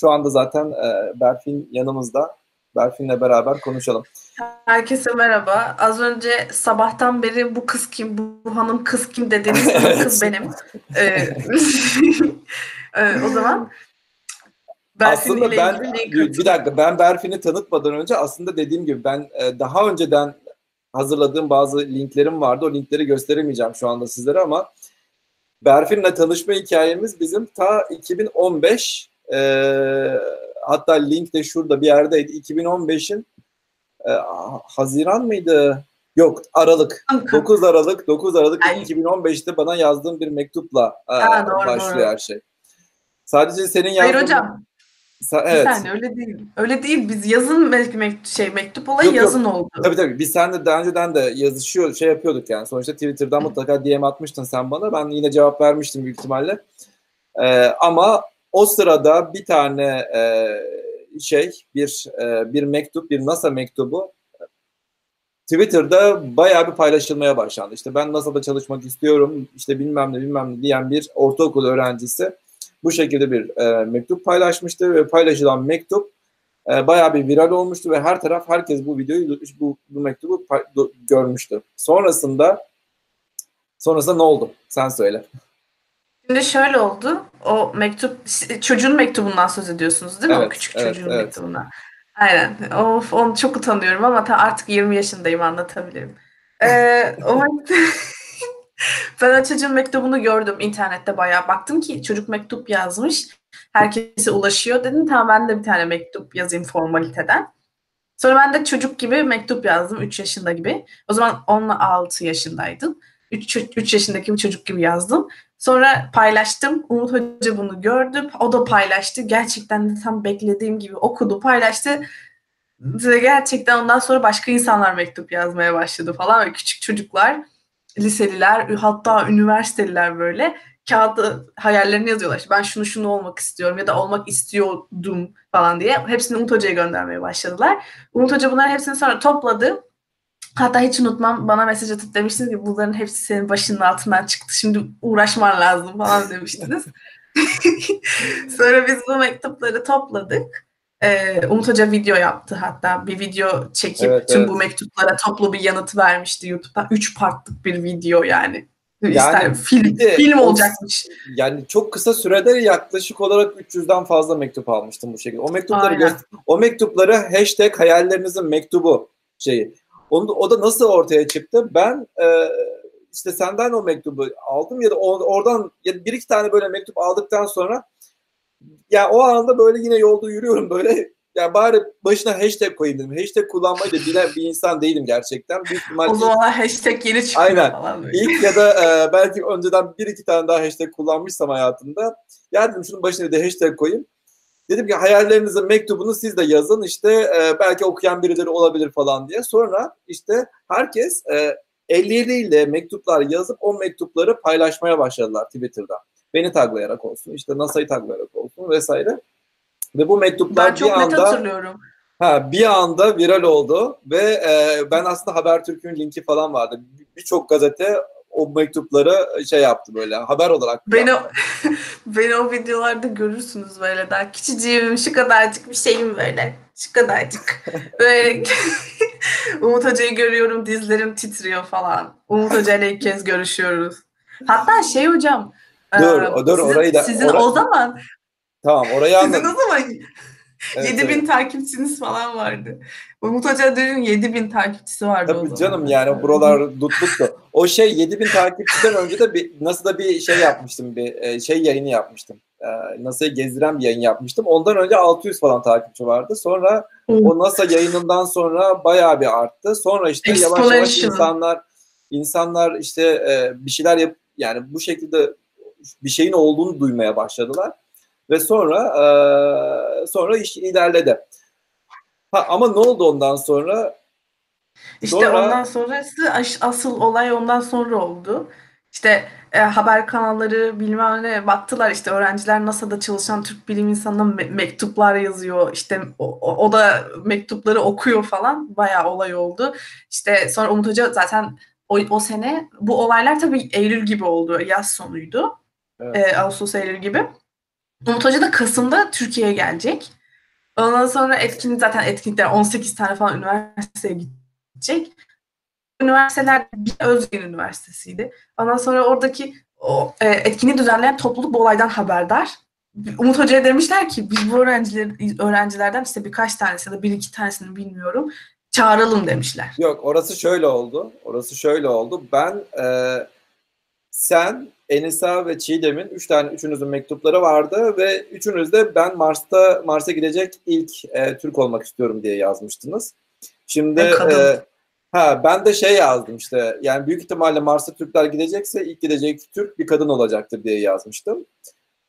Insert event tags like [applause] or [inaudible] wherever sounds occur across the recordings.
Şu anda zaten e, Berfin yanımızda. Berfin'le beraber konuşalım. Herkese merhaba. Az önce sabahtan beri bu kız kim, bu hanım kız kim dediğiniz [laughs] evet. kız benim. Ee, [laughs] e, o zaman Berfin aslında ben bir dakika ben Berfin'i tanıtmadan önce aslında dediğim gibi ben e, daha önceden hazırladığım bazı linklerim vardı. O linkleri gösteremeyeceğim şu anda sizlere ama Berfin'le tanışma hikayemiz bizim ta 2015 e, hatta link de şurada bir yerdeydi. 2015'in e, Haziran mıydı? Yok Aralık. 9 Aralık 9 Aralık Ay. 2015'te bana yazdığın bir mektupla e, ha, doğru, başlıyor doğru. her şey. Sadece senin yazdığın... Hayır hocam Evet. Bir saniye öyle değil. Öyle değil. Biz yazın mektup, şey mektup olayı yok, yazın yok. oldu. Tabii tabii. Biz seninle daha önceden de yazışıyor, şey yapıyorduk yani. Sonuçta Twitter'dan mutlaka DM atmıştın sen bana. Ben yine cevap vermiştim büyük ihtimalle. Ee, ama o sırada bir tane e, şey, bir e, bir mektup, bir NASA mektubu Twitter'da bayağı bir paylaşılmaya başlandı. İşte ben NASA'da çalışmak istiyorum, işte bilmem ne bilmem ne diyen bir ortaokul öğrencisi bu şekilde bir e, mektup paylaşmıştı ve paylaşılan mektup e, bayağı bir viral olmuştu ve her taraf herkes bu videoyu bu, bu mektubu görmüştü. Sonrasında sonrasında ne oldu? Sen söyle. Şimdi şöyle oldu. O mektup çocuğun mektubundan söz ediyorsunuz değil mi? Evet, o küçük evet, çocuğun evet. mektubundan. Aynen. Of, onu çok utanıyorum ama artık 20 yaşındayım anlatabilirim. Ee, o [laughs] ben o çocuğun mektubunu gördüm internette bayağı. Baktım ki çocuk mektup yazmış. Herkese ulaşıyor. Dedim tamam ben de bir tane mektup yazayım formaliteden. Sonra ben de çocuk gibi mektup yazdım. 3 yaşında gibi. O zaman 16 yaşındaydım. 3, 3 yaşındaki bir çocuk gibi yazdım. Sonra paylaştım. Umut Hoca bunu gördü. O da paylaştı. Gerçekten de tam beklediğim gibi okudu, paylaştı. Gerçekten ondan sonra başka insanlar mektup yazmaya başladı falan. Ve küçük çocuklar liseliler hatta üniversiteliler böyle kağıda hayallerini yazıyorlar. İşte ben şunu şunu olmak istiyorum ya da olmak istiyordum falan diye. Hepsini Umut Hoca'ya göndermeye başladılar. Umut Hoca bunların hepsini sonra topladı. Hatta hiç unutmam bana mesaj atıp demiştiniz ki bunların hepsi senin başının altından çıktı. Şimdi uğraşman lazım falan demiştiniz. [laughs] sonra biz bu mektupları topladık. Ee, Umut Hoca video yaptı hatta bir video çekip evet, tüm evet. bu mektuplara toplu bir yanıt vermişti YouTube'da. Üç partlık bir video yani. Yani İster, film, de, film olacakmış. yani çok kısa sürede yaklaşık olarak 300'den fazla mektup almıştım bu şekilde. O mektupları göster- o mektupları hashtag hayallerinizin mektubu şeyi. Onu, o da nasıl ortaya çıktı? Ben e, işte senden o mektubu aldım ya da oradan ya bir iki tane böyle mektup aldıktan sonra ya o anda böyle yine yolda yürüyorum böyle ya bari başına hashtag koyayım dedim. Hashtag kullanmayı da bilen bir insan değilim gerçekten. Büyük ihtimalle... O zaman hashtag yeni çıkıyor Aynen. falan böyle. İlk ya da e, belki önceden bir iki tane daha hashtag kullanmışsam hayatımda. Ya dedim şunun başına da hashtag koyayım. Dedim ki hayallerinizin mektubunu siz de yazın işte e, belki okuyan birileri olabilir falan diye. Sonra işte herkes e, elleriyle mektuplar yazıp o mektupları paylaşmaya başladılar Twitter'da. Beni taglayarak olsun, işte NASA'yı taglayarak olsun vesaire. Ve bu mektuplar ben çok bir anda hatırlıyorum. Ha, bir anda viral oldu ve e, ben aslında Habertürk'ün linki falan vardı. Birçok gazete o mektupları şey yaptı böyle haber olarak. Beni, [laughs] beni o videolarda görürsünüz böyle daha küçücüğüm şu kadarcık bir şeyim böyle şu kadarcık. Böyle [laughs] Umut Hoca'yı görüyorum dizlerim titriyor falan. Umut Hoca ile ilk kez görüşüyoruz. Hatta şey hocam Dur, ee, dur sizin, orayı da. Sizin ora... o zaman Tamam orayı anladım. Sizin o zaman evet, 7000 evet. takipçiniz falan vardı. Umut Hoca dün 7000 takipçisi vardı Tabii o canım yani buralar [laughs] dutluktu. O şey 7000 takipçiden önce de bir, nasıl da bir şey yapmıştım. Bir e, şey yayını yapmıştım. E, NASA'yı gezdiren bir yayın yapmıştım. Ondan önce 600 falan takipçi vardı. Sonra o NASA yayınından sonra bayağı bir arttı. Sonra işte yavaş yavaş insanlar insanlar işte e, bir şeyler yap yani bu şekilde bir şeyin olduğunu duymaya başladılar. Ve sonra sonra iş ilerledi. Ha, ama ne oldu ondan sonra? İşte sonra... ondan sonrası asıl olay ondan sonra oldu. İşte e, haber kanalları bilmem ne baktılar işte öğrenciler NASA'da çalışan Türk bilim insanına me- mektuplar yazıyor. İşte o, o da mektupları okuyor falan. Bayağı olay oldu. İşte sonra Umut Hoca zaten o, o sene bu olaylar tabii Eylül gibi oldu. Yaz sonuydu. Evet. E, Ağustos Eylül gibi. Umut Hoca da Kasım'da Türkiye'ye gelecek. Ondan sonra etkinlik zaten etkinlikler 18 tane falan üniversiteye gidecek. Üniversiteler bir Özgen Üniversitesi'ydi. Ondan sonra oradaki o e, etkinliği düzenleyen topluluk bu olaydan haberdar. Umut Hoca'ya demişler ki biz bu öğrenciler, öğrencilerden işte birkaç tanesi ya da bir iki tanesini bilmiyorum çağıralım demişler. Yok orası şöyle oldu. Orası şöyle oldu. Ben e, sen, Enisa ve Çiğdem'in üç tane üçünüzün mektupları vardı ve üçünüz de ben Mars'ta Mars'a gidecek ilk e, Türk olmak istiyorum diye yazmıştınız. Şimdi e, ha ben de şey yazdım işte yani büyük ihtimalle Mars'a Türkler gidecekse ilk gidecek Türk bir kadın olacaktır diye yazmıştım.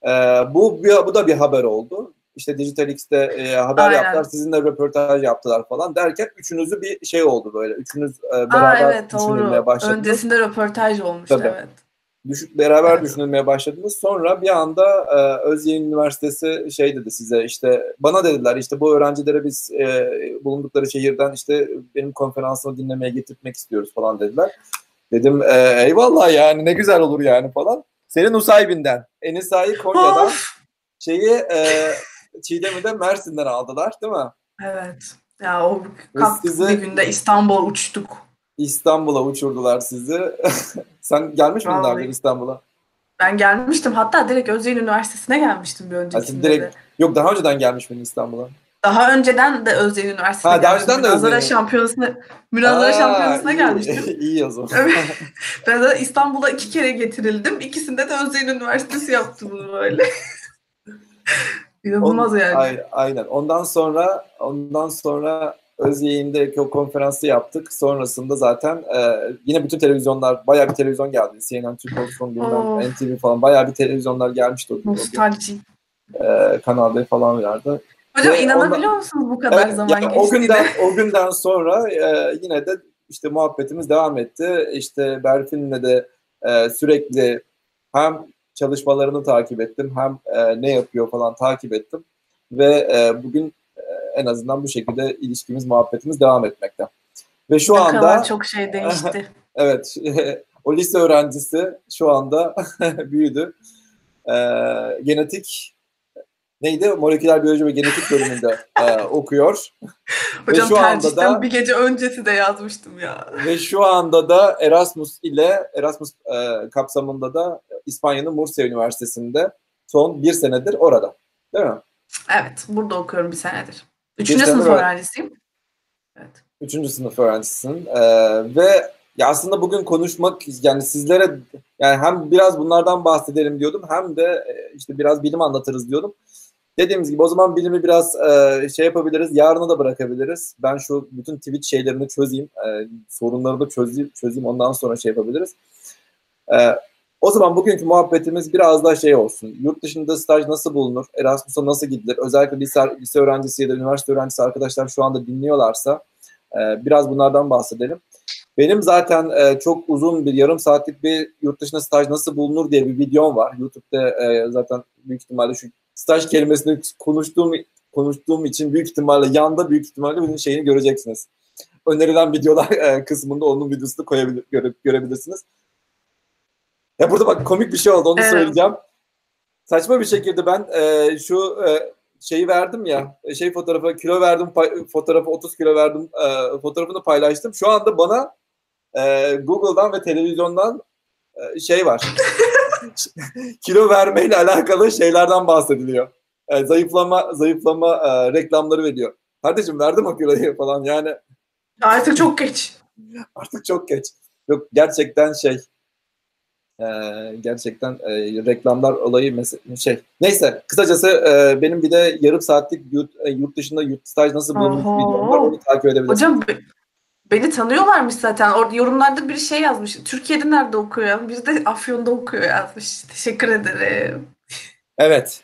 E, bu bu da bir haber oldu. İşte Digital X'te e, haber Aynen. yaptılar, sizinle röportaj yaptılar falan derken üçünüzü bir şey oldu böyle. Üçünüz e, beraber Aa, evet, düşünülmeye doğru. başladınız. Öncesinde röportaj olmuş Tabii. evet. Düş, beraber evet. düşünülmeye başladınız. Sonra bir anda e, Özyeğin Üniversitesi şey dedi size işte bana dediler işte bu öğrencilere biz e, bulundukları şehirden işte benim konferansımı dinlemeye getirmek istiyoruz falan dediler. Dedim e, eyvallah yani ne güzel olur yani falan. Senin Nusaybin'den, Enisa'yı Konya'dan, şeyi e, Çiğdem'i de Mersin'den aldılar değil mi? Evet. Ya o kalk sizi, bir günde İstanbul'a uçtuk. İstanbul'a uçurdular sizi. [laughs] Sen gelmiş miydin daha İstanbul'a? Ben gelmiştim. Hatta direkt Özyeğin Üniversitesi'ne gelmiştim bir öncekinde direkt, Yok daha önceden gelmiş miydin İstanbul'a? Daha önceden de Özyeğin Üniversitesi'ne ha, daha önceden de Münazara şampiyonasına, Münazara şampiyonasına gelmiştim. [laughs] İyi o zaman. ben de İstanbul'a iki kere getirildim. İkisinde de Özyeğin Üniversitesi yaptım bunu böyle. [laughs] İnanılmaz On, yani. Aynen. Ondan sonra ondan sonra Özyeğin'de o konferansı yaptık. Sonrasında zaten e, yine bütün televizyonlar, bayağı bir televizyon geldi. CNN, Türk olsun, bilmem. NTV falan bayağı bir televizyonlar gelmişti. O, Nostalji. E, Kanal falan vardı. Hocam Ve inanabiliyor ondan, musunuz bu kadar evet, zaman yani geçtiğine? O günden, o günden sonra e, yine de işte muhabbetimiz devam etti. İşte Berfin'le de e, sürekli hem çalışmalarını takip ettim hem e, ne yapıyor falan takip ettim. Ve e, bugün en azından bu şekilde ilişkimiz, muhabbetimiz devam etmekte. Ve şu ne anda... Çok şey değişti. [laughs] evet, [laughs] o lise öğrencisi şu anda [laughs] büyüdü. E, genetik neydi? Moleküler biyoloji ve genetik bölümünde e, okuyor. Hocam ve şu anda da bir gece öncesi de yazmıştım ya. Ve şu anda da Erasmus ile Erasmus e, kapsamında da İspanya'nın Murcia Üniversitesi'nde son bir senedir orada. Değil mi? Evet. Burada okuyorum bir senedir. Üçüncü sınıf öğrencisiyim. Evet. Üçüncü sınıf öğrencisin. Ee, ve ya aslında bugün konuşmak yani sizlere yani hem biraz bunlardan bahsedelim diyordum hem de e, işte biraz bilim anlatırız diyordum. Dediğimiz gibi o zaman bilimi biraz e, şey yapabiliriz. Yarına da bırakabiliriz. Ben şu bütün tweet şeylerini çözeyim. E, sorunları da çözeyim, çözeyim. Ondan sonra şey yapabiliriz. E, o zaman bugünkü muhabbetimiz biraz daha şey olsun. Yurt dışında staj nasıl bulunur? Erasmus'a nasıl gidilir? Özellikle lise, lise öğrencisi ya da üniversite öğrencisi arkadaşlar şu anda dinliyorlarsa e, biraz bunlardan bahsedelim. Benim zaten e, çok uzun bir yarım saatlik bir yurt dışında staj nasıl bulunur diye bir videom var. YouTube'da e, zaten büyük ihtimalle şu staj kelimesini konuştuğum konuştuğum için büyük ihtimalle yanda büyük ihtimalle bunun şeyini göreceksiniz. Önerilen videolar e, kısmında onun videosunu koyabilir, göre, görebilirsiniz. Ya burada bak komik bir şey oldu onu evet. söyleyeceğim. Saçma bir şekilde ben e, şu e, şeyi verdim ya şey fotoğrafı kilo verdim fotoğrafı 30 kilo verdim e, fotoğrafını paylaştım. Şu anda bana e, Google'dan ve televizyondan e, şey var. [laughs] kilo vermeyle alakalı şeylerden bahsediliyor. E, zayıflama zayıflama e, reklamları veriyor. Kardeşim verdim o kiloyu falan yani. Artık çok geç. Artık çok geç. Yok gerçekten şey e, gerçekten e, reklamlar olayı mes- şey. Neyse kısacası e, benim bir de yarım saatlik yurt, e, yurt dışında yurt staj nasıl bulunur videom var onu takip edebilirsiniz. Hocam Beni tanıyorlarmış zaten. Orada yorumlarda bir şey yazmış. Türkiye'de nerede okuyor? Bir de Afyon'da okuyor yazmış. Teşekkür ederim. Evet.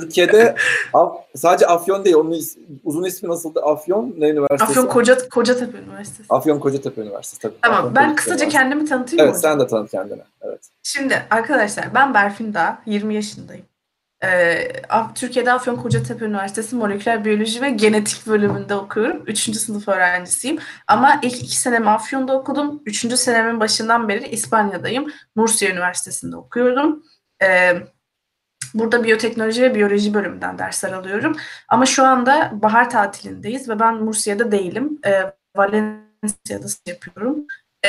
Türkiye'de [laughs] Af, sadece Afyon değil. Onun is, uzun ismi nasıldı? Afyon ne üniversitesi? Afyon Koca, Kocatepe Üniversitesi. Afyon Kocatepe Üniversitesi tabii. Tamam. Afyon ben kısaca kendimi tanıtayım Evet, mı? sen de tanıt kendini. Evet. Şimdi arkadaşlar ben Berfin Dağ, 20 yaşındayım. Ee, Türkiye'de Afyon Kocatepe Üniversitesi Moleküler Biyoloji ve Genetik bölümünde okuyorum. Üçüncü sınıf öğrencisiyim. Ama ilk iki senemi Afyon'da okudum. Üçüncü senemin başından beri İspanya'dayım. Murcia Üniversitesi'nde okuyorum. Ee, Burada biyoteknoloji ve biyoloji bölümünden dersler alıyorum. Ama şu anda bahar tatilindeyiz ve ben Mursia'da değilim. E, Valencia'da yapıyorum. E,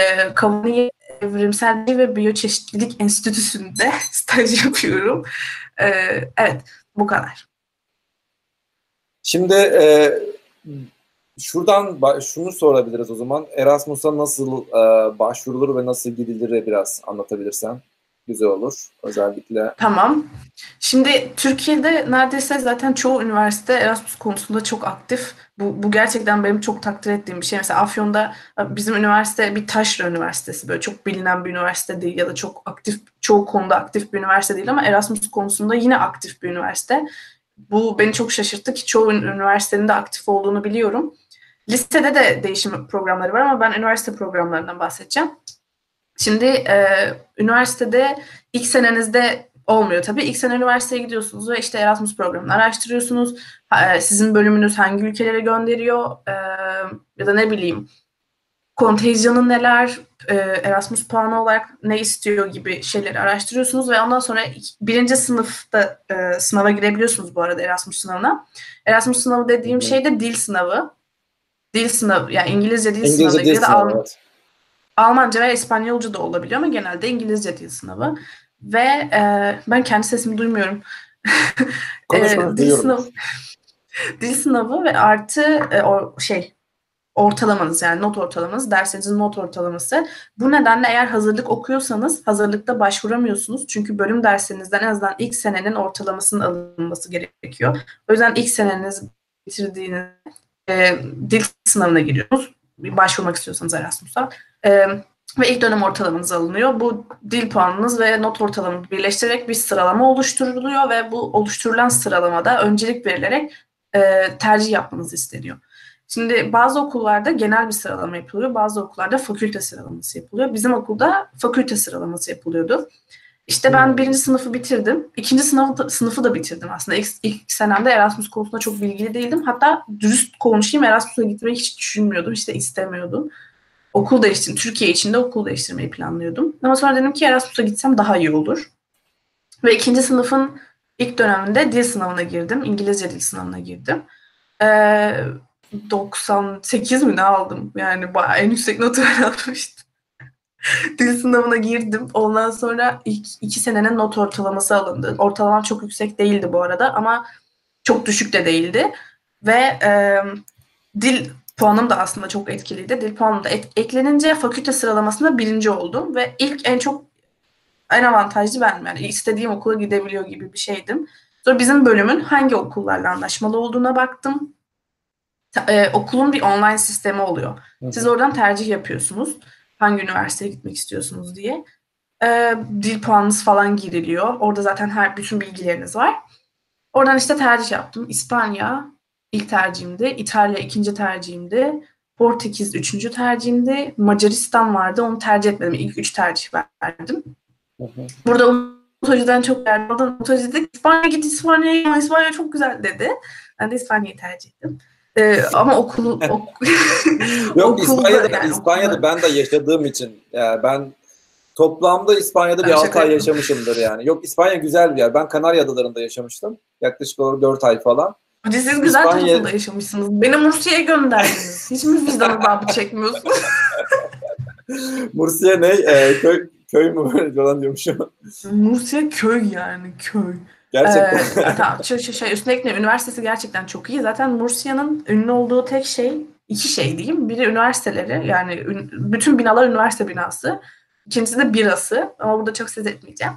e, Kavani Evrimsel ve Biyoçeşitlilik Enstitüsü'nde [laughs] staj yapıyorum. E, evet, bu kadar. Şimdi e, şuradan şunu sorabiliriz o zaman. Erasmus'a nasıl e, başvurulur ve nasıl gidilir biraz anlatabilirsen güzel olur özellikle. Tamam. Şimdi Türkiye'de neredeyse zaten çoğu üniversite Erasmus konusunda çok aktif. Bu, bu gerçekten benim çok takdir ettiğim bir şey. Mesela Afyon'da bizim üniversite bir taşra üniversitesi. Böyle çok bilinen bir üniversite değil ya da çok aktif, çoğu konuda aktif bir üniversite değil ama Erasmus konusunda yine aktif bir üniversite. Bu beni çok şaşırttı ki çoğu üniversitenin de aktif olduğunu biliyorum. Listede de değişim programları var ama ben üniversite programlarından bahsedeceğim. Şimdi e, üniversitede ilk senenizde olmuyor tabii. İlk sene üniversiteye gidiyorsunuz ve işte Erasmus programını araştırıyorsunuz. E, sizin bölümünüz hangi ülkelere gönderiyor e, ya da ne bileyim kontenjanı neler, e, Erasmus puanı olarak ne istiyor gibi şeyleri araştırıyorsunuz ve ondan sonra birinci sınıfta sınava girebiliyorsunuz bu arada Erasmus sınavına. Erasmus sınavı dediğim şey de dil sınavı. Dil sınavı yani İngilizce dil İngilizce sınavı. Dil sınavı evet. Almanca ve İspanyolca da olabiliyor ama genelde İngilizce dil sınavı. Ve e, ben kendi sesimi duymuyorum. [laughs] e, dil sınavı, dil sınavı ve artı e, o şey ortalamanız yani not ortalamanız, dersinizin not ortalaması. Bu nedenle eğer hazırlık okuyorsanız hazırlıkta başvuramıyorsunuz. Çünkü bölüm dersinizden en azından ilk senenin ortalamasının alınması gerekiyor. O yüzden ilk seneniz bitirdiğiniz e, dil sınavına giriyorsunuz. Başvurmak istiyorsanız Erasmus'a. E, ve ilk dönem ortalamanız alınıyor. Bu dil puanınız ve not ortalamanızı birleştirerek bir sıralama oluşturuluyor ve bu oluşturulan sıralamada öncelik verilerek e, tercih yapmanız isteniyor. Şimdi bazı okullarda genel bir sıralama yapılıyor, bazı okullarda fakülte sıralaması yapılıyor. Bizim okulda fakülte sıralaması yapılıyordu. İşte ben hmm. birinci sınıfı bitirdim. İkinci sınıfı, sınıfı da bitirdim aslında. İlk, ilk senemde Erasmus konusunda çok bilgili değildim. Hatta dürüst konuşayım Erasmus'a gitmeyi hiç düşünmüyordum. De istemiyordum. Okul değiştirdim. Türkiye içinde okul değiştirmeyi planlıyordum. Ama sonra dedim ki Erasmus'a gitsem daha iyi olur. Ve ikinci sınıfın ilk döneminde dil sınavına girdim. İngilizce dil sınavına girdim. Ee, 98 mi ne aldım? Yani bayağı en yüksek notu [laughs] almıştım. Dil sınavına girdim. Ondan sonra ilk iki senenin not ortalaması alındı. Ortalamam çok yüksek değildi bu arada ama çok düşük de değildi. Ve e, dil puanım da aslında çok etkiliydi. Dil puanım da et, eklenince fakülte sıralamasında birinci oldum. Ve ilk en çok en avantajlı ben yani istediğim okula gidebiliyor gibi bir şeydim. Sonra bizim bölümün hangi okullarla anlaşmalı olduğuna baktım e, okulun bir online sistemi oluyor. Siz oradan tercih yapıyorsunuz. Hangi üniversiteye gitmek istiyorsunuz diye. E, dil puanınız falan giriliyor. Orada zaten her bütün bilgileriniz var. Oradan işte tercih yaptım. İspanya ilk tercihimdi. İtalya ikinci tercihimdi. Portekiz üçüncü tercihimdi. Macaristan vardı. Onu tercih etmedim. İlk üç tercih verdim. Burada Umut Hoca'dan çok yardım aldım. Umut Hoca dedi İspanya git İspanya'ya. İspanya çok güzel dedi. Ben de İspanya'yı tercih ettim. Ee, ama okulu [laughs] ok Yok İspanya'da, [laughs] yani, İspanya'da okulda. ben de yaşadığım için yani ben toplamda İspanya'da bir 6 ay yaşamışımdır yani. Yok İspanya güzel bir yer. Ben Kanarya Adaları'nda yaşamıştım. Yaklaşık olarak 4 ay falan. Hadi siz güzel İspanya... tarafında yaşamışsınız. Beni Mursia'ya gönderdiniz. Hiç mi vicdan [laughs] azabı çekmiyorsunuz? [laughs] Mursiye ne? Ee, köy, köy mü falan diyormuşum. Mursiye köy yani köy. Gerçekten. Ee, tamam. Şey, şey, üstüne ekle, üniversitesi gerçekten çok iyi. Zaten Mursia'nın ünlü olduğu tek şey, iki şey diyeyim. Biri üniversiteleri, yani bütün binalar üniversite binası. İkincisi de birası. Ama burada çok söz etmeyeceğim.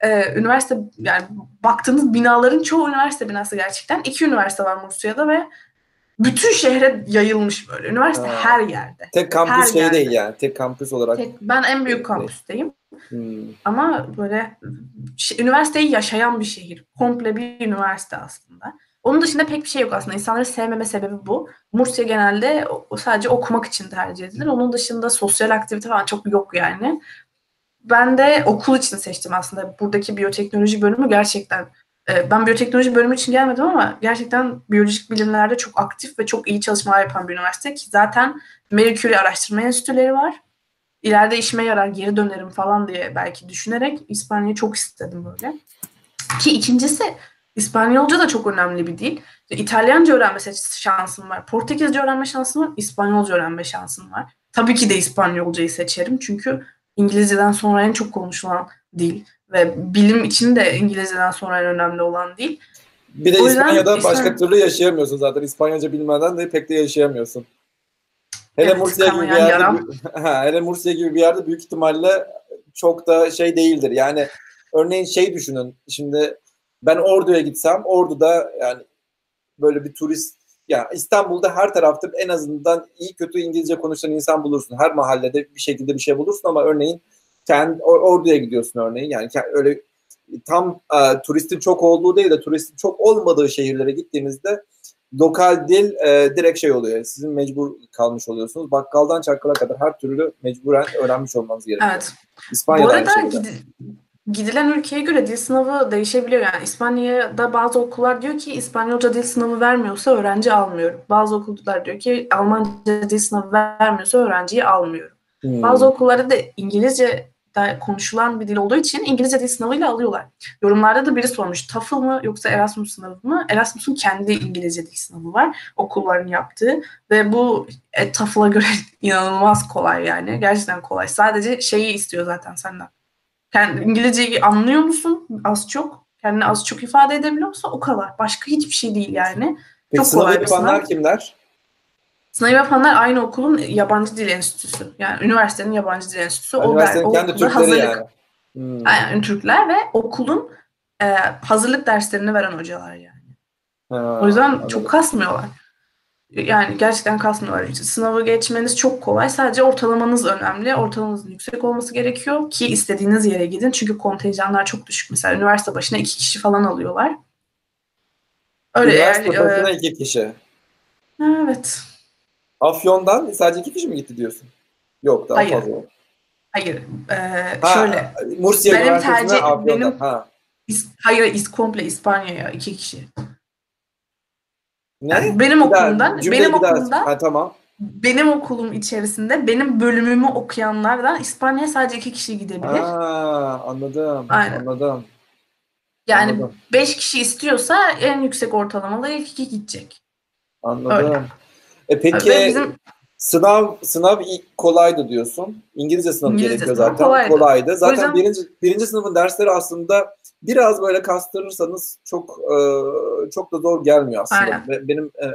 Ee, üniversite, yani baktığınız binaların çoğu üniversite binası gerçekten. İki üniversite var Mursia'da ve bütün şehre yayılmış böyle. Üniversite ha. her yerde. Tek kampüs her şey yerde. değil yani. Tek kampüs olarak. Tek, ben en büyük kampüsteyim. Hmm. Ama böyle şey, üniversiteyi yaşayan bir şehir. Komple bir üniversite aslında. Onun dışında pek bir şey yok aslında. İnsanları sevmeme sebebi bu. Mursiya genelde sadece okumak için tercih edilir. Onun dışında sosyal aktivite falan çok yok yani. Ben de okul için seçtim aslında. Buradaki biyoteknoloji bölümü gerçekten e, ben biyoteknoloji bölümü için gelmedim ama gerçekten biyolojik bilimlerde çok aktif ve çok iyi çalışmalar yapan bir üniversite ki zaten Curie araştırma enstitüleri var ileride işime yarar geri dönerim falan diye belki düşünerek İspanya'yı çok istedim böyle. Ki ikincisi İspanyolca da çok önemli bir dil. İtalyanca öğrenme şansın var. Portekizce öğrenme şansın var. İspanyolca öğrenme şansın var. Tabii ki de İspanyolcayı seçerim. Çünkü İngilizceden sonra en çok konuşulan dil ve bilim için de İngilizceden sonra en önemli olan dil. Bir de o İspanya'da İspanya... başka türlü yaşayamıyorsun zaten. İspanyolca bilmeden de pek de yaşayamıyorsun. Hele evet, Mursiya gibi bir yerde [laughs] hele Mursiya gibi bir yerde büyük ihtimalle çok da şey değildir. Yani örneğin şey düşünün. Şimdi ben Ordu'ya gitsem Ordu'da yani böyle bir turist yani İstanbul'da her tarafta en azından iyi kötü İngilizce konuşan insan bulursun. Her mahallede bir şekilde bir şey bulursun ama örneğin kendi Ordu'ya gidiyorsun örneğin. Yani öyle tam e, turistin çok olduğu değil de turistin çok olmadığı şehirlere gittiğinizde lokal dil e, direkt şey oluyor. Sizin mecbur kalmış oluyorsunuz. Bakkaldan çakkala kadar her türlü mecburen öğrenmiş olmanız gerekiyor. Evet. İspanya'da Bu arada gidilen ülkeye göre dil sınavı değişebiliyor. Yani İspanya'da bazı okullar diyor ki İspanyolca dil sınavı vermiyorsa öğrenci almıyorum. Bazı okullar diyor ki Almanca dil sınavı vermiyorsa öğrenciyi almıyorum. Hmm. Bazı okullarda da İngilizce da konuşulan bir dil olduğu için İngilizce dil sınavıyla alıyorlar. Yorumlarda da biri sormuş TOEFL mı yoksa Erasmus sınavı mı? Erasmus'un kendi İngilizce dil sınavı var okulların yaptığı ve bu e, TOEFL'a göre [laughs] inanılmaz kolay yani. Gerçekten kolay. Sadece şeyi istiyor zaten senden. Kendi İngilizceyi anlıyor musun? Az çok. Kendini az çok ifade edebiliyor musun? O kadar. Başka hiçbir şey değil yani. Peki Çok kolay yapanlar kimler? Sınav yapanlar aynı okulun yabancı dil enstitüsü. Yani üniversitenin yabancı dil enstitüsü. Yani o üniversitenin o kendi Türkleri hazırlık, yani. Hmm. Yani Türkler ve okulun e, hazırlık derslerini veren hocalar yani. Ha, o yüzden anladım. çok kasmıyorlar. Yani gerçekten kasmıyorlar. Sınavı geçmeniz çok kolay. Sadece ortalamanız önemli. Ortalamanızın yüksek olması gerekiyor ki istediğiniz yere gidin. Çünkü kontenjanlar çok düşük. Mesela üniversite başına iki kişi falan alıyorlar. Öyle üniversite yani, başına e, iki kişi. Evet. Afyon'dan sadece iki kişi mi gitti diyorsun? Yok daha Hayır. fazla. Hayır. Ee, ha, şöyle. Mursiya benim tercih, Afyon'dan. Benim, ha. İs, hayır, is, komple İspanya'ya iki kişi. Ne? Yani benim okulumdan, benim okulumdan, ha, tamam. benim okulum içerisinde benim bölümümü okuyanlardan İspanya'ya sadece iki kişi gidebilir. Ha, anladım. Aynen. Anladım. Yani anladım. beş kişi istiyorsa en yüksek ortalamalı ilk iki gidecek. Anladım. Öyle. E peki bizim... sınav sınav kolaydı diyorsun. İngilizce sınavı İngilizce gerekiyor sınav zaten. Kolaydı. kolaydı. Zaten yüzden... birinci birinci sınıfın dersleri aslında biraz böyle kastırırsanız çok e, çok da zor gelmiyor aslında. Aynen. Benim e,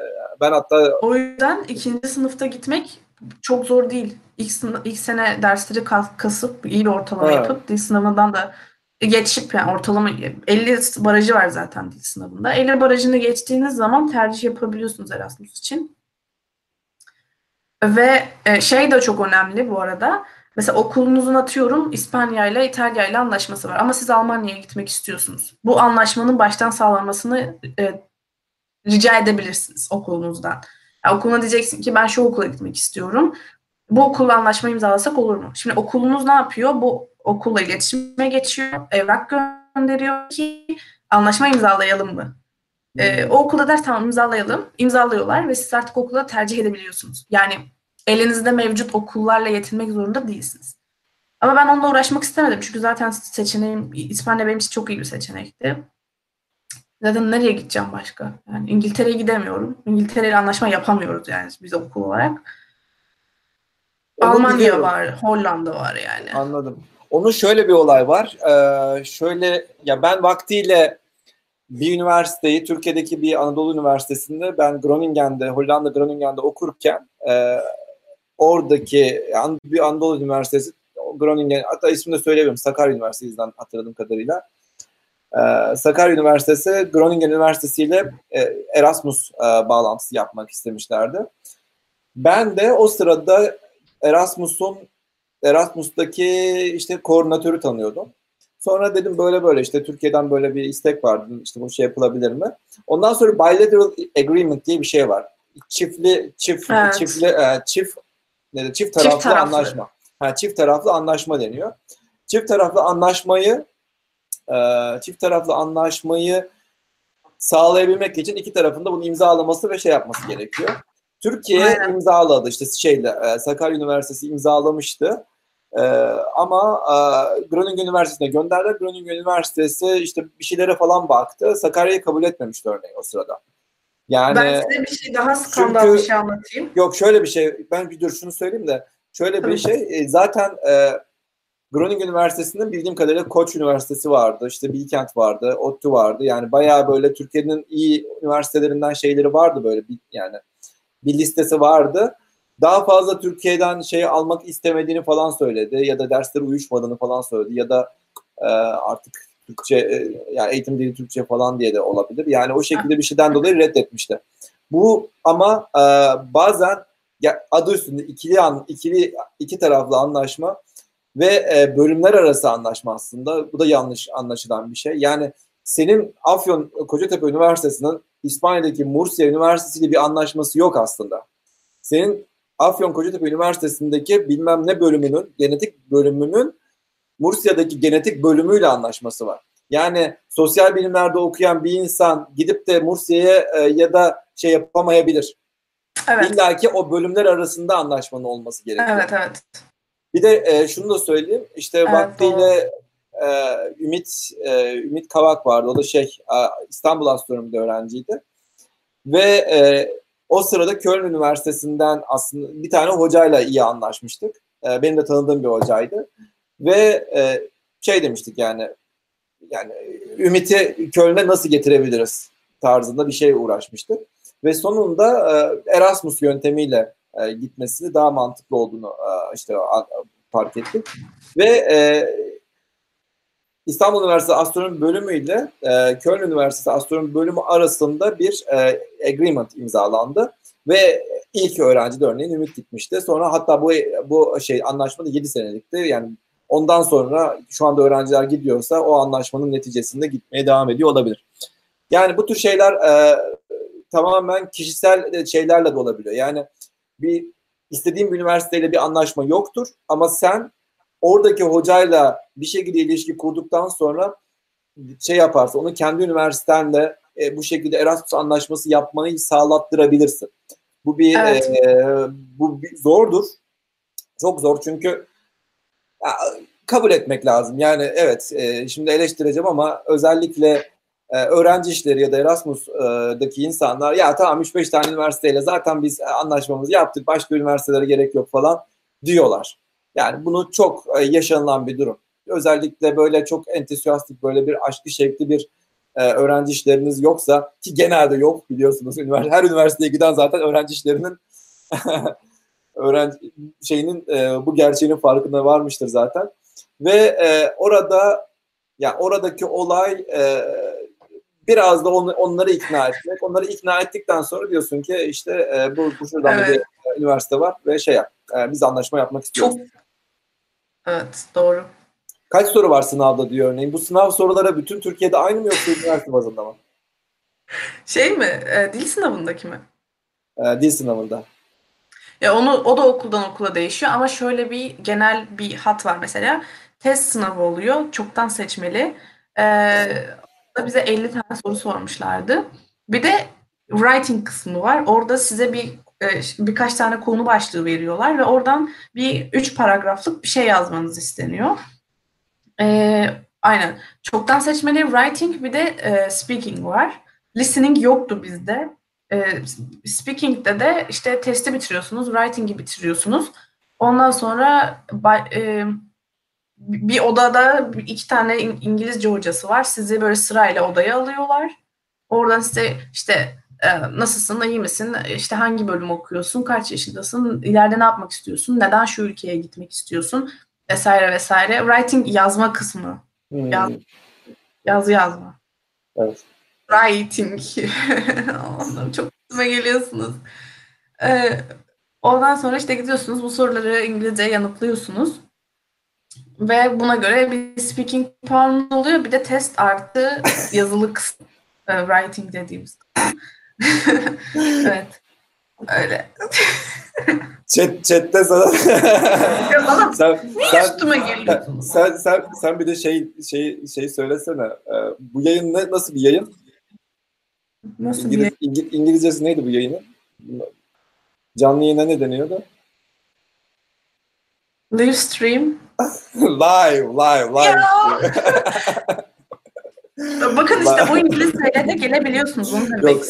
ben hatta o yüzden ikinci sınıfta gitmek çok zor değil. İlk, sınıf, ilk sene dersleri kasıp iyi bir ortalama ha. yapıp dil sınavından da geçip yani ortalama 50 barajı var zaten dil sınavında. 50 barajını geçtiğiniz zaman tercih yapabiliyorsunuz Erasmus için. Ve e, şey de çok önemli bu arada. Mesela okulunuzun atıyorum İspanya ile İtalya ile anlaşması var ama siz Almanya'ya gitmek istiyorsunuz. Bu anlaşmanın baştan sağlanmasını e, rica edebilirsiniz okulunuzdan. Yani okuluna diyeceksin ki ben şu okula gitmek istiyorum. Bu okulla anlaşma imzalasak olur mu? Şimdi okulunuz ne yapıyor? Bu okulla iletişime geçiyor, evrak gönderiyor ki anlaşma imzalayalım mı? Ee, o okulda der tamam imzalayalım. İmzalıyorlar ve siz artık okula tercih edebiliyorsunuz. Yani elinizde mevcut okullarla yetinmek zorunda değilsiniz. Ama ben onunla uğraşmak istemedim. Çünkü zaten seçeneğim İspanya benim için çok iyi bir seçenekti. Zaten nereye gideceğim başka? Yani İngiltere'ye gidemiyorum. İngiltere ile anlaşma yapamıyoruz yani biz okul olarak. Onu Almanya biliyorum. var, Hollanda var yani. Anladım. Onun şöyle bir olay var. Ee, şöyle ya ben vaktiyle bir üniversiteyi Türkiye'deki bir Anadolu Üniversitesi'nde ben Groningen'de Hollanda Groningen'de okurken e, oradaki bir Anadolu Üniversitesi Groningen hatta ismini de söylemiyorum Sakarya Üniversitesi'nden hatırladığım kadarıyla. Ee, Sakarya Üniversitesi Groningen Üniversitesi ile e, Erasmus e, bağlantısı yapmak istemişlerdi. Ben de o sırada Erasmus'un Erasmus'taki işte koordinatörü tanıyordum. Sonra dedim böyle böyle işte Türkiye'den böyle bir istek vardı. İşte bu şey yapılabilir mi? Ondan sonra bilateral agreement diye bir şey var. Çiftli çift evet. çiftli e, çift ne de çift taraflı, çift taraflı. anlaşma. Ha, çift taraflı anlaşma deniyor. Çift taraflı anlaşmayı e, çift taraflı anlaşmayı sağlayabilmek için iki tarafında bunu imzalaması ve şey yapması gerekiyor. Türkiye Aynen. imzaladı işte şeyle e, Sakarya Üniversitesi imzalamıştı. Ee, ama e, Groningen Üniversitesi'ne gönderdiler. Groningen Üniversitesi işte bir şeylere falan baktı. Sakarya'yı kabul etmemişti örneğin o sırada. Yani ben size bir şey daha skandal çünkü, bir şey anlatayım. Yok şöyle bir şey. Ben bir dur şunu söyleyeyim de. Şöyle Tabii. bir şey. E, zaten e, Groningen Üniversitesi'nin bildiğim kadarıyla Koç Üniversitesi vardı. işte Bilkent vardı. ODTÜ vardı. Yani bayağı böyle Türkiye'nin iyi üniversitelerinden şeyleri vardı böyle bir, yani bir listesi vardı. Daha fazla Türkiye'den şey almak istemediğini falan söyledi ya da dersleri uyuşmadığını falan söyledi ya da e, artık Türkçe e, yani eğitim dili Türkçe falan diye de olabilir. Yani o şekilde bir şeyden dolayı reddetmişti. Bu ama e, bazen ya, adı üstünde ikili an, ikili iki taraflı anlaşma ve e, bölümler arası anlaşma aslında. Bu da yanlış anlaşılan bir şey. Yani senin Afyon Kocatepe Üniversitesi'nin İspanya'daki Murcia Üniversitesi ile bir anlaşması yok aslında. Senin Afyon Kocatepe Üniversitesi'ndeki bilmem ne bölümünün, genetik bölümünün Mursia'daki genetik bölümüyle anlaşması var. Yani sosyal bilimlerde okuyan bir insan gidip de Mursia'ya e, ya da şey yapamayabilir. Evet. İlla ki o bölümler arasında anlaşmanın olması gerekiyor. Evet, evet. Bir de e, şunu da söyleyeyim. İşte evet, vaktiyle e, Ümit e, Ümit Kavak vardı. O da şey e, İstanbul Astronomi'de öğrenciydi. Ve e, o sırada Köln Üniversitesi'nden aslında bir tane hocayla iyi anlaşmıştık. E, benim de tanıdığım bir hocaydı. Ve e, şey demiştik yani yani Ümit'i Köln'e nasıl getirebiliriz tarzında bir şey uğraşmıştık. Ve sonunda e, Erasmus yöntemiyle e, gitmesi daha mantıklı olduğunu e, işte fark ettik. Ve İstanbul Üniversitesi Astronomi Bölümü ile Köln Üniversitesi Astronomi Bölümü arasında bir agreement imzalandı ve ilk öğrenci de örneğin Ümit gitmişti. Sonra hatta bu bu şey anlaşma da 7 senelikti. Yani ondan sonra şu anda öğrenciler gidiyorsa o anlaşmanın neticesinde gitmeye devam ediyor olabilir. Yani bu tür şeyler e, tamamen kişisel şeylerle de olabiliyor. Yani bir istediğin bir üniversiteyle bir anlaşma yoktur ama sen oradaki hocayla bir şekilde ilişki kurduktan sonra şey yaparsa onu kendi üniversitenle e, bu şekilde Erasmus anlaşması yapmayı sağlattırabilirsin. Bu bir evet. e, bu bir, zordur. Çok zor çünkü kabul etmek lazım. Yani evet e, şimdi eleştireceğim ama özellikle e, öğrenci işleri ya da Erasmus'daki insanlar ya tamam 3-5 tane üniversiteyle zaten biz anlaşmamızı yaptık başka üniversitelere gerek yok falan diyorlar. Yani bunu çok e, yaşanılan bir durum. Özellikle böyle çok entusiastik böyle bir aşkı şevkli bir e, öğrenci işleriniz yoksa ki genelde yok biliyorsunuz. [laughs] Her üniversiteye giden zaten öğrenci işlerinin [laughs] öğrenci şeyinin e, bu gerçeğinin farkında varmıştır zaten. Ve e, orada ya oradaki olay e, biraz da on, onları ikna etmek. Onları ikna ettikten sonra diyorsun ki işte e, bu, bu şuradan evet. bir üniversite var ve şey yap. E, biz anlaşma yapmak istiyoruz. Çok Evet doğru. Kaç soru var sınavda diyor örneğin. Bu sınav sorulara bütün Türkiye'de aynı mı yoksa üniversite bazında mı? Şey mi? E, dil sınavındaki mi? E, dil sınavında. Ya onu o da okuldan okula değişiyor ama şöyle bir genel bir hat var mesela. Test sınavı oluyor. Çoktan seçmeli. Ee, bize 50 tane soru sormuşlardı. Bir de writing kısmı var. Orada size bir e, birkaç tane konu başlığı veriyorlar ve oradan bir üç paragraflık bir şey yazmanız isteniyor. E, aynen. Çoktan seçmeli writing bir de e, speaking var. Listening yoktu bizde. E, speaking'de de işte testi bitiriyorsunuz, writing'i bitiriyorsunuz. Ondan sonra e, bir odada iki tane İngilizce hocası var. Sizi böyle sırayla odaya alıyorlar. Oradan size işte e, nasılsın, iyi misin, işte hangi bölüm okuyorsun, kaç yaşındasın, ileride ne yapmak istiyorsun, neden şu ülkeye gitmek istiyorsun vesaire vesaire. Writing yazma kısmı. Hmm. Yaz, yazı yazma. Evet. Writing. [laughs] Ondan çok üstüme geliyorsunuz. Ee, ondan sonra işte gidiyorsunuz bu soruları İngilizce yanıtlıyorsunuz. Ve buna göre bir speaking puan oluyor. Bir de test artı yazılı kısım. E, writing dediğimiz [laughs] evet. Öyle. Chat, chatte sana sen, sen, üstüme geliyorsun? Sen, sen, sen bir de şey şey şey söylesene. Ee, bu yayın ne, nasıl bir yayın? Nasıl İngiliz, bir? İngiliz, İngilizcesi neydi bu yayının? Canlı yayına ne deniyordu? Live stream. [laughs] live, live, live. [laughs] Bakın işte bu İngilizceyle de gelebiliyorsunuz. Onu demek Yok.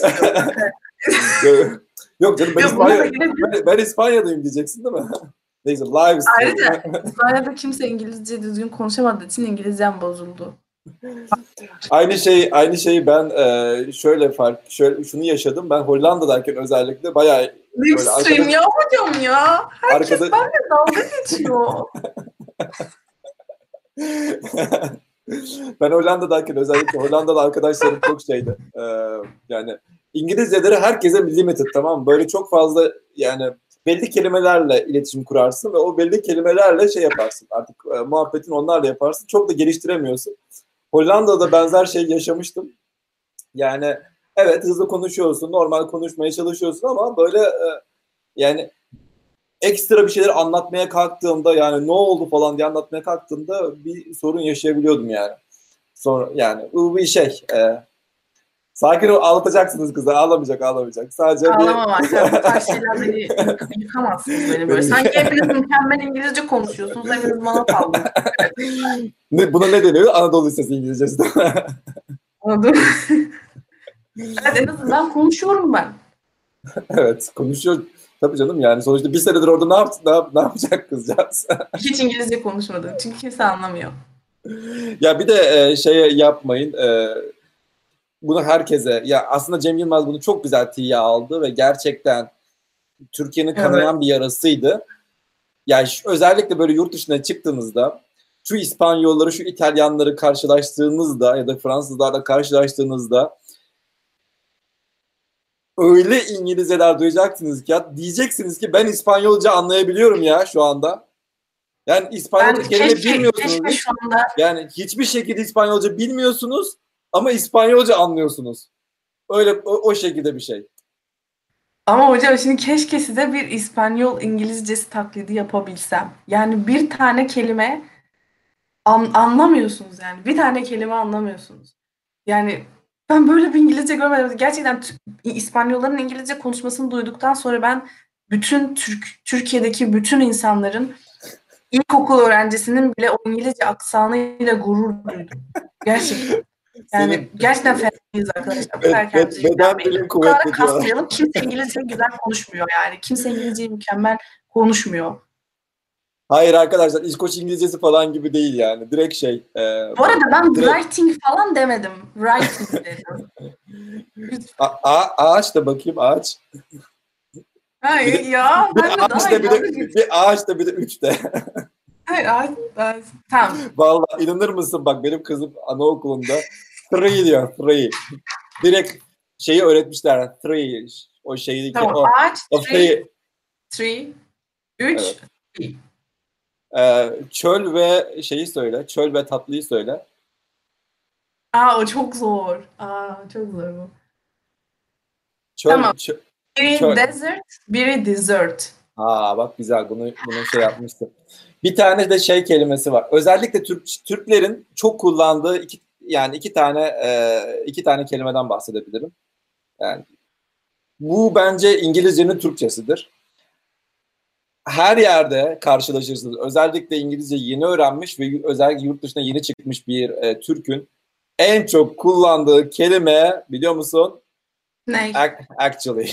istiyorum. Yok canım ben, Yok, İspanya, ben, ben İspanya'dayım diyeceksin değil mi? Neyse live. Ayrıca [laughs] İspanya'da kimse İngilizce düzgün konuşamadığı için İngilizcem bozuldu. [laughs] Aynı şey aynı şeyi ben e, şöyle fark şöyle şunu yaşadım. Ben Hollanda'dayken özellikle bayağı arkadaş- ya hocam ya. Herkes arkada benimle dalga geçiyor. [laughs] ben Hollanda'dayken özellikle Hollandalı arkadaşlarım çok şeydi. E, yani İngilizceleri herkese limited tamam mı? Böyle çok fazla yani belli kelimelerle iletişim kurarsın ve o belli kelimelerle şey yaparsın. Artık e, muhabbetin onlarla yaparsın. Çok da geliştiremiyorsun. Hollanda'da benzer şey yaşamıştım. Yani evet hızlı konuşuyorsun, normal konuşmaya çalışıyorsun ama böyle e, yani ekstra bir şeyler anlatmaya kalktığımda yani ne oldu falan diye anlatmaya kalktığımda bir sorun yaşayabiliyordum yani. Sonra yani bu bir şey. E, sakin ol ağlatacaksınız kızı. Ağlamayacak ağlamayacak. Sadece bir Ağlamam arkadaşlar. Bu tarz şeyler beni yık- yıkamazsınız beni böyle. [laughs] Sanki hepiniz mükemmel İngilizce konuşuyorsunuz. Hepiniz bana kaldınız. ne, buna ne deniyor? Anadolu Lisesi İngilizcesi. Mı? Evet en azından konuşuyorum ben. evet konuşuyor. Tabii canım yani sonuçta bir senedir orada ne, yaptı, ne, yap- ne yapacak kızcağız? [laughs] Hiç İngilizce konuşmadım. Çünkü kimse anlamıyor. ya bir de e, şeye yapmayın. E, bunu herkese ya aslında Cem Yılmaz bunu çok güzel tiye aldı ve gerçekten Türkiye'nin kanayan bir yarasıydı. Yani şu- özellikle böyle yurt dışına çıktığınızda şu İspanyolları, şu İtalyanları karşılaştığınızda ya da Fransızlarla karşılaştığınızda öyle İngilizceler duyacaksınız ki ya diyeceksiniz ki ben İspanyolca anlayabiliyorum ya şu anda. Yani İspanyolca kelime bilmiyorsunuz. keşke şu anda Yani hiçbir şekilde İspanyolca bilmiyorsunuz ama İspanyolca anlıyorsunuz. Öyle o, o şekilde bir şey. Ama hocam şimdi keşke size bir İspanyol İngilizcesi taklidi yapabilsem. Yani bir tane kelime an- anlamıyorsunuz yani. Bir tane kelime anlamıyorsunuz. Yani ben böyle bir İngilizce görmedim. Gerçekten İspanyolların İngilizce konuşmasını duyduktan sonra ben bütün Türk Türkiye'deki bütün insanların ilkokul öğrencisinin bile o İngilizce aksanıyla gurur duydum. Gerçekten. Yani Senin- gerçekten fenayız arkadaşlar. Bu kadar bed- beden bilim kuvvetli diyorlar. Kimse İngilizce güzel konuşmuyor yani. Kimse İngilizceyi mükemmel konuşmuyor. Hayır arkadaşlar İskoç İngilizcesi falan gibi değil yani. Direkt şey. e, Bu arada ben Direkt- writing falan demedim. Writing dedim. [laughs] a- a- ağaç da bakayım ağaç. Hayır ya. Bir Ben ağaç da bir de, bir ağaç da bir de üç de. [laughs] Hayır, ağaç, ağaç. Tamam. Vallahi inanır mısın bak benim kızım anaokulunda three diyor three. Direkt şeyi öğretmişler three. O şeydeki Tamam. o, Ağaç, o three. tree, üç, Evet. e, çöl ve şeyi söyle. Çöl ve tatlıyı söyle. Aa o çok zor. Aa çok zor bu. Çöl, Tamam. çö- Biri Şöyle. desert, biri dessert. Aa bak güzel bunu bunu şey yapmıştım. Bir tane de şey kelimesi var. Özellikle Türk Türklerin çok kullandığı iki yani iki tane e, iki tane kelimeden bahsedebilirim. Yani bu bence İngilizcenin Türkçesidir. Her yerde karşılaşırsınız. Özellikle İngilizce yeni öğrenmiş ve özellikle yurt dışına yeni çıkmış bir e, Türk'ün en çok kullandığı kelime biliyor musun? Ne? Ac- Actually.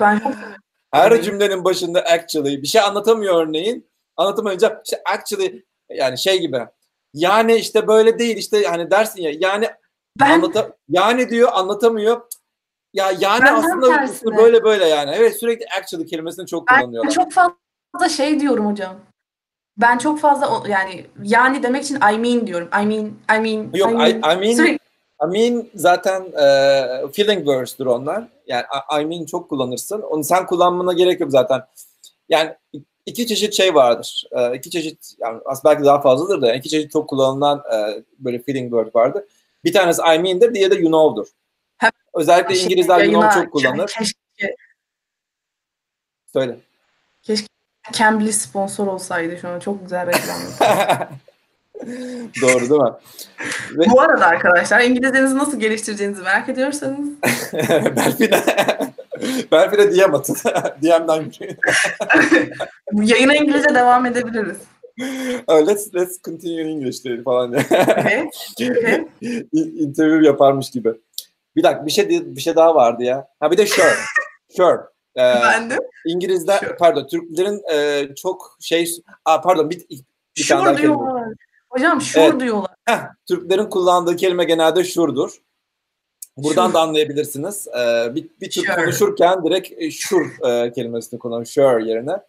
Ben Her Örneğin? cümlenin başında actually bir şey anlatamıyor örneğin. Anlatamayınca işte actually yani şey gibi. Yani işte böyle değil işte hani dersin ya yani ben anlata yani diyor anlatamıyor. Ya yani Ben aslında böyle böyle yani. Evet sürekli actually kelimesini çok Ben kullanıyorlar. çok fazla şey diyorum hocam. Ben çok fazla yani yani demek için I mean diyorum. I mean, I mean, Yok I I, mean. I mean Sürekli- I mean zaten e, feeling words'tur onlar. Yani I, mean çok kullanırsın. Onu sen kullanmana gerek yok zaten. Yani iki çeşit şey vardır. E, iki çeşit yani aslında belki daha fazladır da iki çeşit çok kullanılan e, böyle feeling word vardır. Bir tanesi I mean'dir, diğeri de you know'dur. Hem- Özellikle Şimdi İngilizler you know çok kullanır. Keşke Söyle. Cambly sponsor olsaydı şu an çok güzel reklam. [laughs] [laughs] Doğru değil mi? Ve Bu arada arkadaşlar İngilizcenizi nasıl geliştireceğinizi merak ediyorsanız [laughs] Belfine Belfine diyem atın. [laughs] DM'den yayına İngilizce devam edebiliriz. oh, let's let's continue in English diye falan. Okay. okay. Interview yaparmış gibi. Bir dakika bir şey bir şey daha vardı ya. Ha bir de sure. sure. Ee, ben de. İngilizler sure. pardon Türklerin e, çok şey Aa, pardon bir, bir sure tane daha. Kelime. Hocam sure evet. diyorlar. Heh, Türklerin kullandığı kelime genelde şurdur. Buradan sure. da anlayabilirsiniz. Ee, bir, bir Türk sure. konuşurken direkt sure e, kelimesini kullanıyor. Sure yerine.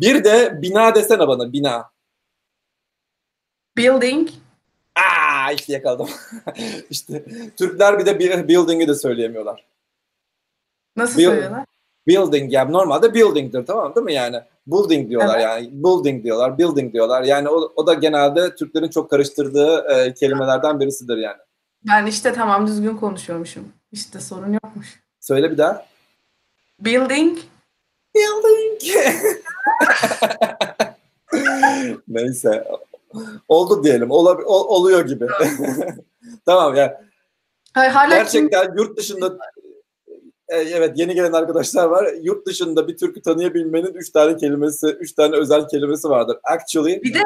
Bir de bina desene bana bina. Building. Aa işte yakaladım. [laughs] İşte Türkler bir de building'i de söyleyemiyorlar. Nasıl Build, söylüyorlar? Building yani normalde building'dir tamam değil mi yani? Building diyorlar evet. yani. Building diyorlar, building diyorlar. Yani o, o da genelde Türklerin çok karıştırdığı e, kelimelerden birisidir yani. Ben işte tamam düzgün konuşuyormuşum. İşte sorun yokmuş. Söyle bir daha. Building. Building. [laughs] Neyse. Oldu diyelim. Ola, ol, oluyor gibi. [laughs] tamam ya. Yani. Hala Gerçekten kim... yurt dışında evet yeni gelen arkadaşlar var. Yurt dışında bir türkü tanıyabilmenin üç tane kelimesi, üç tane özel kelimesi vardır. Actually, bir de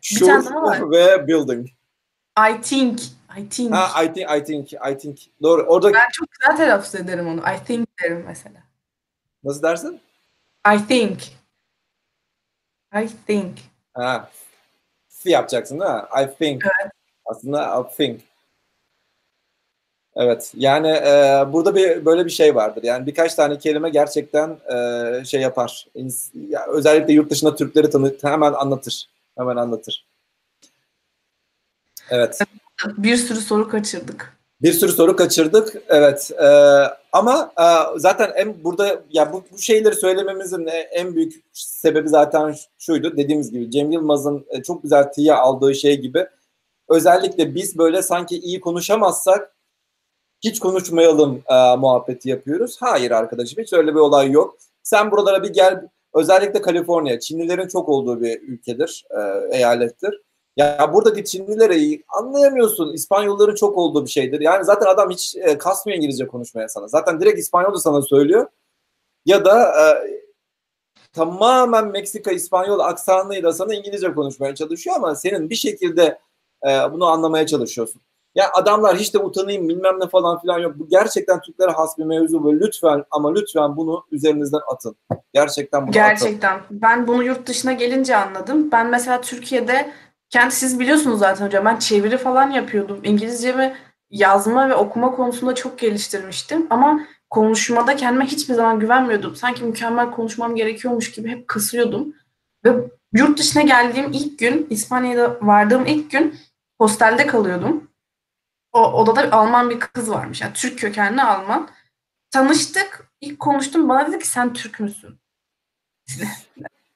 sure ve building. I think. I think. Ha, I think, I think, I think. Doğru. Orada... Ben çok güzel telaffuz ederim onu. I think derim mesela. Nasıl dersin? I think. I think. Ha. F yapacaksın mi? I think. Evet. Aslında I think. Evet. Yani e, burada bir böyle bir şey vardır. Yani birkaç tane kelime gerçekten e, şey yapar. Ya, özellikle yurt dışında Türkleri tanı hemen anlatır. Hemen anlatır. Evet. Bir sürü soru kaçırdık. Bir sürü soru kaçırdık. Evet. E, ama e, zaten en burada ya bu, bu şeyleri söylememizin en büyük sebebi zaten şuydu. Dediğimiz gibi Cem Yılmaz'ın e, çok güzel tiye aldığı şey gibi. Özellikle biz böyle sanki iyi konuşamazsak hiç konuşmayalım e, muhabbeti yapıyoruz. Hayır arkadaşım hiç öyle bir olay yok. Sen buralara bir gel. Özellikle Kaliforniya, Çinlilerin çok olduğu bir ülkedir, e, eyalettir. Ya burada Çinlileri anlayamıyorsun. İspanyolların çok olduğu bir şeydir. Yani zaten adam hiç e, kasmıyor İngilizce konuşmaya sana. Zaten direkt İspanyolca sana söylüyor. Ya da e, tamamen Meksika İspanyol aksanıyla sana İngilizce konuşmaya çalışıyor ama senin bir şekilde e, bunu anlamaya çalışıyorsun. Ya adamlar hiç de utanayım bilmem ne falan filan yok. Bu gerçekten Türklere has bir mevzu ve lütfen ama lütfen bunu üzerinizden atın. Gerçekten bunu Gerçekten. Atın. Ben bunu yurt dışına gelince anladım. Ben mesela Türkiye'de kendi siz biliyorsunuz zaten hocam ben çeviri falan yapıyordum. İngilizcemi yazma ve okuma konusunda çok geliştirmiştim ama konuşmada kendime hiçbir zaman güvenmiyordum. Sanki mükemmel konuşmam gerekiyormuş gibi hep kısıyordum. Ve yurt dışına geldiğim ilk gün, İspanya'da vardığım ilk gün hostelde kalıyordum. O odada Alman bir kız varmış. Yani Türk kökenli Alman. Tanıştık. İlk konuştum. Bana dedi ki sen Türk müsün? [laughs]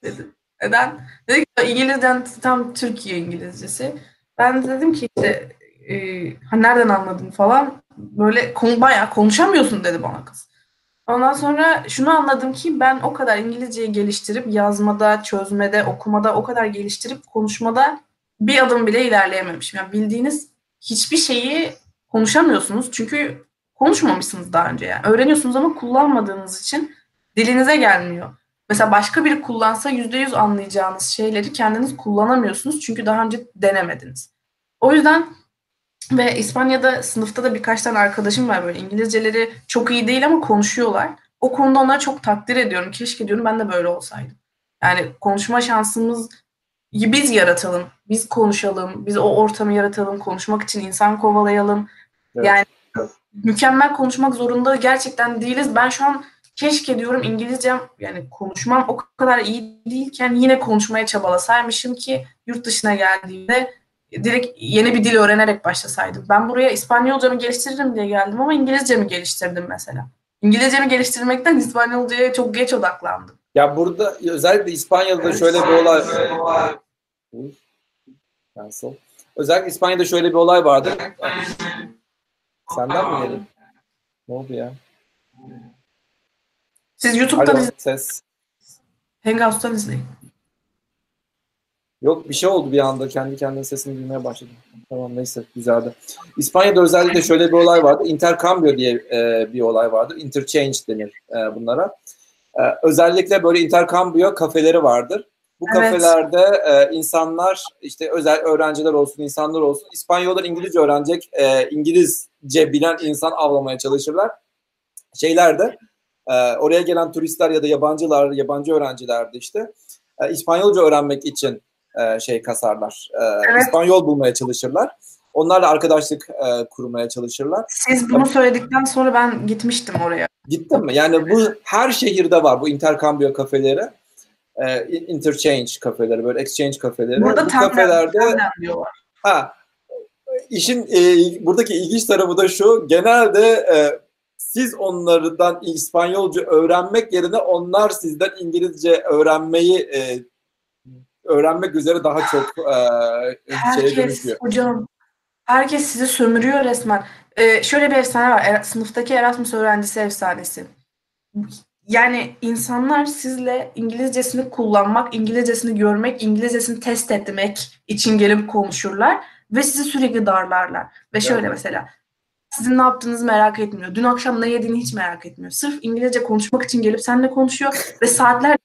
dedim. Neden? Dedi ki İngilizcen tam Türkiye İngilizcesi. Ben de dedim ki işte e, ha nereden anladın falan. Böyle konu, bayağı konuşamıyorsun dedi bana kız. Ondan sonra şunu anladım ki ben o kadar İngilizceyi geliştirip yazmada, çözmede, okumada o kadar geliştirip konuşmada bir adım bile ilerleyememişim. Yani bildiğiniz hiçbir şeyi konuşamıyorsunuz. Çünkü konuşmamışsınız daha önce yani. Öğreniyorsunuz ama kullanmadığınız için dilinize gelmiyor. Mesela başka biri kullansa %100 anlayacağınız şeyleri kendiniz kullanamıyorsunuz. Çünkü daha önce denemediniz. O yüzden ve İspanya'da sınıfta da birkaç tane arkadaşım var böyle İngilizceleri çok iyi değil ama konuşuyorlar. O konuda onları çok takdir ediyorum. Keşke diyorum ben de böyle olsaydım. Yani konuşma şansımız biz yaratalım, biz konuşalım, biz o ortamı yaratalım, konuşmak için insan kovalayalım. Evet. Yani mükemmel konuşmak zorunda gerçekten değiliz. Ben şu an keşke diyorum İngilizcem yani konuşmam o kadar iyi değilken yine konuşmaya çabalasaymışım ki yurt dışına geldiğimde direkt yeni bir dil öğrenerek başlasaydım. Ben buraya İspanyolcamı geliştiririm diye geldim ama İngilizcemi geliştirdim mesela. İngilizcemi geliştirmekten İspanyolcaya çok geç odaklandım. Ya burada özellikle İspanya'da şöyle bir olay Cancel. Özellikle İspanya'da şöyle bir olay vardı. Senden mi geldi? Ne oldu ya? Siz YouTube'dan Alo, ses. Hangouts'tan izleyin. Yok bir şey oldu bir anda. Kendi kendine sesini duymaya başladım. Tamam neyse güzeldi. İspanya'da özellikle şöyle bir olay vardı. Intercambio diye e, bir olay vardı. Interchange denir e, bunlara. E, özellikle böyle intercambio kafeleri vardır. Bu kafelerde e, insanlar işte özel öğrenciler olsun, insanlar olsun İspanyollar İngilizce öğrenecek, e, İngilizce bilen insan avlamaya çalışırlar. Şeyler de e, oraya gelen turistler ya da yabancılar, yabancı öğrenciler de işte e, İspanyolca öğrenmek için e, şey kasarlar. E, evet. İspanyol bulmaya çalışırlar. Onlarla arkadaşlık e, kurmaya çalışırlar. Siz bunu söyledikten sonra ben gitmiştim oraya. Gittin mi? Yani bu her şehirde var bu intercambio kafeleri. E, interchange kafeleri, böyle exchange kafeleri. Burada bu tam kafelerde ha, işin e, buradaki ilginç tarafı da şu. Genelde e, siz onlardan İspanyolca öğrenmek yerine onlar sizden İngilizce öğrenmeyi e, öğrenmek üzere daha çok e, şeye dönüşüyor. Hocam herkes sizi sömürüyor resmen. Ee, şöyle bir efsane var. Er, sınıftaki Erasmus öğrencisi efsanesi. Yani insanlar sizle İngilizcesini kullanmak, İngilizcesini görmek, İngilizcesini test etmek için gelip konuşurlar ve sizi sürekli darlarlar. Ve şöyle evet. mesela sizin ne yaptığınızı merak etmiyor. Dün akşam ne yediğini hiç merak etmiyor. Sırf İngilizce konuşmak için gelip seninle konuşuyor ve saatler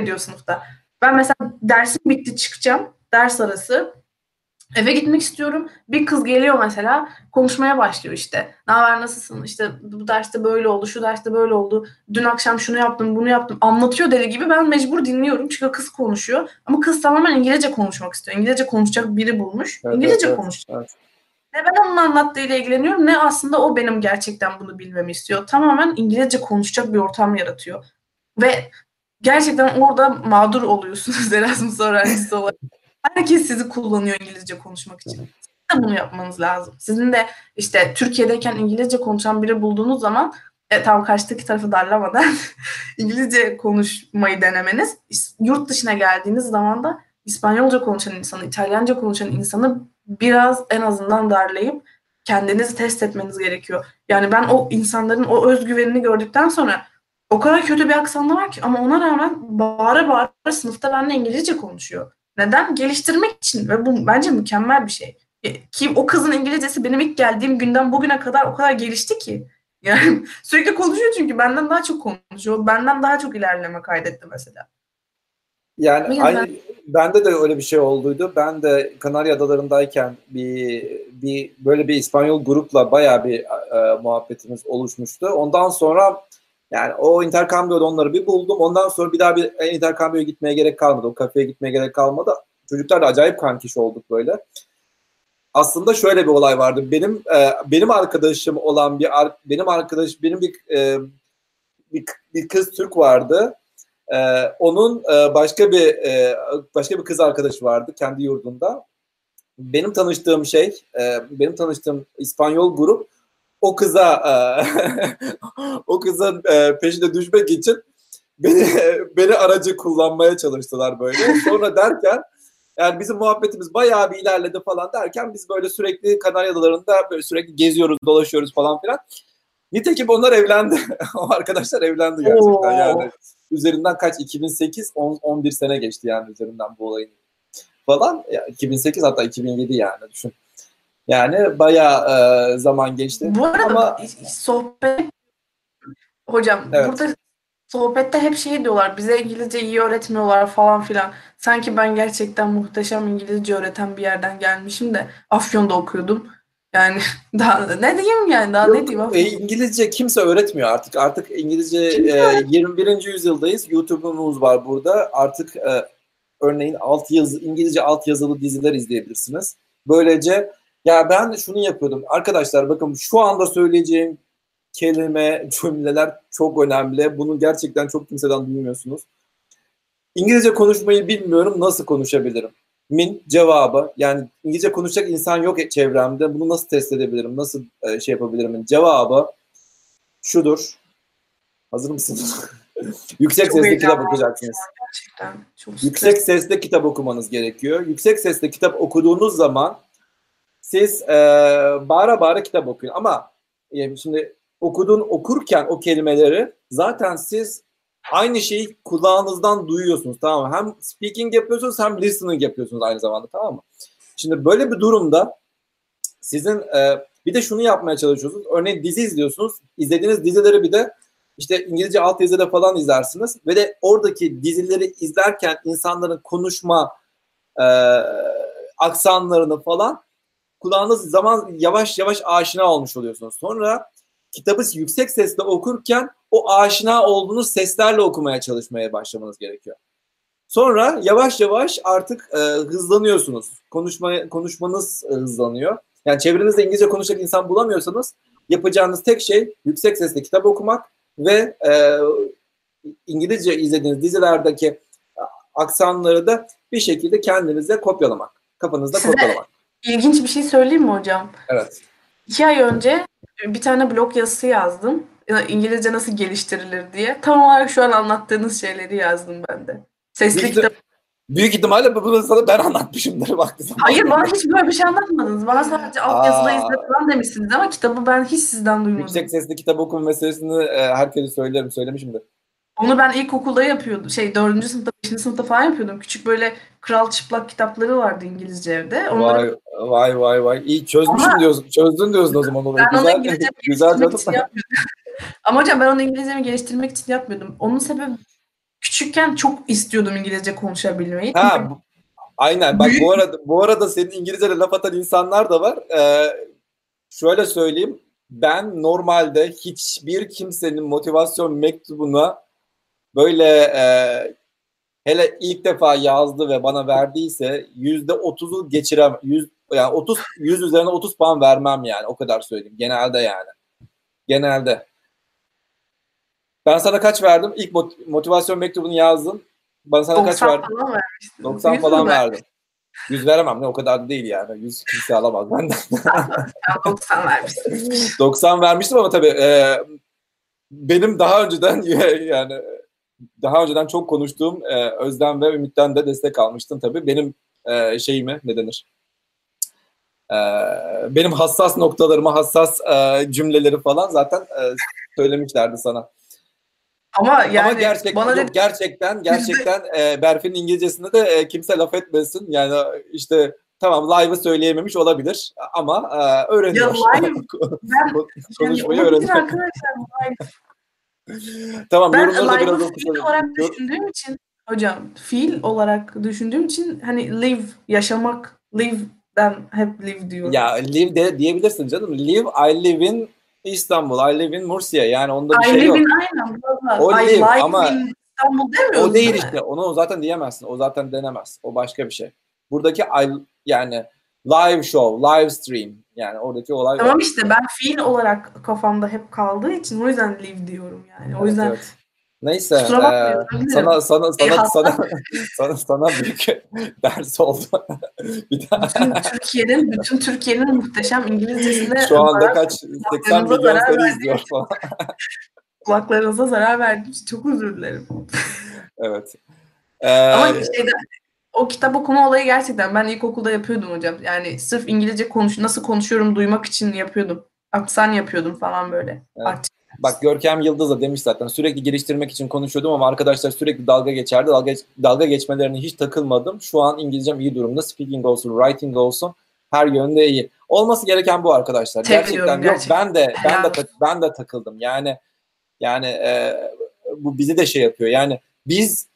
ediyor sınıfta. Ben mesela dersim bitti çıkacağım. Ders arası. Eve gitmek istiyorum. Bir kız geliyor mesela konuşmaya başlıyor işte. Ne haber nasılsın? İşte bu derste böyle oldu, şu derste böyle oldu. Dün akşam şunu yaptım, bunu yaptım. Anlatıyor deli gibi. Ben mecbur dinliyorum. Çünkü kız konuşuyor. Ama kız tamamen İngilizce konuşmak istiyor. İngilizce konuşacak biri bulmuş. Evet, İngilizce evet, konuşacak. Evet. Ne ben onun anlattığıyla ilgileniyorum ne aslında o benim gerçekten bunu bilmemi istiyor. Tamamen İngilizce konuşacak bir ortam yaratıyor. Ve gerçekten orada mağdur oluyorsunuz [laughs] Erasmus öğrencisi olarak. Herkes sizi kullanıyor İngilizce konuşmak için. Siz de bunu yapmanız lazım. Sizin de işte Türkiye'deyken İngilizce konuşan biri bulduğunuz zaman e, tam karşıdaki tarafı darlamadan [laughs] İngilizce konuşmayı denemeniz. Yurt dışına geldiğiniz zaman da İspanyolca konuşan insanı, İtalyanca konuşan insanı biraz en azından darlayıp kendinizi test etmeniz gerekiyor. Yani ben o insanların o özgüvenini gördükten sonra o kadar kötü bir aksanı var ki ama ona rağmen bağıra bağıra sınıfta benimle İngilizce konuşuyor. Neden? Geliştirmek için ve bu bence mükemmel bir şey. E, ki o kızın İngilizcesi benim ilk geldiğim günden bugüne kadar o kadar gelişti ki. [laughs] Yani sürekli konuşuyor çünkü benden daha çok konuşuyor. Benden daha çok ilerleme kaydetti mesela. Yani aynı bende de öyle bir şey olduydu. Ben de Kanarya Adaları'ndayken bir bir böyle bir İspanyol grupla bayağı bir e, muhabbetimiz oluşmuştu. Ondan sonra yani o intercambio'da onları bir buldum. Ondan sonra bir daha bir intercambio'ya gitmeye gerek kalmadı. O kafeye gitmeye gerek kalmadı. Çocuklarla acayip kankiş olduk böyle. Aslında şöyle bir olay vardı. Benim e, benim arkadaşım olan bir benim arkadaş benim bir, e, bir bir kız Türk vardı. E, onun e, başka bir e, başka bir kız arkadaşı vardı kendi yurdunda. Benim tanıştığım şey, e, benim tanıştığım İspanyol grup o kıza e, [laughs] o kızın e, peşine düşmek için beni [laughs] beni aracı kullanmaya çalıştılar böyle. Sonra derken yani bizim muhabbetimiz bayağı bir ilerledi falan derken biz böyle sürekli Kanarya Adaları'nda böyle sürekli geziyoruz, dolaşıyoruz falan filan. Nitekim onlar evlendi. [laughs] o arkadaşlar evlendi gerçekten Oo. yani. Üzerinden kaç? 2008, 10, 11 sene geçti yani üzerinden bu olayın falan. Ya, 2008 hatta 2007 yani düşün. Yani bayağı e, zaman geçti. Bu arada Ama... sohbet hocam evet. burada sohbette hep şey diyorlar bize İngilizce iyi öğretmiyorlar falan filan. Sanki ben gerçekten muhteşem İngilizce öğreten bir yerden gelmişim de Afyon'da okuyordum. Yani [laughs] daha ne diyeyim yani daha Yok, ne diyeyim? E, İngilizce kimse öğretmiyor artık. Artık İngilizce e, 21. yüzyıldayız. YouTube'umuz var burada. Artık e, örneğin alt yazı İngilizce alt yazılı diziler izleyebilirsiniz. Böylece ya ben şunu yapıyordum. Arkadaşlar bakın şu anda söyleyeceğim kelime, cümleler çok önemli. Bunu gerçekten çok kimseden duymuyorsunuz. İngilizce konuşmayı bilmiyorum. Nasıl konuşabilirim? Min cevabı. Yani İngilizce konuşacak insan yok çevremde. Bunu nasıl test edebilirim? Nasıl e, şey yapabilirim? Cevabı şudur. Hazır mısınız? [laughs] Yüksek çok sesle kitap okuyacaksınız. Gerçekten. Çok Yüksek sesle kitap okumanız gerekiyor. Yüksek sesle kitap okuduğunuz zaman siz e, bağıra bağıra kitap okuyun. Ama e, şimdi okudun okurken o kelimeleri zaten siz aynı şeyi kulağınızdan duyuyorsunuz tamam mı? Hem speaking yapıyorsunuz hem listening yapıyorsunuz aynı zamanda tamam mı? Şimdi böyle bir durumda sizin e, bir de şunu yapmaya çalışıyorsunuz. Örneğin dizi izliyorsunuz. İzlediğiniz dizileri bir de işte İngilizce altyazıda falan izlersiniz ve de oradaki dizileri izlerken insanların konuşma e, aksanlarını falan kulağınız zaman yavaş yavaş aşina olmuş oluyorsunuz. Sonra kitabı yüksek sesle okurken o aşina olduğunuz seslerle okumaya çalışmaya başlamanız gerekiyor. Sonra yavaş yavaş artık e, hızlanıyorsunuz. Konuşma, konuşmanız e, hızlanıyor. Yani çevrenizde İngilizce konuşacak insan bulamıyorsanız yapacağınız tek şey yüksek sesle kitap okumak ve e, İngilizce izlediğiniz dizilerdeki aksanları da bir şekilde kendinize kopyalamak. Kafanızda Size kopyalamak. İlginç bir şey söyleyeyim mi hocam? Evet. İki ay önce bir tane blog yazısı yazdım. İngilizce nasıl geliştirilir diye. Tam olarak şu an anlattığınız şeyleri yazdım ben de. Sesli büyük, kitap. Büyük ihtimalle bunu sana ben anlatmışımdır vakti Hayır bana hiç böyle bir şey anlatmadınız. Bana sadece altyazıda izle falan demişsiniz ama kitabı ben hiç sizden duymadım. Yüksek sesli kitap okuma meselesini e, herkese söylerim, söylemişimdir. Onu ben ilkokulda yapıyordum. Şey dördüncü sınıfta, beşinci sınıfta falan yapıyordum. Küçük böyle kral çıplak kitapları vardı İngilizce evde. Onları... Vay vay vay vay. İyi çözmüşsün Ama diyorsun. Çözdün diyorsun o zaman onu. Ben güzel, onu İngilizce güzel [laughs] Ama hocam ben onu İngilizcemi geliştirmek için yapmıyordum. Onun sebebi küçükken çok istiyordum İngilizce konuşabilmeyi. Ha, bu, aynen. Bak bu arada bu arada senin İngilizce'de laf atan insanlar da var. Ee, şöyle söyleyeyim. Ben normalde hiçbir kimsenin motivasyon mektubuna böyle e, hele ilk defa yazdı ve bana verdiyse yüzde otuzu geçirem yüz yani 30 yüz üzerine 30 puan vermem yani o kadar söyleyeyim. Genelde yani. Genelde. Ben sana kaç verdim? İlk motivasyon mektubunu yazdım bana sana kaç verdim falan 90 falan verdim. 100 veremem ne o kadar değil yani. 100 kimse alamaz benden. 90 vermişsin 90 vermiştim ama tabii e, benim daha önceden [laughs] yani daha önceden çok konuştuğum e, Özlem ve Ümit'ten de destek almıştım tabii. Benim e, şeyimi ne denir? E, benim hassas noktalarımı, hassas e, cümleleri falan zaten e, söylemişlerdi sana. Ama yani Ama gerçek, bana yok, gerçekten gerçekten e, Berfin'in İngilizcesinde de e, kimse laf etmesin. Yani işte tamam live'ı söyleyememiş olabilir ama e, öğreniyor. Ya live, [laughs] ben, konuşmayı yani, öğreniyor. Arkadaşlar live tamam ben biraz fiil olarak düşündüğüm için hocam fiil olarak düşündüğüm için hani live yaşamak live'den hep live diyorum. Ya live de diyebilirsin canım. Live I live in İstanbul. I live in Murcia. Yani onda bir I şey live yok. in aynen. O I live live ama in İstanbul demiyoruz. O değil işte. Onu zaten diyemezsin. O zaten denemez. O başka bir şey. Buradaki I, yani live show, live stream. Yani oradaki olay Tamam işte ben fiil olarak kafamda hep kaldığı için o yüzden live diyorum yani. O yüzden evet. Neyse. E, sana sana sana sana, sana sana sana büyük [laughs] ders oldu. [laughs] bir daha. Bütün Türkiye'nin bütün Türkiye'nin muhteşem İngilizcesinde şu anda kaç 80 milyon seni izliyor falan. [laughs] Kulaklarınıza zarar verdiğim için çok özür dilerim. evet. Ee, Ama şeyden, o kitap okuma olayı gerçekten ben ilkokulda yapıyordum hocam. Yani sırf İngilizce konuş nasıl konuşuyorum duymak için yapıyordum. Aksan yapıyordum falan böyle. Evet. Bak Görkem Yıldız da demiş zaten sürekli geliştirmek için konuşuyordum ama arkadaşlar sürekli dalga geçerdi. Dalga, dalga geçmelerine hiç takılmadım. Şu an İngilizcem iyi durumda. Speaking olsun, writing olsun her yönde iyi. Olması gereken bu arkadaşlar. gerçekten, gerçekten yok ben de ben de ben de takıldım. Yani yani e, bu bizi de şey yapıyor. Yani biz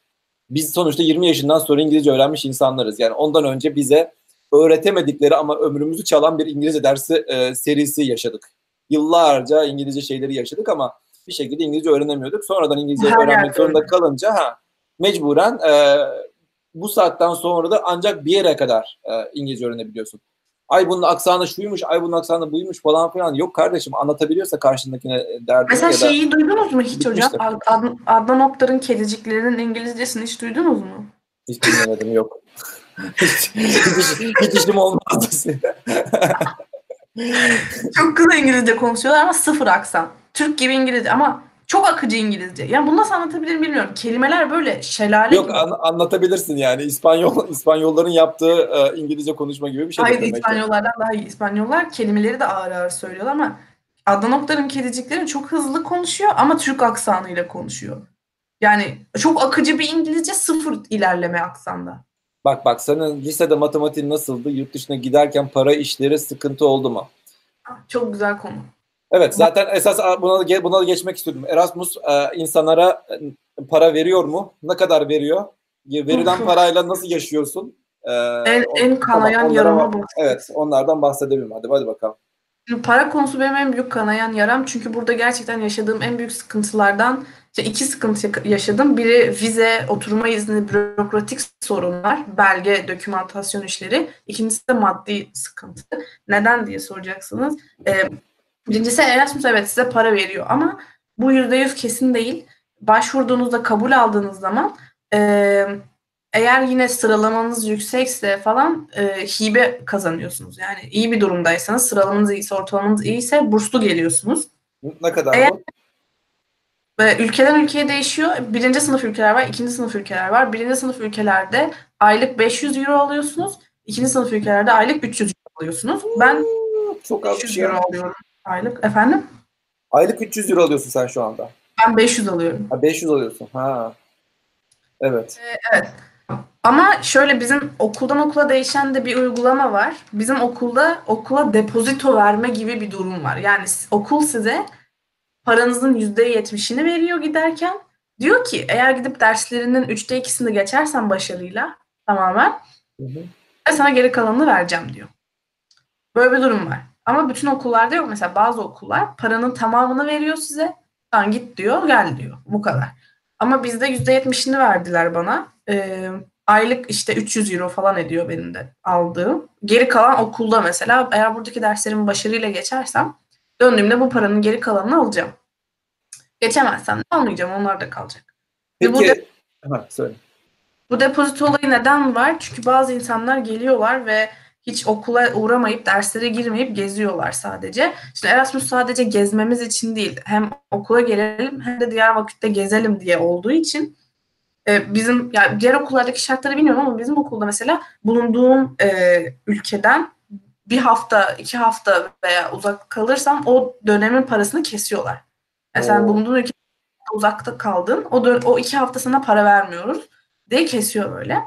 biz sonuçta 20 yaşından sonra İngilizce öğrenmiş insanlarız. Yani ondan önce bize öğretemedikleri ama ömrümüzü çalan bir İngilizce dersi e, serisi yaşadık. Yıllarca İngilizce şeyleri yaşadık ama bir şekilde İngilizce öğrenemiyorduk. Sonradan İngilizce Her öğrenmek zorunda kalınca ha mecburen e, bu saatten sonra da ancak bir yere kadar e, İngilizce öğrenebiliyorsun. Ay bunun aksanı şuymuş, ay bunun aksanı buymuş falan filan. Yok kardeşim anlatabiliyorsa karşındakine derdini Mesela ya da... şeyi duydunuz mu hiç hocam? Ad, Adnan Oktar'ın kediciklerinin İngilizcesini hiç duydunuz mu? Hiç dinlemedim yok. [laughs] hiç, hiç, hiç işim olmazdı. Çok güzel İngilizce konuşuyorlar ama sıfır aksan. Türk gibi İngilizce ama çok akıcı İngilizce. Yani bunu nasıl anlatabilirim bilmiyorum. Kelimeler böyle şelale Yok gibi. An- anlatabilirsin yani. İspanyol [laughs] İspanyolların yaptığı e, İngilizce konuşma gibi bir şey. Hayır İspanyollardan daha iyi. İspanyollar kelimeleri de ağır ağır söylüyorlar ama Adnan Oktar'ın kedicikleri çok hızlı konuşuyor ama Türk aksanıyla konuşuyor. Yani çok akıcı bir İngilizce sıfır ilerleme aksanda. Bak bak senin lisede matematiğin nasıldı? Yurt dışına giderken para işleri sıkıntı oldu mu? Çok güzel konu. Evet zaten esas buna da, buna da geçmek istedim. Erasmus e, insanlara e, para veriyor mu? Ne kadar veriyor? Verilen parayla nasıl yaşıyorsun? Ee, en, en kanayan tamam, yarama bu. Evet onlardan bahsedelim hadi hadi bakalım. Para konusu benim en büyük kanayan yaram. Çünkü burada gerçekten yaşadığım en büyük sıkıntılardan işte iki sıkıntı yaşadım. Biri vize, oturma izni, bürokratik sorunlar, belge, dokümantasyon işleri. İkincisi de maddi sıkıntı. Neden diye soracaksınız. Ee, birincisi Erasmus evet size para veriyor ama bu yüzde yüz kesin değil. Başvurduğunuzda kabul aldığınız zaman e, eğer yine sıralamanız yüksekse falan e, hibe kazanıyorsunuz. Yani iyi bir durumdaysanız sıralamanız iyiyse, ortalamanız iyiyse burslu geliyorsunuz. Ne kadar eğer, bu? ülkeden ülkeye değişiyor. Birinci sınıf ülkeler var, ikinci sınıf ülkeler var. Birinci sınıf ülkelerde aylık 500 euro alıyorsunuz. İkinci sınıf ülkelerde aylık 300 euro alıyorsunuz. Ben çok az 300 euro alıyorum aylık. Efendim? Aylık 300 euro alıyorsun sen şu anda. Ben 500 alıyorum. Ha, 500 alıyorsun. Ha. Evet. Ee, evet. Ama şöyle bizim okuldan okula değişen de bir uygulama var. Bizim okulda okula depozito verme gibi bir durum var. Yani okul size paranızın %70'ini veriyor giderken. Diyor ki eğer gidip derslerinin üçte ikisini geçersen başarıyla tamamen hı hı. ben sana geri kalanını vereceğim diyor. Böyle bir durum var. Ama bütün okullarda yok. Mesela bazı okullar paranın tamamını veriyor size. Sen git diyor gel diyor. Bu kadar. Ama bizde %70'ini verdiler bana. Ee, aylık işte 300 euro falan ediyor benim de aldığım. Geri kalan okulda mesela eğer buradaki derslerimi başarıyla geçersem döndüğümde bu paranın geri kalanını alacağım. Geçemezsem de almayacağım. Onlar da kalacak. Peki, bu, de, ha, söyle. bu depozito olayı neden var? Çünkü bazı insanlar geliyorlar ve hiç okula uğramayıp derslere girmeyip geziyorlar sadece. İşte Erasmus sadece gezmemiz için değil. Hem okula gelelim hem de diğer vakitte gezelim diye olduğu için e, bizim yani diğer okullardaki şartları bilmiyorum ama bizim okulda mesela bulunduğum e, ülkeden bir hafta, iki hafta veya uzak kalırsam o dönemin parasını kesiyorlar. Yani sen bulunduğun ülkeden uzakta kaldın. O, dön- o iki hafta sana para vermiyoruz diye kesiyor böyle.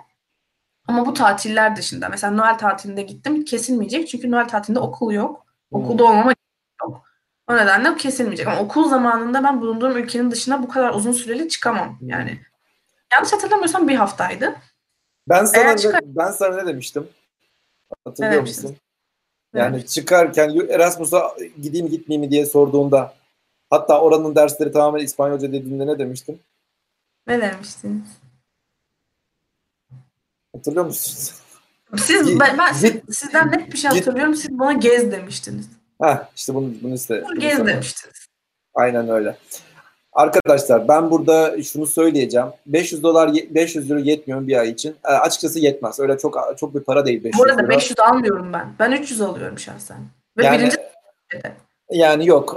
Ama bu tatiller dışında mesela Noel tatilinde gittim kesilmeyecek çünkü Noel tatilinde okul yok. Okulda olmama yok. O nedenle kesilmeyecek. Ama okul zamanında ben bulunduğum ülkenin dışına bu kadar uzun süreli çıkamam. Yani yanlış hatırlamıyorsam bir haftaydı. Ben sana ne, çıkar... ben sana ne demiştim? Hatırlıyor evet, musun? Yani evet. çıkarken Erasmus'a gideyim gitmeyeyim diye sorduğunda hatta oranın dersleri tamamen İspanyolca dediğinde ne demiştim? Ne demiştiniz? Hatırlıyor musunuz? Siz ben, ben siz, sizden net bir şey hatırlıyorum. Siz bana gez demiştiniz. Ha işte bunu bunu iste. Bunu gez demiştiniz. Aynen öyle. Arkadaşlar ben burada şunu söyleyeceğim. 500 dolar 500 euro yetmiyor bir ay için. E, açıkçası yetmez. Öyle çok çok bir para değil 500 Bu arada euro. 500 almıyorum ben. Ben 300 alıyorum şahsen. Ve yani, birinci yani yok.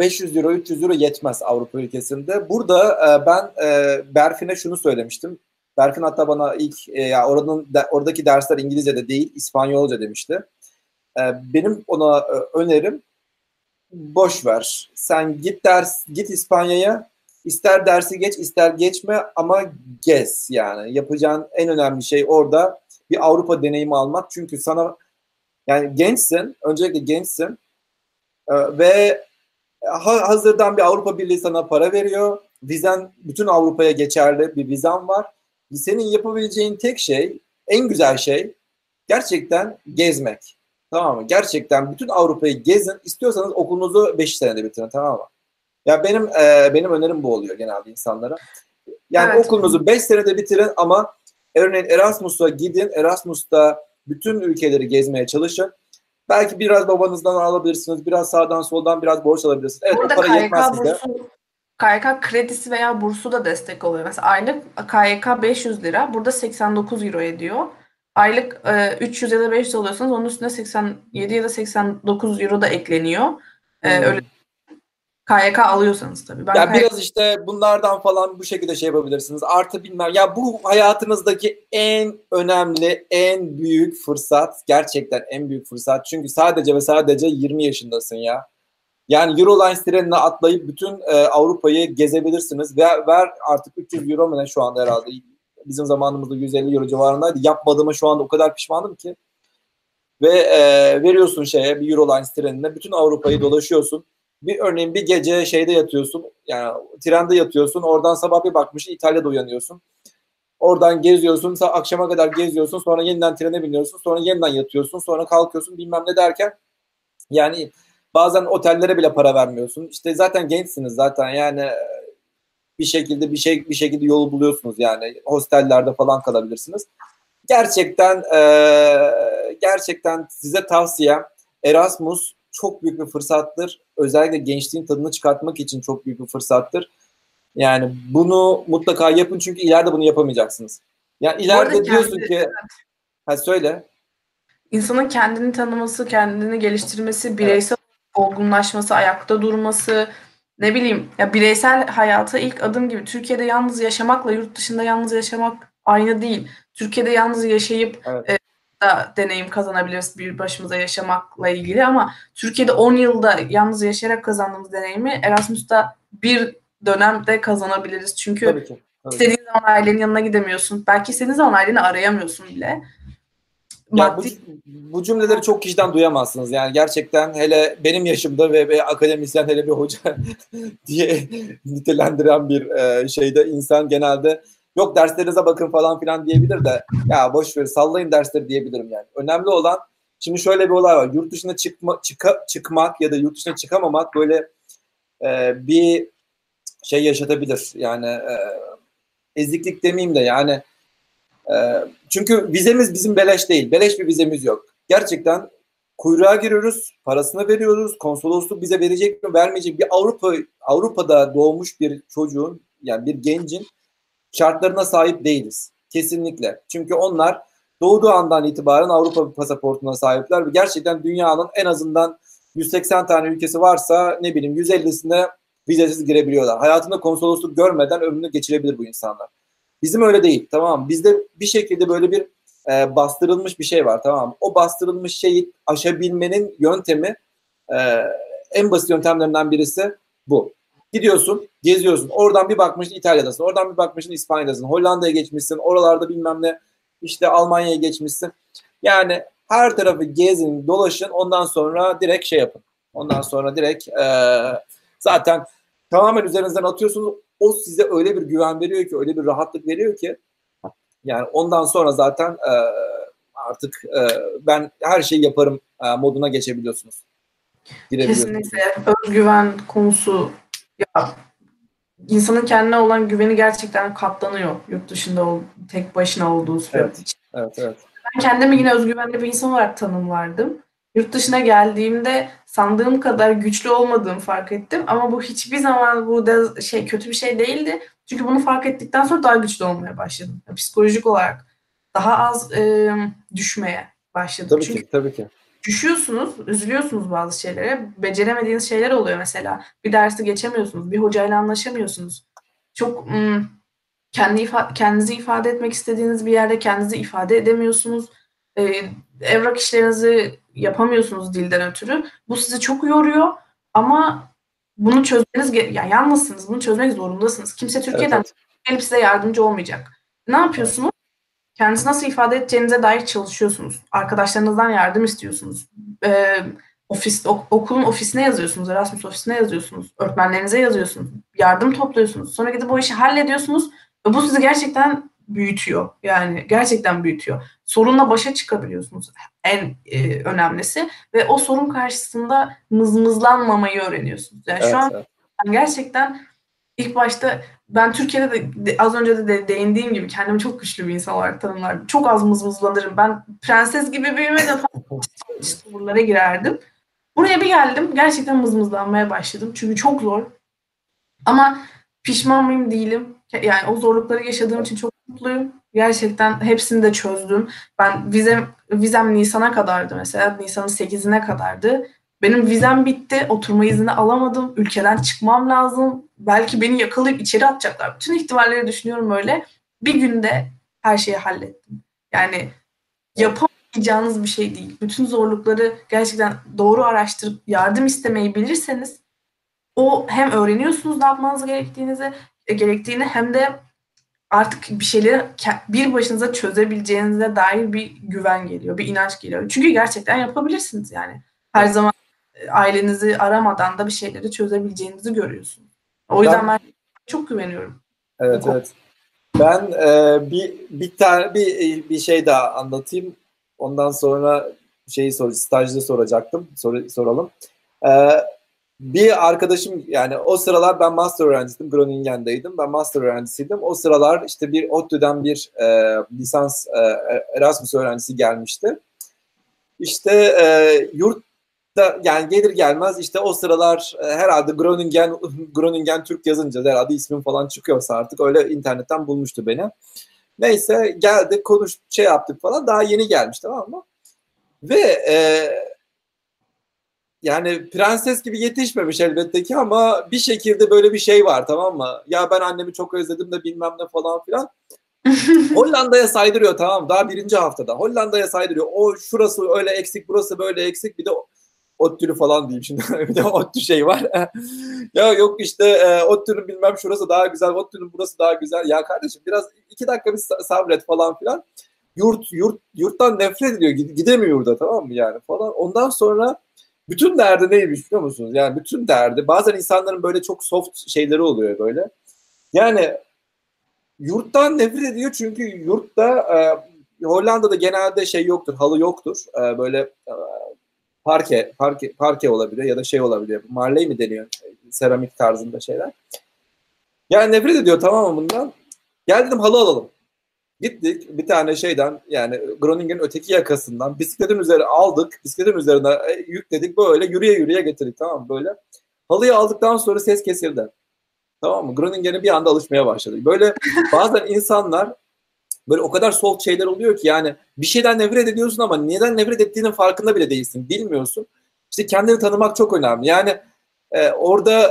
500 euro 300 euro yetmez Avrupa ülkesinde. Burada e, ben e, Berfin'e şunu söylemiştim. Berfin hatta bana ilk e, ya oranın oradaki dersler İngilizce'de değil İspanyolca demişti. Benim ona önerim boş ver. Sen git ders git İspanya'ya ister dersi geç ister geçme ama gez yani. Yapacağın en önemli şey orada bir Avrupa deneyimi almak. Çünkü sana yani gençsin, öncelikle gençsin ee, ve hazırdan bir Avrupa Birliği sana para veriyor. Vizen bütün Avrupa'ya geçerli bir vizen var. Senin yapabileceğin tek şey, en güzel şey gerçekten gezmek. Tamam mı? Gerçekten bütün Avrupa'yı gezin. İstiyorsanız okulunuzu 5 senede bitirin tamam mı? Ya benim e, benim önerim bu oluyor genelde insanlara. Yani evet. okulunuzu 5 senede bitirin ama örneğin Erasmus'a gidin. Erasmus'ta bütün ülkeleri gezmeye çalışın. Belki biraz babanızdan alabilirsiniz. Biraz sağdan soldan biraz borç alabilirsiniz. Evet Burada o para yetmez size. KYK kredisi veya bursu da destek oluyor. Mesela aylık KYK 500 lira. Burada 89 euro ediyor. Aylık e, 300 ya da 500 alıyorsanız onun üstüne 87 ya da 89 euro da ekleniyor. E, hmm. Öyle KYK alıyorsanız tabii. Ben ya KYK... biraz işte bunlardan falan bu şekilde şey yapabilirsiniz. Artı bilmem ya bu hayatınızdaki en önemli, en büyük fırsat. Gerçekten en büyük fırsat. Çünkü sadece ve sadece 20 yaşındasın ya. Yani Eurolines trenine atlayıp bütün e, Avrupa'yı gezebilirsiniz. Ve ver artık 300 euro mu ne şu anda herhalde bizim zamanımızda 150 euro civarındaydı. Yapmadığıma şu anda o kadar pişmanım ki. Ve e, veriyorsun şeye bir Eurolines trenine bütün Avrupa'yı dolaşıyorsun. bir örneğin bir gece şeyde yatıyorsun yani trende yatıyorsun oradan sabah bir bakmış İtalya'da uyanıyorsun. Oradan geziyorsun, akşama kadar geziyorsun, sonra yeniden trene biniyorsun, sonra yeniden yatıyorsun, sonra kalkıyorsun bilmem ne derken yani bazen otellere bile para vermiyorsun. İşte zaten gençsiniz zaten yani bir şekilde bir şey bir şekilde yolu buluyorsunuz yani hostellerde falan kalabilirsiniz. Gerçekten e, gerçekten size tavsiyem Erasmus çok büyük bir fırsattır. Özellikle gençliğin tadını çıkartmak için çok büyük bir fırsattır. Yani bunu mutlaka yapın çünkü ileride bunu yapamayacaksınız. Yani ileride diyorsun kendi, ki evet. ha söyle. İnsanın kendini tanıması, kendini geliştirmesi, bireysel. Olgunlaşması, ayakta durması, ne bileyim ya bireysel hayata ilk adım gibi. Türkiye'de yalnız yaşamakla yurt dışında yalnız yaşamak aynı değil. Türkiye'de yalnız yaşayıp evet. e, da deneyim kazanabiliriz bir başımıza yaşamakla ilgili ama Türkiye'de 10 yılda yalnız yaşayarak kazandığımız deneyimi Erasmus'ta bir dönemde kazanabiliriz. Çünkü tabii ki, tabii. istediğin zaman ailenin yanına gidemiyorsun. Belki istediğin zaman aileni arayamıyorsun bile. Ya bu, bu cümleleri çok kişiden duyamazsınız. Yani gerçekten hele benim yaşımda ve, ve akademisyen hele bir hoca [laughs] diye nitelendiren bir e, şeyde insan genelde yok derslerinize bakın falan filan diyebilir de ya boş ver sallayın dersleri diyebilirim yani. Önemli olan şimdi şöyle bir olay var. Yurt dışına çıkma, çıka, çıkmak ya da yurt dışına çıkamamak böyle e, bir şey yaşatabilir. Yani e, eziklik demeyeyim de yani çünkü vizemiz bizim beleş değil. Beleş bir vizemiz yok. Gerçekten kuyruğa giriyoruz, parasını veriyoruz. Konsolosluk bize verecek mi, vermeyecek bir Avrupa Avrupa'da doğmuş bir çocuğun yani bir gencin şartlarına sahip değiliz. Kesinlikle. Çünkü onlar doğduğu andan itibaren Avrupa pasaportuna sahipler ve gerçekten dünyanın en azından 180 tane ülkesi varsa ne bileyim 150'sine vizesiz girebiliyorlar. Hayatında konsolosluk görmeden ömrünü geçirebilir bu insanlar. Bizim öyle değil tamam Bizde bir şekilde böyle bir e, bastırılmış bir şey var tamam O bastırılmış şeyi aşabilmenin yöntemi e, en basit yöntemlerinden birisi bu. Gidiyorsun, geziyorsun. Oradan bir bakmışsın İtalya'dasın. Oradan bir bakmışsın İspanya'dasın. Hollanda'ya geçmişsin. Oralarda bilmem ne işte Almanya'ya geçmişsin. Yani her tarafı gezin, dolaşın. Ondan sonra direkt şey yapın. Ondan sonra direkt e, zaten tamamen üzerinizden atıyorsunuz. O size öyle bir güven veriyor ki, öyle bir rahatlık veriyor ki yani ondan sonra zaten e, artık e, ben her şeyi yaparım e, moduna geçebiliyorsunuz. Kesinlikle. Özgüven konusu ya insanın kendine olan güveni gerçekten katlanıyor yurt dışında ol, tek başına olduğu sürece. Evet, evet, evet. Ben kendimi yine özgüvenli bir insan olarak tanımlardım. Yurt dışına geldiğimde sandığım kadar güçlü olmadığımı fark ettim ama bu hiçbir zaman bu da şey kötü bir şey değildi. Çünkü bunu fark ettikten sonra daha güçlü olmaya başladım. Psikolojik olarak daha az e, düşmeye başladım. Tabii Çünkü ki, tabii ki. Düşüyorsunuz, üzülüyorsunuz bazı şeylere. Beceremediğiniz şeyler oluyor mesela. Bir dersi geçemiyorsunuz, bir hocayla anlaşamıyorsunuz. Çok ım, kendi ifa kendinizi ifade etmek istediğiniz bir yerde kendinizi ifade edemiyorsunuz. Ee, evrak işlerinizi yapamıyorsunuz dilden ötürü. Bu sizi çok yoruyor ama bunu çözmeniz yani yalnızsınız. Bunu çözmek zorundasınız. Kimse Türkiye'den evet, evet. gelip size yardımcı olmayacak. Ne yapıyorsunuz? Kendinizi nasıl ifade edeceğinize dair çalışıyorsunuz. Arkadaşlarınızdan yardım istiyorsunuz. Ee, ofis, ok, okulun ofisine yazıyorsunuz. Erasmus ofisine yazıyorsunuz. Öğretmenlerinize yazıyorsunuz. Yardım topluyorsunuz. Sonra gidip bu işi hallediyorsunuz. Ve bu sizi gerçekten büyütüyor. Yani gerçekten büyütüyor. Sorunla başa çıkabiliyorsunuz. En e, önemlisi. Ve o sorun karşısında mızmızlanmamayı öğreniyorsunuz. Yani evet, şu an evet. gerçekten ilk başta ben Türkiye'de de az önce de değindiğim gibi kendimi çok güçlü bir insan olarak tanımlardım. Çok az mızmızlanırım. Ben prenses gibi büyümedim. [laughs] Buralara girerdim. Buraya bir geldim. Gerçekten mızmızlanmaya başladım. Çünkü çok zor. Ama pişman mıyım değilim. Yani o zorlukları yaşadığım için çok mutluyum. Gerçekten hepsini de çözdüm. Ben vizem, vizem Nisan'a kadardı mesela. Nisan'ın 8'ine kadardı. Benim vizem bitti. Oturma izni alamadım. Ülkeden çıkmam lazım. Belki beni yakalayıp içeri atacaklar. Bütün ihtimalleri düşünüyorum öyle. Bir günde her şeyi hallettim. Yani yapamayacağınız bir şey değil. Bütün zorlukları gerçekten doğru araştırıp yardım istemeyi bilirseniz o hem öğreniyorsunuz ne yapmanız gerektiğinizi e, gerektiğini hem de artık bir şeyleri bir başınıza çözebileceğinize dair bir güven geliyor, bir inanç geliyor. Çünkü gerçekten yapabilirsiniz yani. Her zaman ailenizi aramadan da bir şeyleri çözebileceğinizi görüyorsun. O yüzden ben, ben çok güveniyorum. Evet evet. Ben e, bir bir tane bir bir şey daha anlatayım. Ondan sonra şeyi sor, stajda soracaktım. Sor, soralım. E, bir arkadaşım yani o sıralar ben master öğrencisiydim. Groningen'deydim. Ben master öğrencisiydim. O sıralar işte bir ODTÜ'den bir e, lisans e, Erasmus öğrencisi gelmişti. İşte e, yurt da yani gelir gelmez işte o sıralar e, herhalde Groningen [laughs] Groningen Türk yazınca herhalde ismim falan çıkıyorsa artık öyle internetten bulmuştu beni. Neyse geldi konuş şey yaptık falan daha yeni gelmiş tamam mı? Ve e, yani prenses gibi yetişmemiş elbette ki ama bir şekilde böyle bir şey var tamam mı? Ya ben annemi çok özledim de bilmem ne falan filan. [laughs] Hollanda'ya saydırıyor tamam daha birinci haftada. Hollanda'ya saydırıyor. O şurası öyle eksik burası böyle eksik bir de ODTÜ'lü falan diyeyim şimdi. [laughs] bir de ODTÜ şey var. [laughs] ya yok işte e, bilmem şurası daha güzel, ODTÜ'nün burası daha güzel. Ya kardeşim biraz iki dakika bir sabret falan filan. Yurt, yurt, yurttan nefret ediyor. Gidemiyor yurda tamam mı yani falan. Ondan sonra bütün derdi neymiş biliyor musunuz? Yani bütün derdi bazen insanların böyle çok soft şeyleri oluyor böyle. Yani yurttan nefret ediyor çünkü yurtta e, Hollanda'da genelde şey yoktur, halı yoktur. E, böyle e, parke, parke, parke olabiliyor ya da şey olabiliyor. Marley mi deniyor? Seramik tarzında şeyler. Yani nefret ediyor tamam mı bundan? Gel dedim halı alalım. Gittik bir tane şeyden yani Groningen'in öteki yakasından bisikletin üzerine aldık. Bisikletin üzerine e, yükledik böyle yürüye yürüye getirdik tamam böyle. Halıyı aldıktan sonra ses kesildi. Tamam mı? Groningen'e bir anda alışmaya başladı. Böyle [laughs] bazen insanlar böyle o kadar soft şeyler oluyor ki yani bir şeyden nefret ediyorsun ama neden nefret ettiğinin farkında bile değilsin. Bilmiyorsun. İşte kendini tanımak çok önemli. Yani e, orada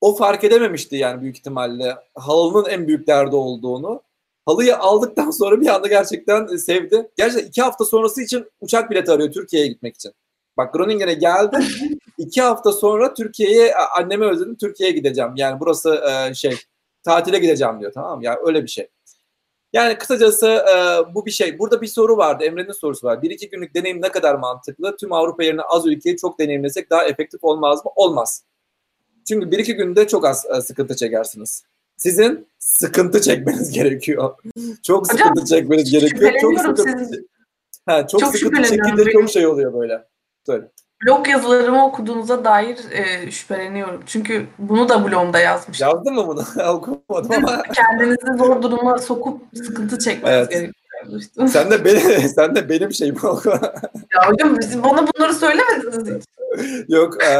o fark edememişti yani büyük ihtimalle halının en büyük derdi olduğunu. Halıyı aldıktan sonra bir anda gerçekten sevdi. Gerçekten iki hafta sonrası için uçak bileti arıyor Türkiye'ye gitmek için. Bak Groningen'e geldi. iki hafta sonra Türkiye'ye anneme özledim Türkiye'ye gideceğim. Yani burası e, şey tatile gideceğim diyor tamam mı? Yani öyle bir şey. Yani kısacası e, bu bir şey. Burada bir soru vardı. Emre'nin sorusu var. Bir iki günlük deneyim ne kadar mantıklı? Tüm Avrupa yerine az ülkeyi çok deneyimlesek daha efektif olmaz mı? Olmaz. Çünkü bir iki günde çok az e, sıkıntı çekersiniz. Sizin sıkıntı çekmeniz gerekiyor. çok Hocam, sıkıntı çekmeniz gerekiyor. Çok sıkıntı, sizin... ha, çok, çok sıkıntı çekince çok şey oluyor böyle. Söyle blog yazılarımı okuduğunuza dair e, şüpheleniyorum. Çünkü bunu da blogumda yazmıştım. Yazdın mı bunu? [laughs] Okumadım ama. [laughs] Kendinizi zor duruma sokup sıkıntı çekmeniz evet. gerekiyor. Sen de benim, [laughs] sen de benim şeyim oku. ya hocam siz bana bunları söylemediniz hiç. Yok. E,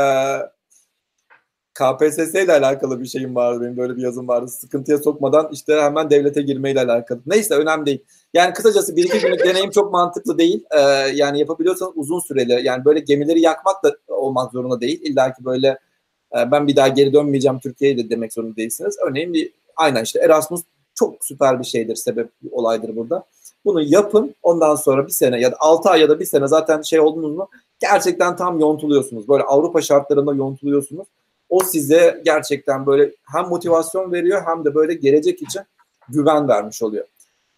KPSS ile alakalı bir şeyim vardı. Benim böyle bir yazım vardı. Sıkıntıya sokmadan işte hemen devlete girmeyle alakalı. Neyse önemli değil. Yani kısacası bir iki günlük deneyim çok mantıklı değil. Ee, yani yapabiliyorsanız uzun süreli. Yani böyle gemileri yakmak da olmak zorunda değil. İlla ki böyle e, ben bir daha geri dönmeyeceğim Türkiye'ye de demek zorunda değilsiniz. Örneğin bir aynen işte Erasmus çok süper bir şeydir, sebep olaydır burada. Bunu yapın. Ondan sonra bir sene ya da 6 ay ya da bir sene zaten şey oldunuz mu gerçekten tam yontuluyorsunuz. Böyle Avrupa şartlarında yontuluyorsunuz. O size gerçekten böyle hem motivasyon veriyor hem de böyle gelecek için güven vermiş oluyor.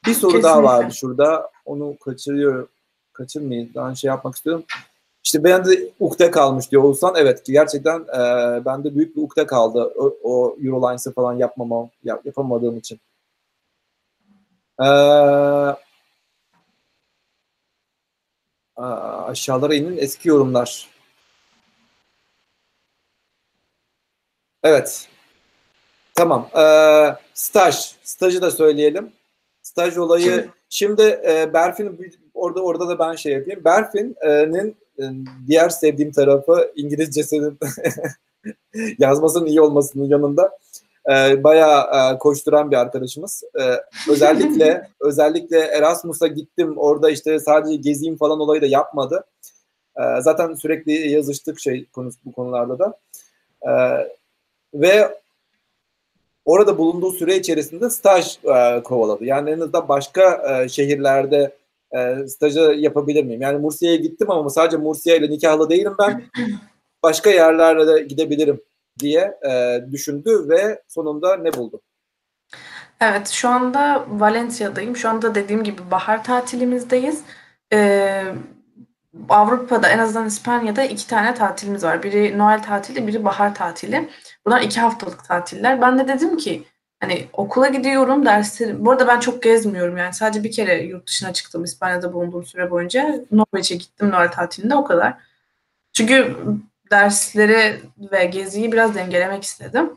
Bir soru Kesinlikle. daha vardı şurada. Onu kaçırıyor. Kaçırmayın. Daha şey yapmak istiyorum. İşte ben de ukde kalmış diyor Oğuzhan. Evet ki gerçekten e, bende büyük bir ukde kaldı. O, o Eurolines'ı falan yapmamam, yap, yapamadığım için. Ee, aşağılara inin eski yorumlar. Evet. Tamam. Ee, staj. Stajı da söyleyelim. Staj olayı. Şimdi e, Berfin orada orada da ben şey yapayım. Berfin'in e, diğer sevdiğim tarafı İngilizcesinin [laughs] yazmasının iyi olmasının yanında e, bayağı e, koşturan bir arkadaşımız. E, özellikle [laughs] özellikle Erasmus'a gittim orada işte sadece gezeyim falan olayı da yapmadı. E, zaten sürekli yazıştık şey konusu bu konularda da. E, ve orada bulunduğu süre içerisinde staj e, kovaladı. Yani en azından başka e, şehirlerde e, stajı yapabilir miyim? Yani Mursiye'ye gittim ama sadece Mursiye ile nikahlı değilim ben. [laughs] Başka yerlere de gidebilirim diye e, düşündü ve sonunda ne buldu? Evet, şu anda Valencia'dayım. Şu anda dediğim gibi bahar tatilimizdeyiz. Ee, Avrupa'da en azından İspanya'da iki tane tatilimiz var. Biri Noel tatili, biri bahar tatili. Bunlar iki haftalık tatiller. Ben de dedim ki hani okula gidiyorum derslerim. Bu arada ben çok gezmiyorum yani sadece bir kere yurt dışına çıktım İspanya'da bulunduğum süre boyunca. Norveç'e gittim Noel tatilinde o kadar. Çünkü dersleri ve geziyi biraz dengelemek istedim.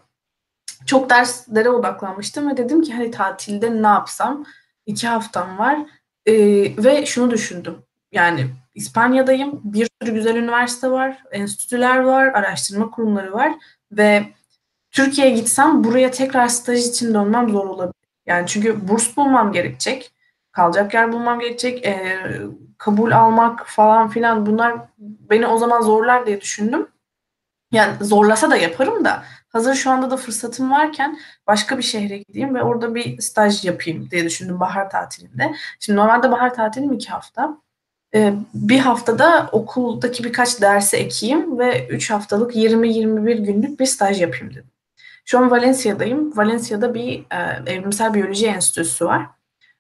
Çok derslere odaklanmıştım ve dedim ki hani tatilde ne yapsam? İki haftam var ee, ve şunu düşündüm. Yani İspanya'dayım. Bir sürü güzel üniversite var, enstitüler var, araştırma kurumları var ve Türkiye'ye gitsem buraya tekrar staj için dönmem zor olabilir. Yani çünkü burs bulmam gerekecek. Kalacak yer bulmam gerekecek. E, kabul almak falan filan bunlar beni o zaman zorlar diye düşündüm. Yani zorlasa da yaparım da hazır şu anda da fırsatım varken başka bir şehre gideyim ve orada bir staj yapayım diye düşündüm bahar tatilinde. Şimdi normalde bahar tatilim iki hafta. Ee, bir haftada okuldaki birkaç dersi ekeyim ve üç haftalık 20-21 günlük bir staj yapayım dedim. Şu an Valencia'dayım. Valencia'da bir e, evrimsel biyoloji enstitüsü var.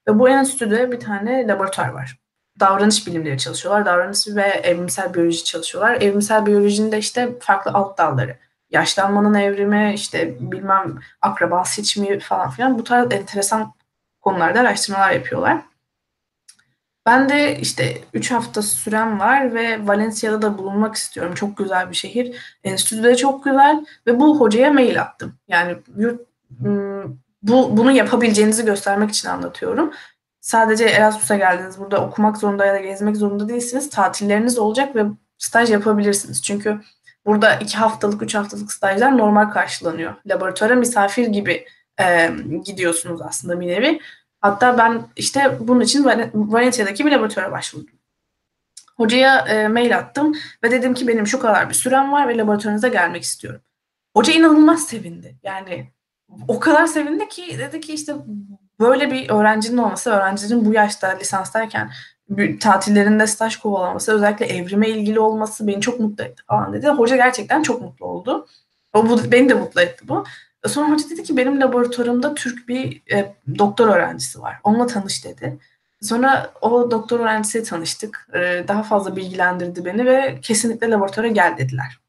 Ve bu enstitüde bir tane laboratuvar var. Davranış bilimleri çalışıyorlar. Davranış ve evrimsel biyoloji çalışıyorlar. Evrimsel biyolojinin de işte farklı alt dalları. Yaşlanmanın evrimi, işte bilmem akraba seçimi falan filan bu tarz enteresan konularda araştırmalar yapıyorlar. Ben de işte 3 hafta sürem var ve Valencia'da da bulunmak istiyorum. Çok güzel bir şehir. Enstitü de çok güzel ve bu hocaya mail attım. Yani bu bunu yapabileceğinizi göstermek için anlatıyorum. Sadece Erasmus'a geldiniz. Burada okumak zorunda ya da gezmek zorunda değilsiniz. Tatilleriniz olacak ve staj yapabilirsiniz. Çünkü burada iki haftalık, üç haftalık stajlar normal karşılanıyor. Laboratuvara misafir gibi e, gidiyorsunuz aslında bir nevi. Hatta ben işte bunun için Valencia'daki bir laboratuvara başvurdum. Hocaya e, mail attım ve dedim ki benim şu kadar bir sürem var ve laboratuvarınıza gelmek istiyorum. Hoca inanılmaz sevindi. Yani o kadar sevindi ki dedi ki işte böyle bir öğrencinin olması, öğrencinin bu yaşta lisanstayken tatillerinde staj kovalaması, özellikle evrime ilgili olması beni çok mutlu etti falan dedi. Hoca gerçekten çok mutlu oldu. O bu, beni de mutlu etti bu. Sonra hoca dedi ki benim laboratuvarımda Türk bir e, doktor öğrencisi var. Onunla tanış dedi. Sonra o doktor öğrencisiyle tanıştık. E, daha fazla bilgilendirdi beni ve kesinlikle laboratuvara gel dediler.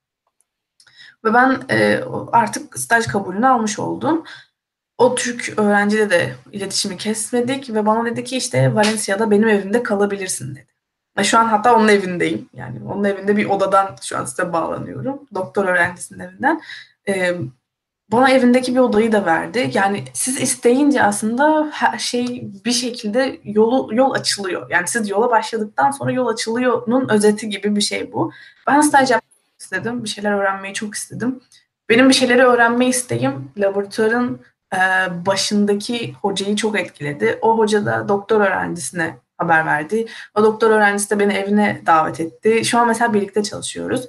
Ve ben e, artık staj kabulünü almış oldum. O Türk öğrenciyle de iletişimi kesmedik ve bana dedi ki işte Valencia'da benim evimde kalabilirsin dedi. Ve şu an hatta onun evindeyim. Yani onun evinde bir odadan şu an size bağlanıyorum. Doktor öğrencisinin evinden. E, bana evindeki bir odayı da verdi. Yani siz isteyince aslında her şey bir şekilde yolu yol açılıyor. Yani siz yola başladıktan sonra yol açılıyor'nun özeti gibi bir şey bu. Ben staj yapmak istedim. Bir şeyler öğrenmeyi çok istedim. Benim bir şeyleri öğrenme isteğim laboratuvarın e, başındaki hocayı çok etkiledi. O hoca da doktor öğrencisine haber verdi. O doktor öğrencisi de beni evine davet etti. Şu an mesela birlikte çalışıyoruz.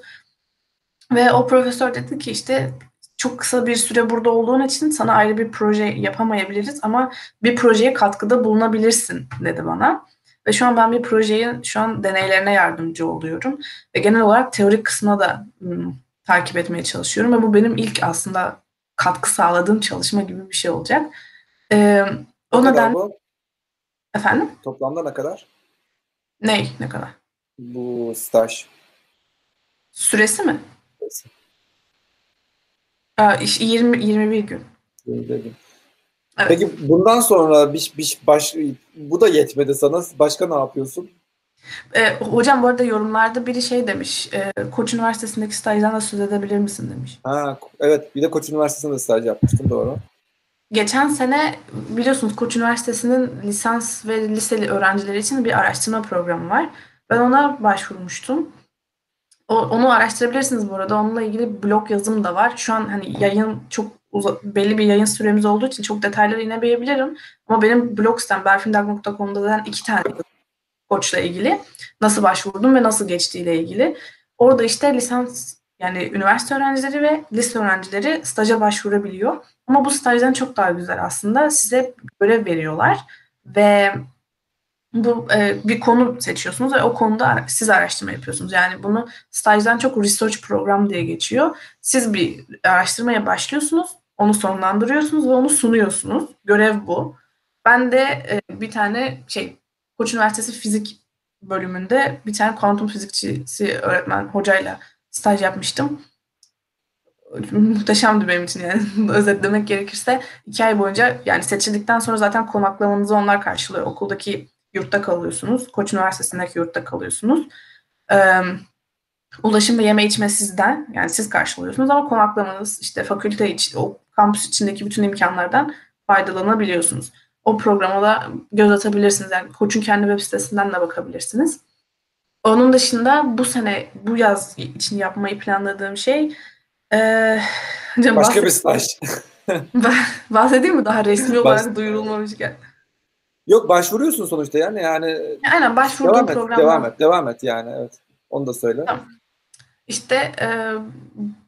Ve o profesör dedi ki işte çok kısa bir süre burada olduğun için sana ayrı bir proje yapamayabiliriz ama bir projeye katkıda bulunabilirsin dedi bana. Ve şu an ben bir projeyi şu an deneylerine yardımcı oluyorum. Ve genel olarak teorik kısmına da ım, takip etmeye çalışıyorum. Ve bu benim ilk aslında katkı sağladığım çalışma gibi bir şey olacak. Ee, o ne neden... bu? Efendim? Toplamda ne kadar? Ney? Ne kadar? Bu staj. Süresi mi? Süresi. 20 21 gün. 21 gün. Evet. Peki bundan sonra bir, bir baş bu da yetmedi sana. Başka ne yapıyorsun? E, hocam bu arada yorumlarda biri şey demiş. E, Koç Üniversitesi'ndeki stajdan da söz edebilir misin demiş. Ha, evet bir de Koç Üniversitesi'nde staj yapmıştım doğru. Geçen sene biliyorsunuz Koç Üniversitesi'nin lisans ve liseli öğrencileri için bir araştırma programı var. Ben ona başvurmuştum. O, onu araştırabilirsiniz bu arada. Onunla ilgili blog yazım da var. Şu an hani yayın çok uza, belli bir yayın süremiz olduğu için çok detaylara inemeyebilirim. Ama benim blog sitem berfindag.com'da zaten iki tane koçla ilgili nasıl başvurdum ve nasıl geçtiğiyle ilgili. Orada işte lisans yani üniversite öğrencileri ve lise öğrencileri staja başvurabiliyor. Ama bu stajdan çok daha güzel aslında. Size görev veriyorlar ve bu e, bir konu seçiyorsunuz ve o konuda siz araştırma yapıyorsunuz. Yani bunu stajdan çok research program diye geçiyor. Siz bir araştırmaya başlıyorsunuz, onu sonlandırıyorsunuz ve onu sunuyorsunuz. Görev bu. Ben de e, bir tane şey Koç Üniversitesi Fizik bölümünde bir tane kuantum fizikçisi öğretmen hocayla staj yapmıştım. Muhteşemdi benim için yani [laughs] özetlemek gerekirse iki ay boyunca yani seçildikten sonra zaten konaklamanızı onlar karşılıyor. Okuldaki yurtta kalıyorsunuz. Koç Üniversitesi'ndeki yurtta kalıyorsunuz. Ee, ulaşım ve yeme içme sizden yani siz karşılıyorsunuz ama konaklamanız işte fakülte için o kampüs içindeki bütün imkanlardan faydalanabiliyorsunuz. O programa da göz atabilirsiniz. Yani Koç'un kendi web sitesinden de bakabilirsiniz. Onun dışında bu sene, bu yaz için yapmayı planladığım şey ee, Başka bir staj. [laughs] bahsedeyim mi daha resmi olarak Baş... duyurulmamışken? Yok başvuruyorsun sonuçta yani yani. Aynen başvurduğum devam. Et, devam et, devam et yani evet. Onu da söyle. Tamam. İşte e,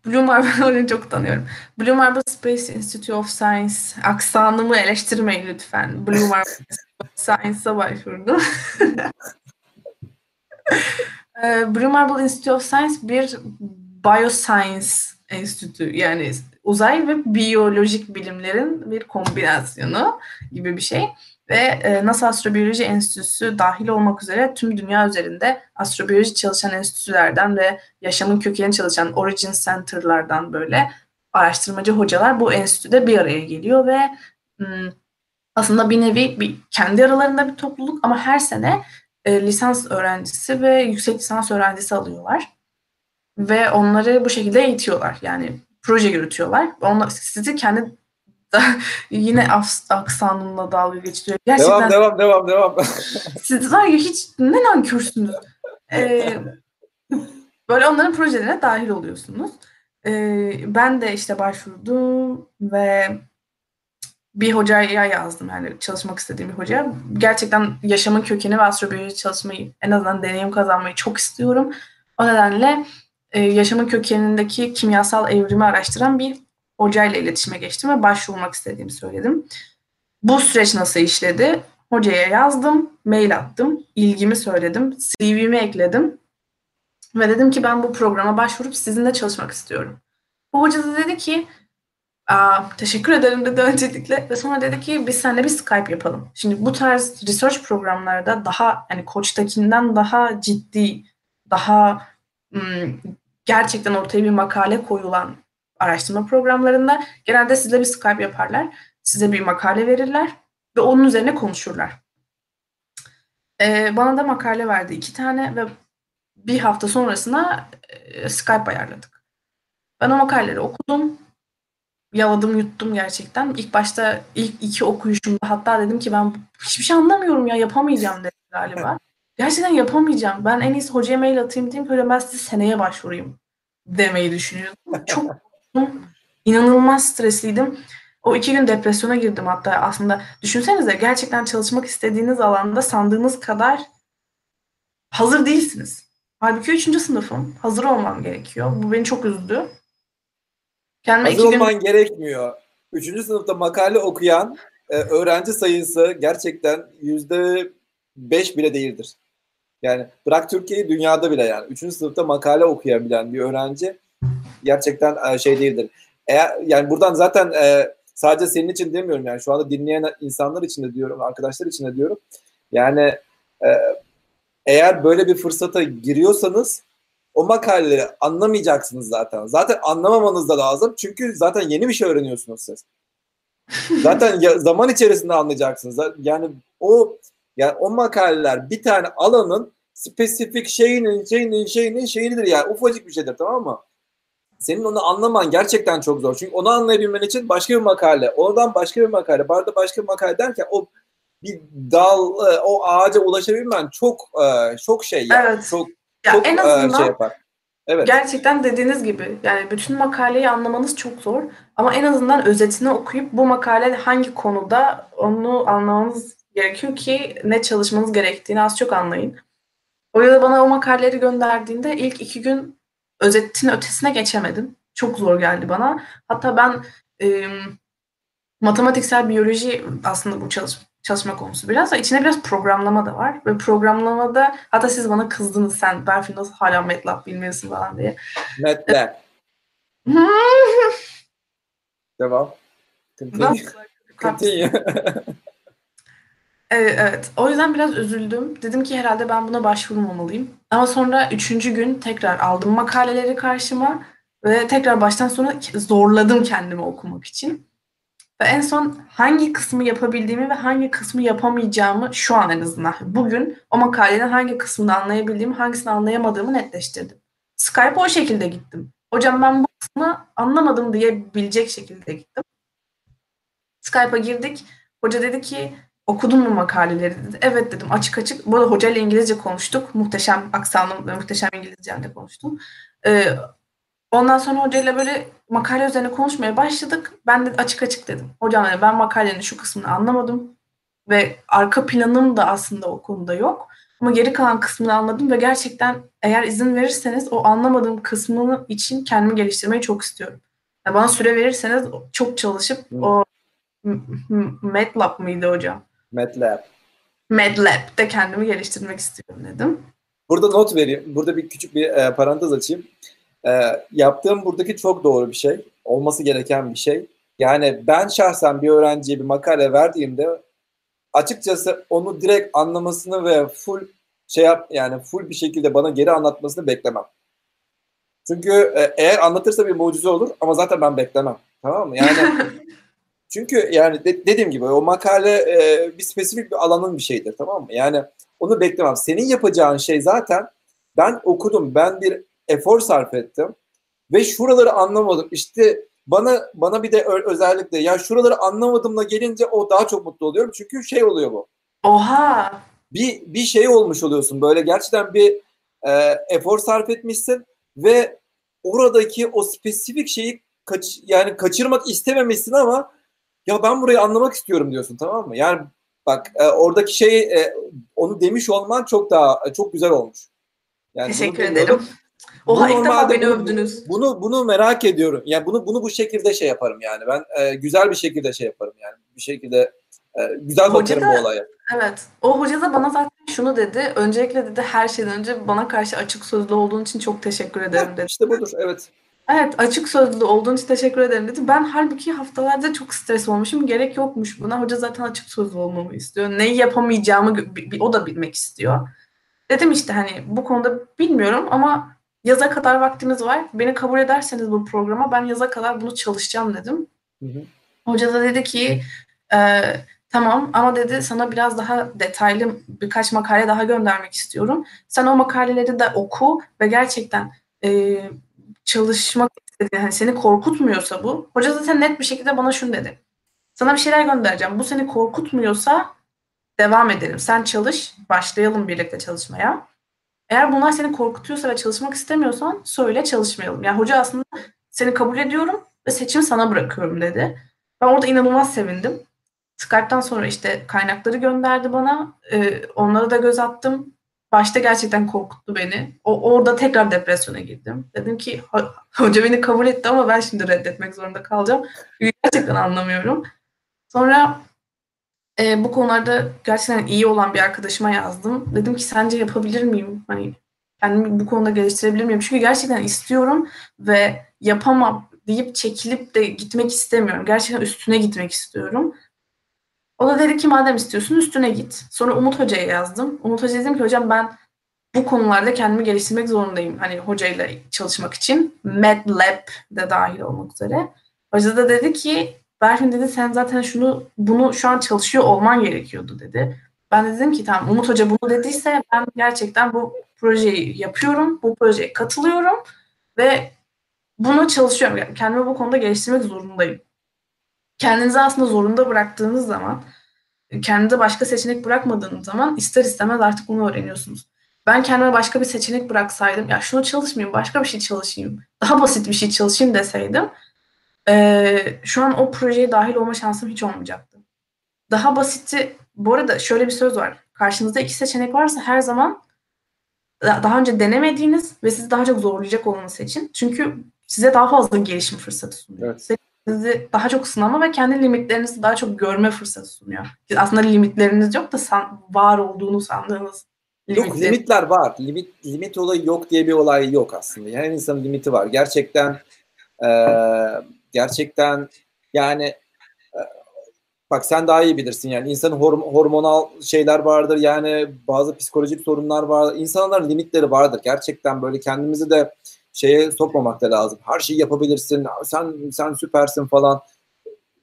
Blue Marble [laughs] çok tanıyorum. Blue Marble Space Institute of Science aksanımı eleştirmeyin lütfen. Blue [laughs] Marble Science'a başvurdum. [laughs] e, Blue Marble Institute of Science bir bioscience enstitü yani uzay ve biyolojik bilimlerin bir kombinasyonu gibi bir şey ve e, NASA Astrobiyoloji Enstitüsü dahil olmak üzere tüm dünya üzerinde astrobiyoloji çalışan enstitülerden ve yaşamın kökeni çalışan Origin Center'lardan böyle araştırmacı hocalar bu enstitüde bir araya geliyor ve aslında bir nevi bir kendi aralarında bir topluluk ama her sene e, lisans öğrencisi ve yüksek lisans öğrencisi alıyorlar ve onları bu şekilde eğitiyorlar. Yani proje yürütüyorlar. Onlar sizi kendi [laughs] yine aksanımla dalga geçiriyor. Gerçekten, devam devam devam devam. [laughs] siz var ya hiç ne nankörsünüz. Ee, böyle onların projelerine dahil oluyorsunuz. Ee, ben de işte başvurdum ve bir hocaya yazdım yani çalışmak istediğim bir hoca. Gerçekten yaşamın kökeni ve astrobiyoloji çalışmayı en azından deneyim kazanmayı çok istiyorum. O nedenle e, yaşamın kökenindeki kimyasal evrimi araştıran bir hocayla iletişime geçtim ve başvurmak istediğimi söyledim. Bu süreç nasıl işledi? Hocaya yazdım, mail attım, ilgimi söyledim, CV'mi ekledim ve dedim ki ben bu programa başvurup sizinle çalışmak istiyorum. Bu hoca da dedi ki Aa, teşekkür ederim dedi öncelikle ve sonra dedi ki biz seninle bir Skype yapalım. Şimdi bu tarz research programlarda daha yani Koç'takinden daha ciddi, daha gerçekten ortaya bir makale koyulan araştırma programlarında genelde size bir Skype yaparlar. Size bir makale verirler ve onun üzerine konuşurlar. Ee, bana da makale verdi iki tane ve bir hafta sonrasında e, Skype ayarladık. Ben o makaleleri okudum. Yaladım yuttum gerçekten. İlk başta ilk iki okuyuşumda hatta dedim ki ben hiçbir şey anlamıyorum ya yapamayacağım dedim galiba. Gerçekten yapamayacağım. Ben en iyisi hocaya mail atayım diyeyim ki ben size seneye başvurayım demeyi düşünüyordum. Çok inanılmaz stresliydim. O iki gün depresyona girdim hatta aslında. Düşünsenize gerçekten çalışmak istediğiniz alanda sandığınız kadar hazır değilsiniz. Halbuki üçüncü sınıfım. Hazır olmam gerekiyor. Bu beni çok üzdü. Kendime hazır olman gün... gerekmiyor. Üçüncü sınıfta makale okuyan e, öğrenci sayısı gerçekten yüzde beş bile değildir. Yani bırak Türkiye'yi dünyada bile yani. Üçüncü sınıfta makale okuyabilen bir öğrenci gerçekten e, şey değildir. Eğer yani buradan zaten e, sadece senin için demiyorum yani şu anda dinleyen insanlar için de diyorum, arkadaşlar için de diyorum. Yani e, eğer böyle bir fırsata giriyorsanız o makaleleri anlamayacaksınız zaten. Zaten anlamamanız da lazım. Çünkü zaten yeni bir şey öğreniyorsunuz siz. [laughs] Zaten ya, zaman içerisinde anlayacaksınız. Yani o yani o makaleler bir tane alanın spesifik şeyinin şeyinin şeyinin şeyidir yani ufacık bir şeydir tamam mı? Senin onu anlaman gerçekten çok zor. Çünkü onu anlayabilmen için başka bir makale, oradan başka bir makale, barda başka bir makale derken o bir dal, e, o ağaca ulaşabilmen çok e, çok şey yani. Evet. Çok, ya çok en e, azından, şey yapar. Evet. Gerçekten dediğiniz gibi yani bütün makaleyi anlamanız çok zor ama en azından özetini okuyup bu makale hangi konuda onu anlamanız gerekiyor ki ne çalışmanız gerektiğini az çok anlayın. O yüzden bana o makaleleri gönderdiğinde ilk iki gün özetin ötesine geçemedim. Çok zor geldi bana. Hatta ben e, matematiksel biyoloji aslında bu çalış, çalışma konusu biraz içine biraz programlama da var. Ve programlamada hatta siz bana kızdınız sen Berfin nasıl hala MATLAB bilmiyorsun falan diye. MATLAB. [laughs] Devam. Continue. [laughs] Continue. Evet, o yüzden biraz üzüldüm. Dedim ki herhalde ben buna başvurmamalıyım. Ama sonra üçüncü gün tekrar aldım makaleleri karşıma ve tekrar baştan sona zorladım kendimi okumak için. Ve en son hangi kısmı yapabildiğimi ve hangi kısmı yapamayacağımı şu an en azından bugün o makalenin hangi kısmını anlayabildiğimi, hangisini anlayamadığımı netleştirdim. Skype'a o şekilde gittim. Hocam ben bu kısmı anlamadım diyebilecek şekilde gittim. Skype'a girdik. Hoca dedi ki okudun mu makaleleri dedi. Evet dedim açık açık. Bu arada hocayla İngilizce konuştuk. Muhteşem aksanım ve muhteşem İngilizcemle konuştum. Ee, ondan sonra hocayla böyle makale üzerine konuşmaya başladık. Ben de açık açık dedim. Hocam yani ben makalenin şu kısmını anlamadım. Ve arka planım da aslında o konuda yok. Ama geri kalan kısmını anladım ve gerçekten eğer izin verirseniz o anlamadığım kısmını için kendimi geliştirmeyi çok istiyorum. Yani bana süre verirseniz çok çalışıp o MATLAB mıydı hocam? MATLAB. MATLAB'de kendimi geliştirmek istiyorum dedim. Burada not vereyim. Burada bir küçük bir e, parantez açayım. E, yaptığım buradaki çok doğru bir şey. Olması gereken bir şey. Yani ben şahsen bir öğrenciye bir makale verdiğimde açıkçası onu direkt anlamasını ve full şey yap yani full bir şekilde bana geri anlatmasını beklemem. Çünkü e, eğer anlatırsa bir mucize olur ama zaten ben beklemem. Tamam mı? Yani [laughs] çünkü yani de, dediğim gibi o makale e, bir spesifik bir alanın bir şeyidir tamam mı? Yani onu beklemem. Senin yapacağın şey zaten ben okudum, ben bir efor sarf ettim ve şuraları anlamadım. İşte bana bana bir de özellikle ya şuraları anlamadımla gelince o daha çok mutlu oluyorum. Çünkü şey oluyor bu. Oha. Bir bir şey olmuş oluyorsun. Böyle gerçekten bir e, efor sarf etmişsin ve oradaki o spesifik şeyi kaç, yani kaçırmak istememişsin ama ya ben burayı anlamak istiyorum diyorsun tamam mı? Yani bak e, oradaki şey e, onu demiş olman çok daha çok güzel olmuş. Yani Teşekkür ederim. Oha ilk defa beni bunu, övdünüz. Bunu bunu merak ediyorum. Yani bunu bunu bu şekilde şey yaparım yani. Ben e, güzel bir şekilde şey yaparım yani. Bir şekilde e, güzel bakarım bu olaya. Evet. O hoca da bana zaten şunu dedi. Öncelikle dedi her şeyden önce bana karşı açık sözlü olduğun için çok teşekkür ederim dedi. İşte budur evet. Evet açık sözlü olduğun için teşekkür ederim dedi. Ben halbuki haftalarda çok stres olmuşum. Gerek yokmuş buna. Hoca zaten açık sözlü olmamı istiyor. Neyi yapamayacağımı o da bilmek istiyor. Dedim işte hani bu konuda bilmiyorum ama yaza kadar vaktimiz var. Beni kabul ederseniz bu programa ben yaza kadar bunu çalışacağım dedim. Hı hı. Hoca da dedi ki e, tamam ama dedi sana biraz daha detaylı birkaç makale daha göndermek istiyorum. Sen o makaleleri de oku ve gerçekten e, çalışmak istediğin, hani seni korkutmuyorsa bu. Hoca zaten net bir şekilde bana şunu dedi. Sana bir şeyler göndereceğim. Bu seni korkutmuyorsa devam edelim. Sen çalış, başlayalım birlikte çalışmaya. Eğer bunlar seni korkutuyorsa ve çalışmak istemiyorsan söyle çalışmayalım. Yani hoca aslında seni kabul ediyorum ve seçimi sana bırakıyorum dedi. Ben orada inanılmaz sevindim. Skype'tan sonra işte kaynakları gönderdi bana. Ee, onlara da göz attım. Başta gerçekten korkuttu beni. O, orada tekrar depresyona girdim. Dedim ki hoca beni kabul etti ama ben şimdi reddetmek zorunda kalacağım. Gerçekten anlamıyorum. Sonra e, bu konularda gerçekten iyi olan bir arkadaşıma yazdım. Dedim ki sence yapabilir miyim? Hani kendimi bu konuda geliştirebilir miyim? Çünkü gerçekten istiyorum ve yapamam deyip çekilip de gitmek istemiyorum. Gerçekten üstüne gitmek istiyorum. O da dedi ki madem istiyorsun üstüne git. Sonra Umut Hoca'ya yazdım. Umut Hoca dedim ki hocam ben bu konularda kendimi geliştirmek zorundayım. Hani hocayla çalışmak için. MedLab de dahil olmak üzere. Hoca da dedi ki Berfin dedi sen zaten şunu bunu şu an çalışıyor olman gerekiyordu dedi. Ben de dedim ki tamam Umut Hoca bunu dediyse ben gerçekten bu projeyi yapıyorum. Bu projeye katılıyorum ve bunu çalışıyorum. Yani kendimi bu konuda geliştirmek zorundayım. Kendinizi aslında zorunda bıraktığınız zaman kendinize başka seçenek bırakmadığınız zaman ister istemez artık bunu öğreniyorsunuz. Ben kendime başka bir seçenek bıraksaydım ya şunu çalışmayayım başka bir şey çalışayım daha basit bir şey çalışayım deseydim e, şu an o projeye dahil olma şansım hiç olmayacaktı. Daha basiti, bu arada şöyle bir söz var. Karşınızda iki seçenek varsa her zaman daha önce denemediğiniz ve sizi daha çok zorlayacak olanı seçin. Çünkü size daha fazla gelişim fırsatı sunuyor. Evet. Sizi daha çok sınama ve kendi limitlerinizi daha çok görme fırsatı sunuyor. Aslında limitleriniz yok da san, var olduğunu sandığınız Yok limitler var. Limit limit olayı yok diye bir olay yok aslında. Yani insanın limiti var. Gerçekten e, gerçekten yani e, bak sen daha iyi bilirsin yani insanın horm- hormonal şeyler vardır yani bazı psikolojik sorunlar var. İnsanların limitleri vardır. Gerçekten böyle kendimizi de şeye sokmamak da lazım. Her şeyi yapabilirsin. Sen sen süpersin falan.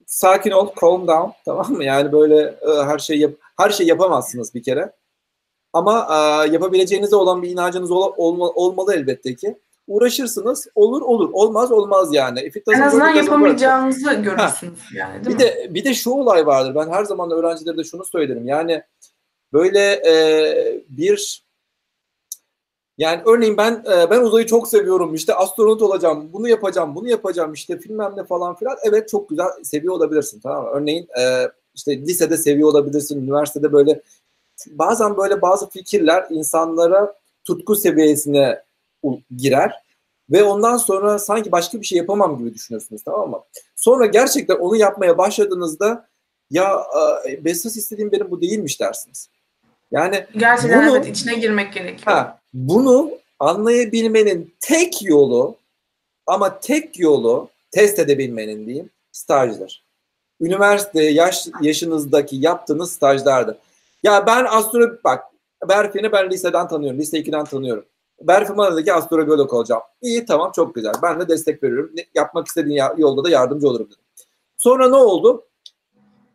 Sakin ol, calm down. [laughs] Tamam mı? Yani böyle e, her şey yap her şey yapamazsınız bir kere. Ama e, yapabileceğinize olan bir inancınız ol, olma, olmalı elbette ki. Uğraşırsınız, olur olur, olmaz olmaz yani. en azından yapamayacağınızı görürsünüz ha. yani değil bir mi? de bir de şu olay vardır. Ben her zaman öğrencilere de şunu söylerim. Yani böyle e, bir yani örneğin ben e, ben uzayı çok seviyorum. İşte astronot olacağım. Bunu yapacağım. Bunu yapacağım. İşte filmem ne falan filan. Evet çok güzel seviyor olabilirsin. Tamam mı? Örneğin e, işte lisede seviyor olabilirsin. Üniversitede böyle bazen böyle bazı fikirler insanlara tutku seviyesine girer ve ondan sonra sanki başka bir şey yapamam gibi düşünüyorsunuz tamam mı? Sonra gerçekten onu yapmaya başladığınızda ya besas istediğim benim bu değilmiş dersiniz. Yani gerçekten bunu, evet içine girmek gerekiyor. Ha, bunu anlayabilmenin tek yolu ama tek yolu test edebilmenin diyeyim stajdır. Üniversite yaş, yaşınızdaki yaptığınız stajlardır. Ya ben astro bak Berfin'i ben liseden tanıyorum. Lise 2'den tanıyorum. Berfin bana astrobiyolog olacağım. İyi tamam çok güzel. Ben de destek veriyorum. Yapmak istediğin yolda da yardımcı olurum dedim. Sonra ne oldu?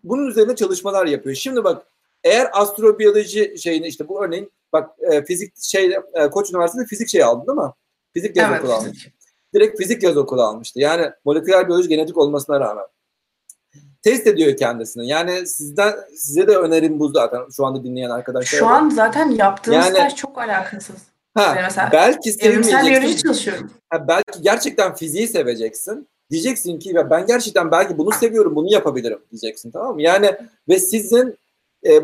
Bunun üzerine çalışmalar yapıyor. Şimdi bak eğer astrobiyoloji şeyini işte bu örneğin bak e, fizik şey e, Koç Üniversitesi'nde fizik şey aldı değil mi? Fizik yaz evet, okulu almış. Direkt fizik yaz okulu almıştı. Yani moleküler biyoloji genetik olmasına rağmen. Test ediyor kendisini. Yani sizden size de önerim bu zaten şu anda dinleyen arkadaşlar. Şu an zaten yaptığınız yani, staj çok alakasız. Ha, mesela belki sevmeyeceksin. çalışıyorum. Ha, belki gerçekten fiziği seveceksin. Diyeceksin ki ben gerçekten belki bunu seviyorum, bunu yapabilirim diyeceksin tamam mı? Yani ve sizin e,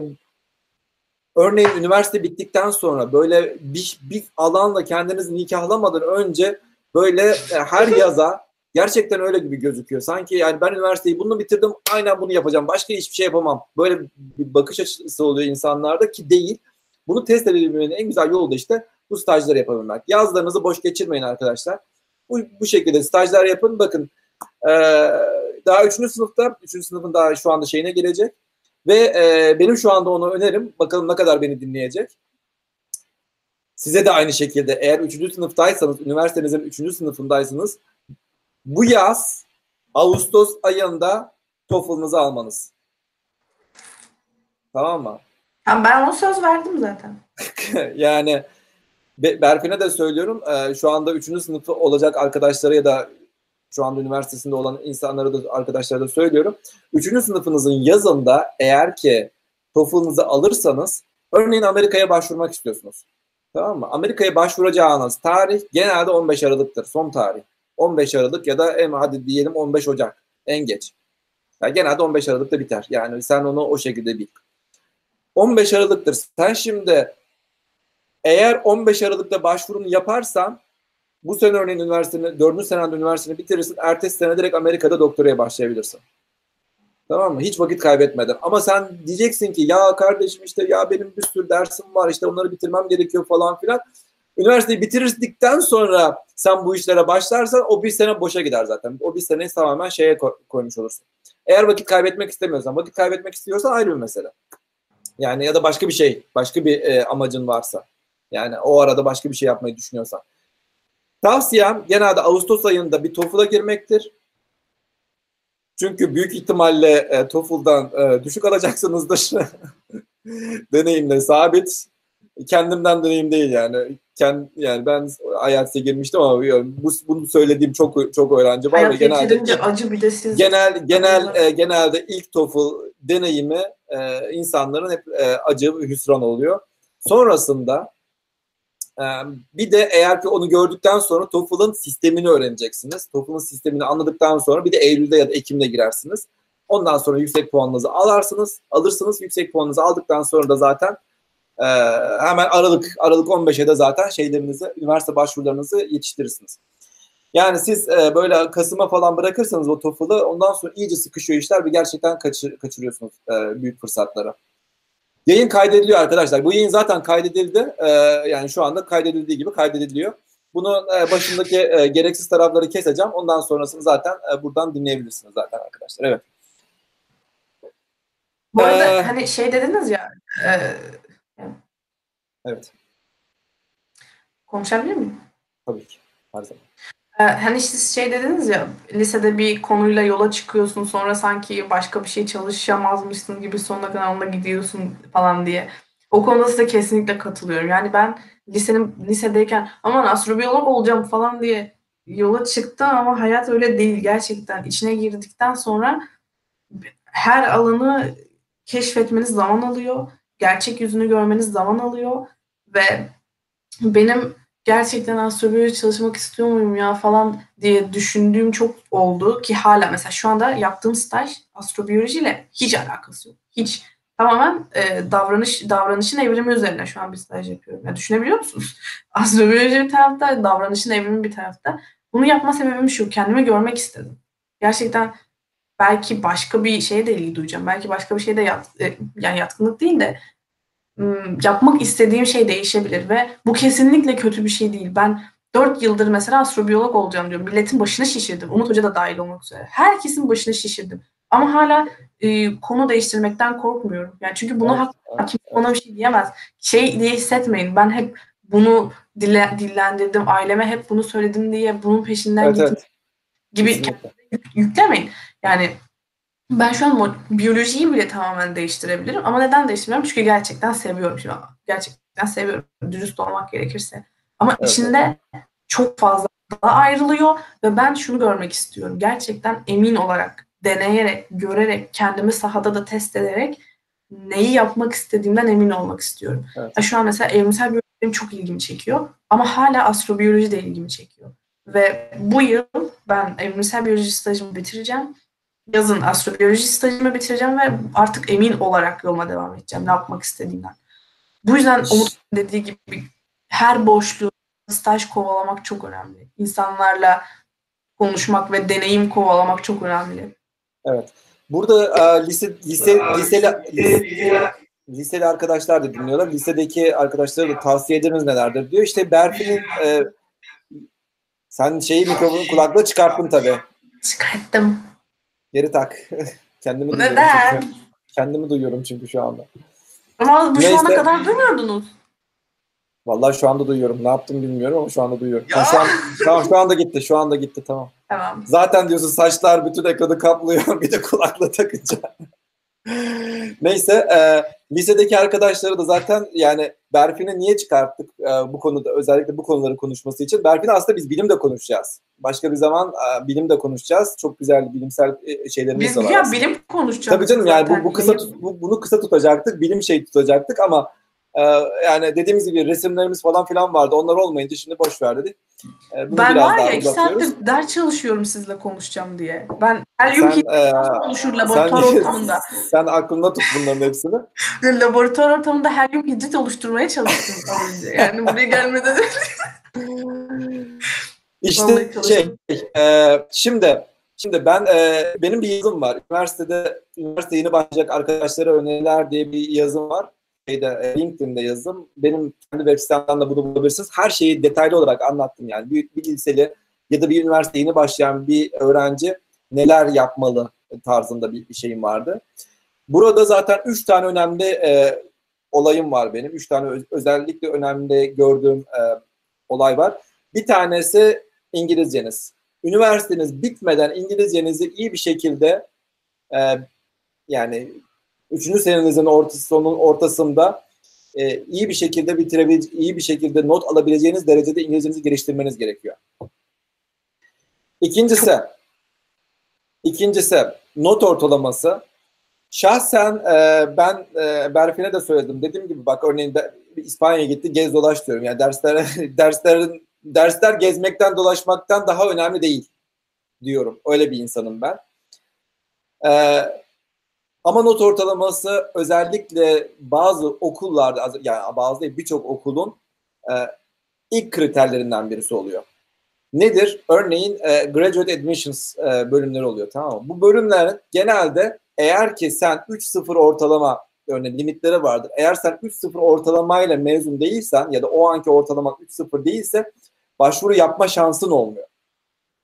örneğin üniversite bittikten sonra böyle bir, bir alanla kendinizi nikahlamadan önce böyle e, her [laughs] yaza gerçekten öyle gibi gözüküyor. Sanki yani ben üniversiteyi bunu bitirdim aynen bunu yapacağım. Başka hiçbir şey yapamam. Böyle bir bakış açısı oluyor insanlarda ki değil. Bunu test edebilmenin en güzel yolu da işte bu stajları yapabilmek. Yazlarınızı boş geçirmeyin arkadaşlar. Bu, bu şekilde stajlar yapın. Bakın ee, daha 3. sınıfta, 3. sınıfın daha şu anda şeyine gelecek. Ve e, benim şu anda onu önerim. Bakalım ne kadar beni dinleyecek. Size de aynı şekilde eğer 3. sınıftaysanız, üniversitenizin 3. sınıfındaysanız bu yaz Ağustos ayında TOEFL'ınızı almanız. Tamam mı? Ben o söz verdim zaten. [laughs] yani Berfin'e de söylüyorum. E, şu anda 3. sınıfı olacak arkadaşlara ya da şu anda üniversitesinde olan insanlara da arkadaşlara da söylüyorum. 3. sınıfınızın yazında eğer ki TOEFL'ınızı alırsanız örneğin Amerika'ya başvurmak istiyorsunuz. Tamam mı? Amerika'ya başvuracağınız tarih genelde 15 Aralık'tır. Son tarih. 15 Aralık ya da en hadi diyelim 15 Ocak. En geç. Yani genelde 15 Aralık'ta biter. Yani sen onu o şekilde bil. 15 Aralık'tır. Sen şimdi eğer 15 Aralık'ta başvurunu yaparsan bu sene örneğin üniversiteni, dördüncü senede üniversiteni bitirirsin. Ertesi sene direkt Amerika'da doktoraya başlayabilirsin. Tamam mı? Hiç vakit kaybetmeden. Ama sen diyeceksin ki ya kardeşim işte ya benim bir sürü dersim var işte onları bitirmem gerekiyor falan filan. Üniversiteyi bitirdikten sonra sen bu işlere başlarsan o bir sene boşa gider zaten. O bir seneyi tamamen şeye koymuş olursun. Eğer vakit kaybetmek istemiyorsan, vakit kaybetmek istiyorsan ayrı bir mesele. Yani ya da başka bir şey, başka bir e, amacın varsa. Yani o arada başka bir şey yapmayı düşünüyorsan. Tavsiyem genelde Ağustos ayında bir TOEFL'a girmektir. Çünkü büyük ihtimalle e, TOEFL'dan e, düşük alacaksınızdır. [laughs] Deneyimle sabit. Kendimden deneyim değil yani. Kend, yani ben IELTS'e girmiştim ama bu, bunu söylediğim çok çok öğrenci var. Hayat genelde acı bir de siz genel genel e, genelde ilk TOEFL deneyimi e, insanların hep e, acı hüsran oluyor. Sonrasında bir de eğer ki onu gördükten sonra TOEFL'ın sistemini öğreneceksiniz. TOEFL'ın sistemini anladıktan sonra bir de Eylül'de ya da Ekim'de girersiniz. Ondan sonra yüksek puanınızı alarsınız, alırsınız. Yüksek puanınızı aldıktan sonra da zaten e, hemen Aralık Aralık 15'e de zaten şeylerinizi, üniversite başvurularınızı yetiştirirsiniz. Yani siz e, böyle Kasım'a falan bırakırsanız o TOEFL'ı ondan sonra iyice sıkışıyor işler ve gerçekten kaçır, kaçırıyorsunuz e, büyük fırsatları. Yayın kaydediliyor arkadaşlar. Bu yayın zaten kaydedildi. Ee, yani şu anda kaydedildiği gibi kaydediliyor. Bunu e, başındaki e, gereksiz tarafları keseceğim. Ondan sonrasını zaten e, buradan dinleyebilirsiniz zaten arkadaşlar. Evet. Bu arada ee, hani şey dediniz ya e, Evet. Konuşabilir miyim? Tabii ki. Her zaman. Ee, hani siz şey dediniz ya lisede bir konuyla yola çıkıyorsun sonra sanki başka bir şey çalışamazmışsın gibi sonuna kadar onunla gidiyorsun falan diye. O konuda size kesinlikle katılıyorum. Yani ben lisenin lisedeyken aman astrobiyolog olacağım falan diye yola çıktım ama hayat öyle değil gerçekten. içine girdikten sonra her alanı keşfetmeniz zaman alıyor. Gerçek yüzünü görmeniz zaman alıyor ve benim gerçekten astrobiyoloji çalışmak istiyor muyum ya falan diye düşündüğüm çok oldu ki hala mesela şu anda yaptığım staj astrobiyolojiyle hiç alakası yok. Hiç. Tamamen e, davranış davranışın evrimi üzerine şu an bir staj yapıyorum. Ya düşünebiliyor musunuz? [laughs] Astrobiyoloji bir tarafta, davranışın evrimi bir tarafta. Bunu yapma sebebim şu, kendimi görmek istedim. Gerçekten belki başka bir şeye de ilgi duyacağım. Belki başka bir şeyde yat, e, yani yatkınlık değil de yapmak istediğim şey değişebilir ve bu kesinlikle kötü bir şey değil. Ben 4 yıldır mesela astrobiyolog olacağım diyorum. Milletin başını şişirdim. Umut Hoca da dahil olmak üzere. Herkesin başını şişirdim. Ama hala e, konu değiştirmekten korkmuyorum. Yani çünkü buna evet, hak, kimse evet. bana bir şey diyemez. Şey diye hissetmeyin. Ben hep bunu dille, dillendirdim. Aileme hep bunu söyledim diye bunun peşinden evet, gittim evet. gibi yüklemeyin. Yani ben şu an biyolojiyi bile tamamen değiştirebilirim. Ama neden değiştirmiyorum? Çünkü gerçekten seviyorum. Şimdi gerçekten seviyorum. Dürüst olmak gerekirse. Ama evet. içinde çok fazla ayrılıyor ve ben şunu görmek istiyorum. Gerçekten emin olarak, deneyerek, görerek, kendimi sahada da test ederek neyi yapmak istediğimden emin olmak istiyorum. Evet. Şu an mesela evrimsel biyoloji benim çok ilgimi çekiyor. Ama hala astrobiyoloji de ilgimi çekiyor. Ve bu yıl ben evrimsel biyoloji stajımı bitireceğim yazın astrobiyoloji stajımı bitireceğim ve artık emin olarak yoluma devam edeceğim ne yapmak istediğimden. Bu yüzden Umut dediği gibi her boşluğu staj kovalamak çok önemli. İnsanlarla konuşmak ve deneyim kovalamak çok önemli. Evet. Burada e, lise lise liseli lise, liseli arkadaşlar da dinliyorlar. Lisedeki arkadaşlara da tavsiye ederiniz nelerdir diyor. İşte Berfin'in e, sen şeyi mikrofonu kulakla çıkarttın tabii. Çıkarttım. Geri tak. [laughs] Kendimi Neden? Duyuyorum çünkü. Kendimi duyuyorum çünkü şu anda. Ama bu Neyse. şu ana kadar duymuyordunuz. Vallahi şu anda duyuyorum. Ne yaptım bilmiyorum ama şu anda duyuyorum. Ya. Şu, an, tamam şu anda gitti. Şu anda gitti tamam. Tamam. Zaten diyorsun saçlar bütün ekranı kaplıyor. [laughs] bir de kulakla takınca. Neyse e, lisedeki arkadaşları da zaten yani Berfin'i niye çıkarttık e, bu konuda özellikle bu konuları konuşması için? Berfin'i aslında biz bilim de konuşacağız. Başka bir zaman e, bilim de konuşacağız. Çok güzel bilimsel e, şeylerimiz biz, var. Biz ya bilim konuşacağız. Tabii canım yani bu, bu kısa tut, bu, bunu kısa tutacaktık. Bilim şey tutacaktık ama ee, yani dediğimiz gibi resimlerimiz falan filan vardı. Onlar olmayınca şimdi boş ver dedik. Ee, bunu ben var ya iki saattir ders çalışıyorum sizle konuşacağım diye. Ben helyum hidrit e, konuşur laboratuvar sen, ortamında. [laughs] Sen aklında tut bunların hepsini. [laughs] laboratuvar ortamında helyum hidrit oluşturmaya çalıştım. Yani buraya gelmeden [laughs] İşte şey, e, şimdi şimdi ben e, benim bir yazım var. Üniversitede üniversite yeni başlayacak arkadaşlara öneriler diye bir yazım var şeyde e, LinkedIn'de yazdım. Benim kendi web sitemden de bunu bulabilirsiniz. Her şeyi detaylı olarak anlattım yani. Bir, bir liseli ya da bir üniversite yeni başlayan bir öğrenci neler yapmalı tarzında bir, bir şeyim vardı. Burada zaten üç tane önemli e, olayım var benim. Üç tane öz, özellikle önemli gördüğüm e, olay var. Bir tanesi İngilizceniz. Üniversiteniz bitmeden İngilizcenizi iyi bir şekilde e, yani Üçüncü senenizin ortası, sonun ortasında e, iyi bir şekilde bitirebilecek, iyi bir şekilde not alabileceğiniz derecede İngilizcenizi geliştirmeniz gerekiyor. İkincisi, ikincisi not ortalaması. Şahsen e, ben e, Berfin'e de söyledim. Dediğim gibi bak örneğin İspanya'ya gitti gez dolaş diyorum. Yani dersler [laughs] derslerin dersler gezmekten dolaşmaktan daha önemli değil diyorum. Öyle bir insanım ben. Ee, ama not ortalaması özellikle bazı okullarda yani bazı değil birçok okulun e, ilk kriterlerinden birisi oluyor. Nedir? Örneğin e, graduate admissions e, bölümleri oluyor tamam mı? Bu bölümlerin genelde eğer ki sen 3-0 ortalama örneğin limitleri vardır. Eğer sen 3-0 ortalamayla mezun değilsen ya da o anki ortalama 3-0 değilse başvuru yapma şansın olmuyor.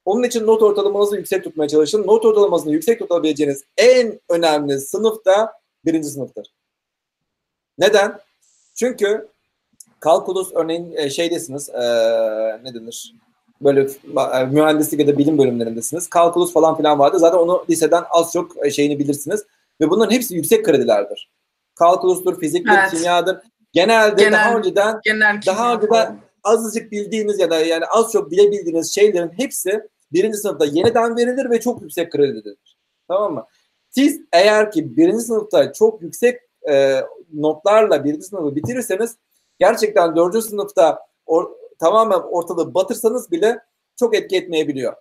Onun için not ortalamanızı yüksek tutmaya çalışın. Not ortalamasını yüksek tutabileceğiniz en önemli sınıf da birinci sınıftır. Neden? Çünkü kalkulus örneğin e, şeydesiniz e, ne denir? Böyle e, mühendislik ya da bilim bölümlerindesiniz. Kalkulus falan filan vardı. Zaten onu liseden az çok e, şeyini bilirsiniz. Ve bunların hepsi yüksek kredilerdir. Kalkulustur, fiziktir, evet. kimyadır. Genelde genel, daha önceden genel daha önceden azıcık bildiğiniz ya da yani az çok bilebildiğiniz şeylerin hepsi birinci sınıfta yeniden verilir ve çok yüksek kredidir. Tamam mı? Siz eğer ki birinci sınıfta çok yüksek e, notlarla birinci sınıfı bitirirseniz gerçekten dördüncü sınıfta or, tamamen ortalığı batırsanız bile çok etki etmeyebiliyor.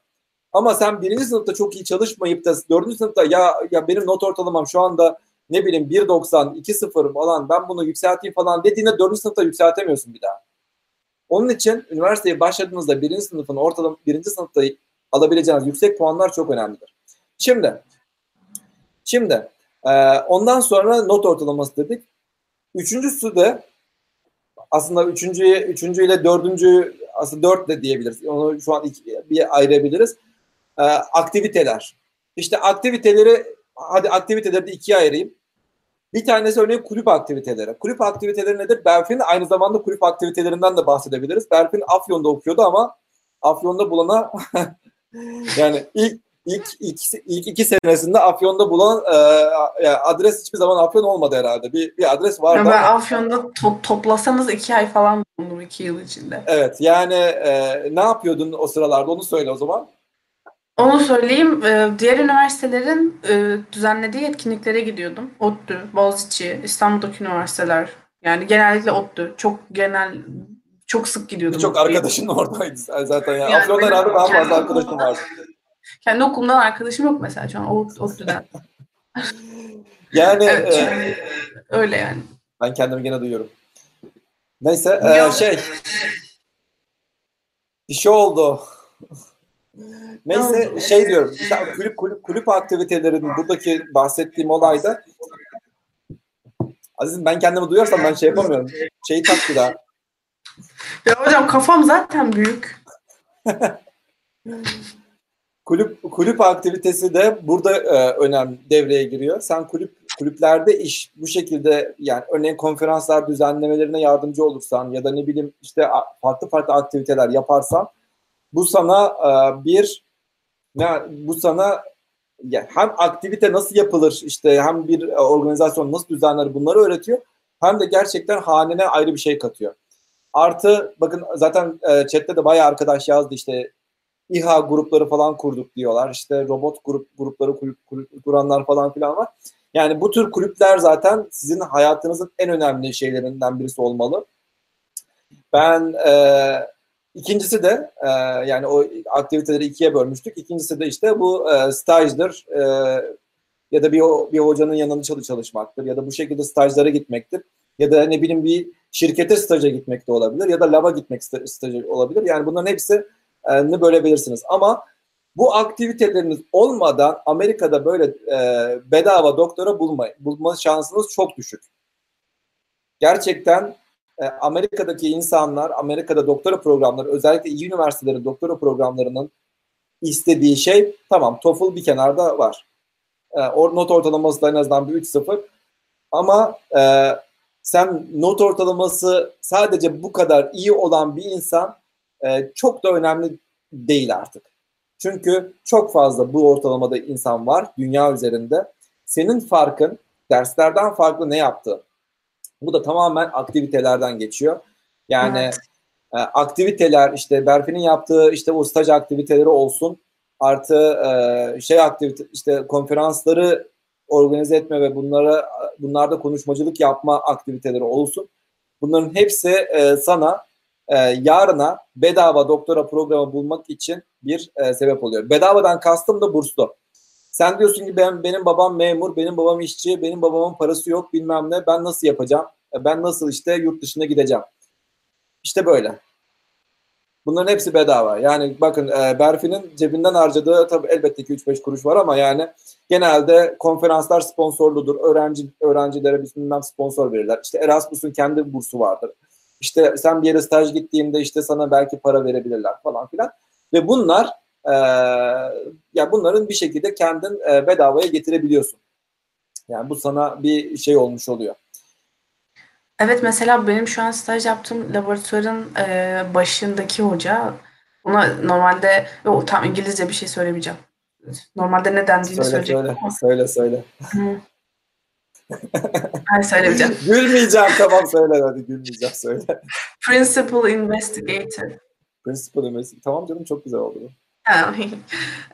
Ama sen birinci sınıfta çok iyi çalışmayıp da dördüncü sınıfta ya ya benim not ortalamam şu anda ne bileyim 1.90, 2.0 falan ben bunu yükselteyim falan dediğinde dördüncü sınıfta yükseltemiyorsun bir daha. Onun için üniversiteye başladığınızda birinci sınıfın ortalama birinci sınıfta alabileceğiniz yüksek puanlar çok önemlidir. Şimdi şimdi e, ondan sonra not ortalaması dedik. Üçüncüsü de aslında üçüncüye, üçüncü ile dördüncü aslında dört de diyebiliriz. Onu şu an iki, bir ayırabiliriz. E, aktiviteler. İşte aktiviteleri hadi aktiviteleri de ikiye ayırayım. Bir tanesi örneğin kulüp aktiviteleri. Kulüp aktiviteleri nedir? Berfin aynı zamanda kulüp aktivitelerinden de bahsedebiliriz. Berfin Afyon'da okuyordu ama Afyon'da bulana [laughs] yani ilk ilk, ilk, ilk iki senesinde Afyon'da bulan e, yani adres hiçbir zaman Afyon olmadı herhalde. Bir, bir adres vardı. Ama... Afyon'da to- toplasanız iki ay falan bulundum iki yıl içinde. Evet yani e, ne yapıyordun o sıralarda onu söyle o zaman. Onu söyleyeyim. E, diğer üniversitelerin e, düzenlediği etkinliklere gidiyordum. ODTÜ, Boğaziçi, İstanbul'daki üniversiteler. Yani genellikle ODTÜ. Çok genel, çok sık gidiyordum. Çok arkadaşın oradaydı zaten. Yani, yani Afyon'da herhalde daha fazla arkadaşım var. Kendi okulumdan arkadaşım yok mesela şu an ODTÜ'den. [laughs] yani evet, e, öyle yani. Ben kendimi gene duyuyorum. Neyse e, şey bir şey oldu. Neyse şey diyorum. Kulüp, kulüp, kulüp aktivitelerinin buradaki bahsettiğim olayda Azizim ben kendimi duyarsam ben şey yapamıyorum. Şeyi taktı da. [laughs] Ya hocam kafam zaten büyük. [laughs] kulüp kulüp aktivitesi de burada e, önemli devreye giriyor. Sen kulüp kulüplerde iş bu şekilde yani örneğin konferanslar düzenlemelerine yardımcı olursan ya da ne bileyim işte farklı farklı aktiviteler yaparsan bu sana e, bir ne bu sana yani hem aktivite nasıl yapılır işte hem bir organizasyon nasıl düzenler bunları öğretiyor hem de gerçekten hanene ayrı bir şey katıyor. Artı bakın zaten e, chatte de bayağı arkadaş yazdı işte İHA grupları falan kurduk diyorlar. İşte robot grup grupları kulüp, kulüp kuranlar falan filan var. Yani bu tür kulüpler zaten sizin hayatınızın en önemli şeylerinden birisi olmalı. Ben e, ikincisi de e, yani o aktiviteleri ikiye bölmüştük. İkincisi de işte bu e, stajdır e, ya da bir, bir hocanın yanında çalış çalışmaktır ya da bu şekilde stajlara gitmektir. Ya da ne bileyim bir şirkete staja gitmek de olabilir ya da laba gitmek stajı olabilir. Yani bunların hepsi ne bölebilirsiniz. Ama bu aktiviteleriniz olmadan Amerika'da böyle e, bedava doktora bulma, bulma şansınız çok düşük. Gerçekten e, Amerika'daki insanlar, Amerika'da doktora programları, özellikle iyi üniversitelerin doktora programlarının istediği şey tamam TOEFL bir kenarda var. E, not ortalaması da en azından bir 3-0. Ama e, sen not ortalaması sadece bu kadar iyi olan bir insan e, çok da önemli değil artık. Çünkü çok fazla bu ortalamada insan var dünya üzerinde. Senin farkın derslerden farklı ne yaptı? Bu da tamamen aktivitelerden geçiyor. Yani evet. e, aktiviteler işte Berfi'nin yaptığı işte o staj aktiviteleri olsun artı e, şey aktivite işte konferansları organize etme ve bunlara bunlarda konuşmacılık yapma aktiviteleri olsun. Bunların hepsi e, sana e, yarına bedava doktora programı bulmak için bir e, sebep oluyor. Bedavadan kastım da burslu. Sen diyorsun ki ben benim babam memur, benim babam işçi, benim babamın parası yok bilmem ne. Ben nasıl yapacağım? E, ben nasıl işte yurt dışına gideceğim? İşte böyle. Bunların hepsi bedava. Yani bakın e, Berfi'nin cebinden harcadığı tabii elbette ki 3-5 kuruş var ama yani genelde konferanslar sponsorludur. Öğrenci öğrencilere bilmem sponsor verirler. İşte Erasmus'un kendi bursu vardır. İşte sen bir yere staj gittiğinde işte sana belki para verebilirler falan filan. Ve bunlar e, ya bunların bir şekilde kendin e, bedavaya getirebiliyorsun. Yani bu sana bir şey olmuş oluyor. Evet mesela benim şu an staj yaptığım laboratuvarın e, başındaki hoca ona normalde o tam İngilizce bir şey söylemeyeceğim. Normalde ne dendiğini söyle, söyle, ama. Söyle söyle. Hayır söylemeyeceğim. [laughs] Gülmeyeceğim tamam söyle hadi gülmeyeceğim söyle. Principal Investigator. Principal Investigator. Tamam canım çok güzel oldu.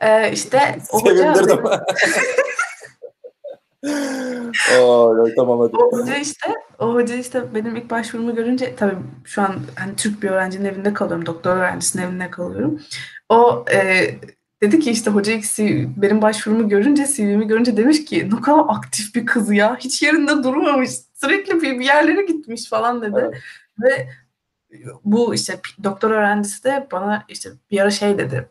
Ee, işte o [laughs] hoca... [laughs] Oo, tamam hadi. O hoca işte, o hoca işte benim ilk başvurumu görünce tabii şu an hani Türk bir öğrencinin evinde kalıyorum, doktor öğrencisinin evinde kalıyorum. O e, dedi ki işte hoca ilk benim başvurumu görünce, CV'mi görünce demiş ki ne kadar aktif bir kız ya. Hiç yerinde durmamış. Sürekli bir, bir yerlere gitmiş falan dedi. Evet. Ve bu işte doktor öğrencisi de bana işte bir ara şey dedi.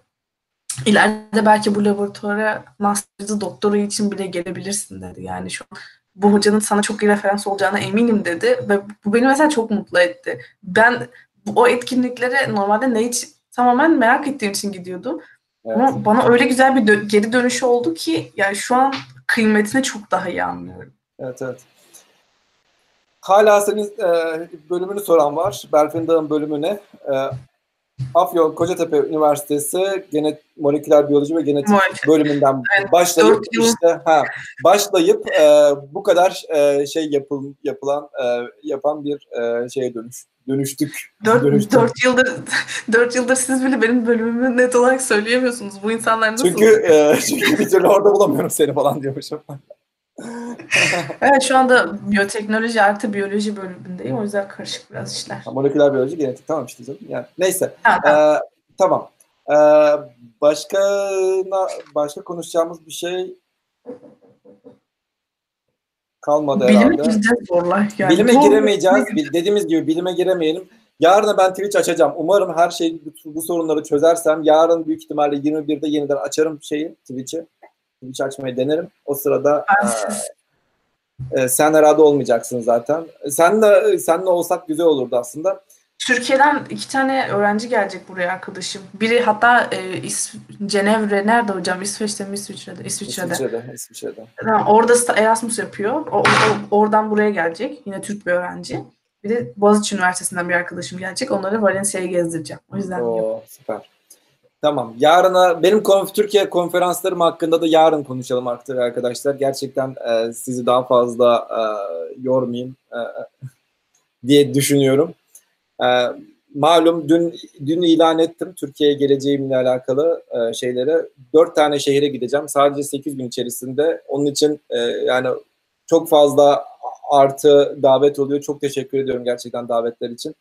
İleride belki bu laboratuvara master'da doktora için bile gelebilirsin dedi. Yani şu an bu hocanın sana çok iyi referans olacağına eminim dedi ve bu beni mesela çok mutlu etti. Ben o etkinliklere normalde ne hiç tamamen merak ettiğim için gidiyordum. Evet. Ama bana öyle güzel bir dö- geri dönüşü oldu ki yani şu an kıymetini çok daha iyi anlıyorum. Evet evet. Hala senin e, bölümünü soran var. Berfin Dağ'ın bölümüne. E, Afyon Kocatepe Üniversitesi Genet Moleküler Biyoloji ve Genetik Moleküler. bölümünden evet, başlayıp işte ha başlayıp e, bu kadar e, şey yapıl, yapılan e, yapan bir e, şeye dönüş dönüştük. Dört, dönüştük. dört yıldır [laughs] dört yıldır siz bile benim bölümümü net olarak söyleyemiyorsunuz. Bu insanlar nasıl? Çünkü e, [laughs] çünkü bir türlü orada bulamıyorum seni falan diyormuşum. [laughs] evet şu anda biyoteknoloji artı biyoloji bölümündeyim. O yüzden karışık biraz işler. Moleküler biyoloji, genetik tamam işte canım. Yani, neyse. Ha, tamam. Ee, tamam. Ee, başka başka konuşacağımız bir şey kalmadı bilime herhalde. Bilime gireceğiz zorlar. Yani. Bilime giremeyeceğiz. Dediğimiz gibi bilime giremeyelim. Yarın ben Twitch açacağım. Umarım her şey bu, bu sorunları çözersem yarın büyük ihtimalle 21'de yeniden açarım şeyi Twitch'i. Twitch açmayı denerim. O sırada e, e, sen herhalde olmayacaksın zaten. Sen de senle olsak güzel olurdu aslında. Türkiye'den iki tane öğrenci gelecek buraya arkadaşım. Biri hatta e, İs Cenevre nerede hocam? İsveç'te mi İsviçre'de? İsviçre'de. İsviçre'de. İsviçre'de. Tamam, orada Erasmus yapıyor. O, o, oradan buraya gelecek. Yine Türk bir öğrenci. Bir de Boğaziçi Üniversitesi'nden bir arkadaşım gelecek. Onları Valencia'ya gezdireceğim. O yüzden Oo, süper. Tamam. Yarına benim konf Türkiye konferanslarım hakkında da yarın konuşalım artık arkadaşlar. Gerçekten e, sizi daha fazla e, yormayayım e, [laughs] diye düşünüyorum. E, malum dün dün ilan ettim Türkiye'ye geleceğimle alakalı e, şeylere. Dört tane şehire gideceğim. Sadece sekiz gün içerisinde. Onun için e, yani çok fazla artı davet oluyor. Çok teşekkür ediyorum gerçekten davetler için.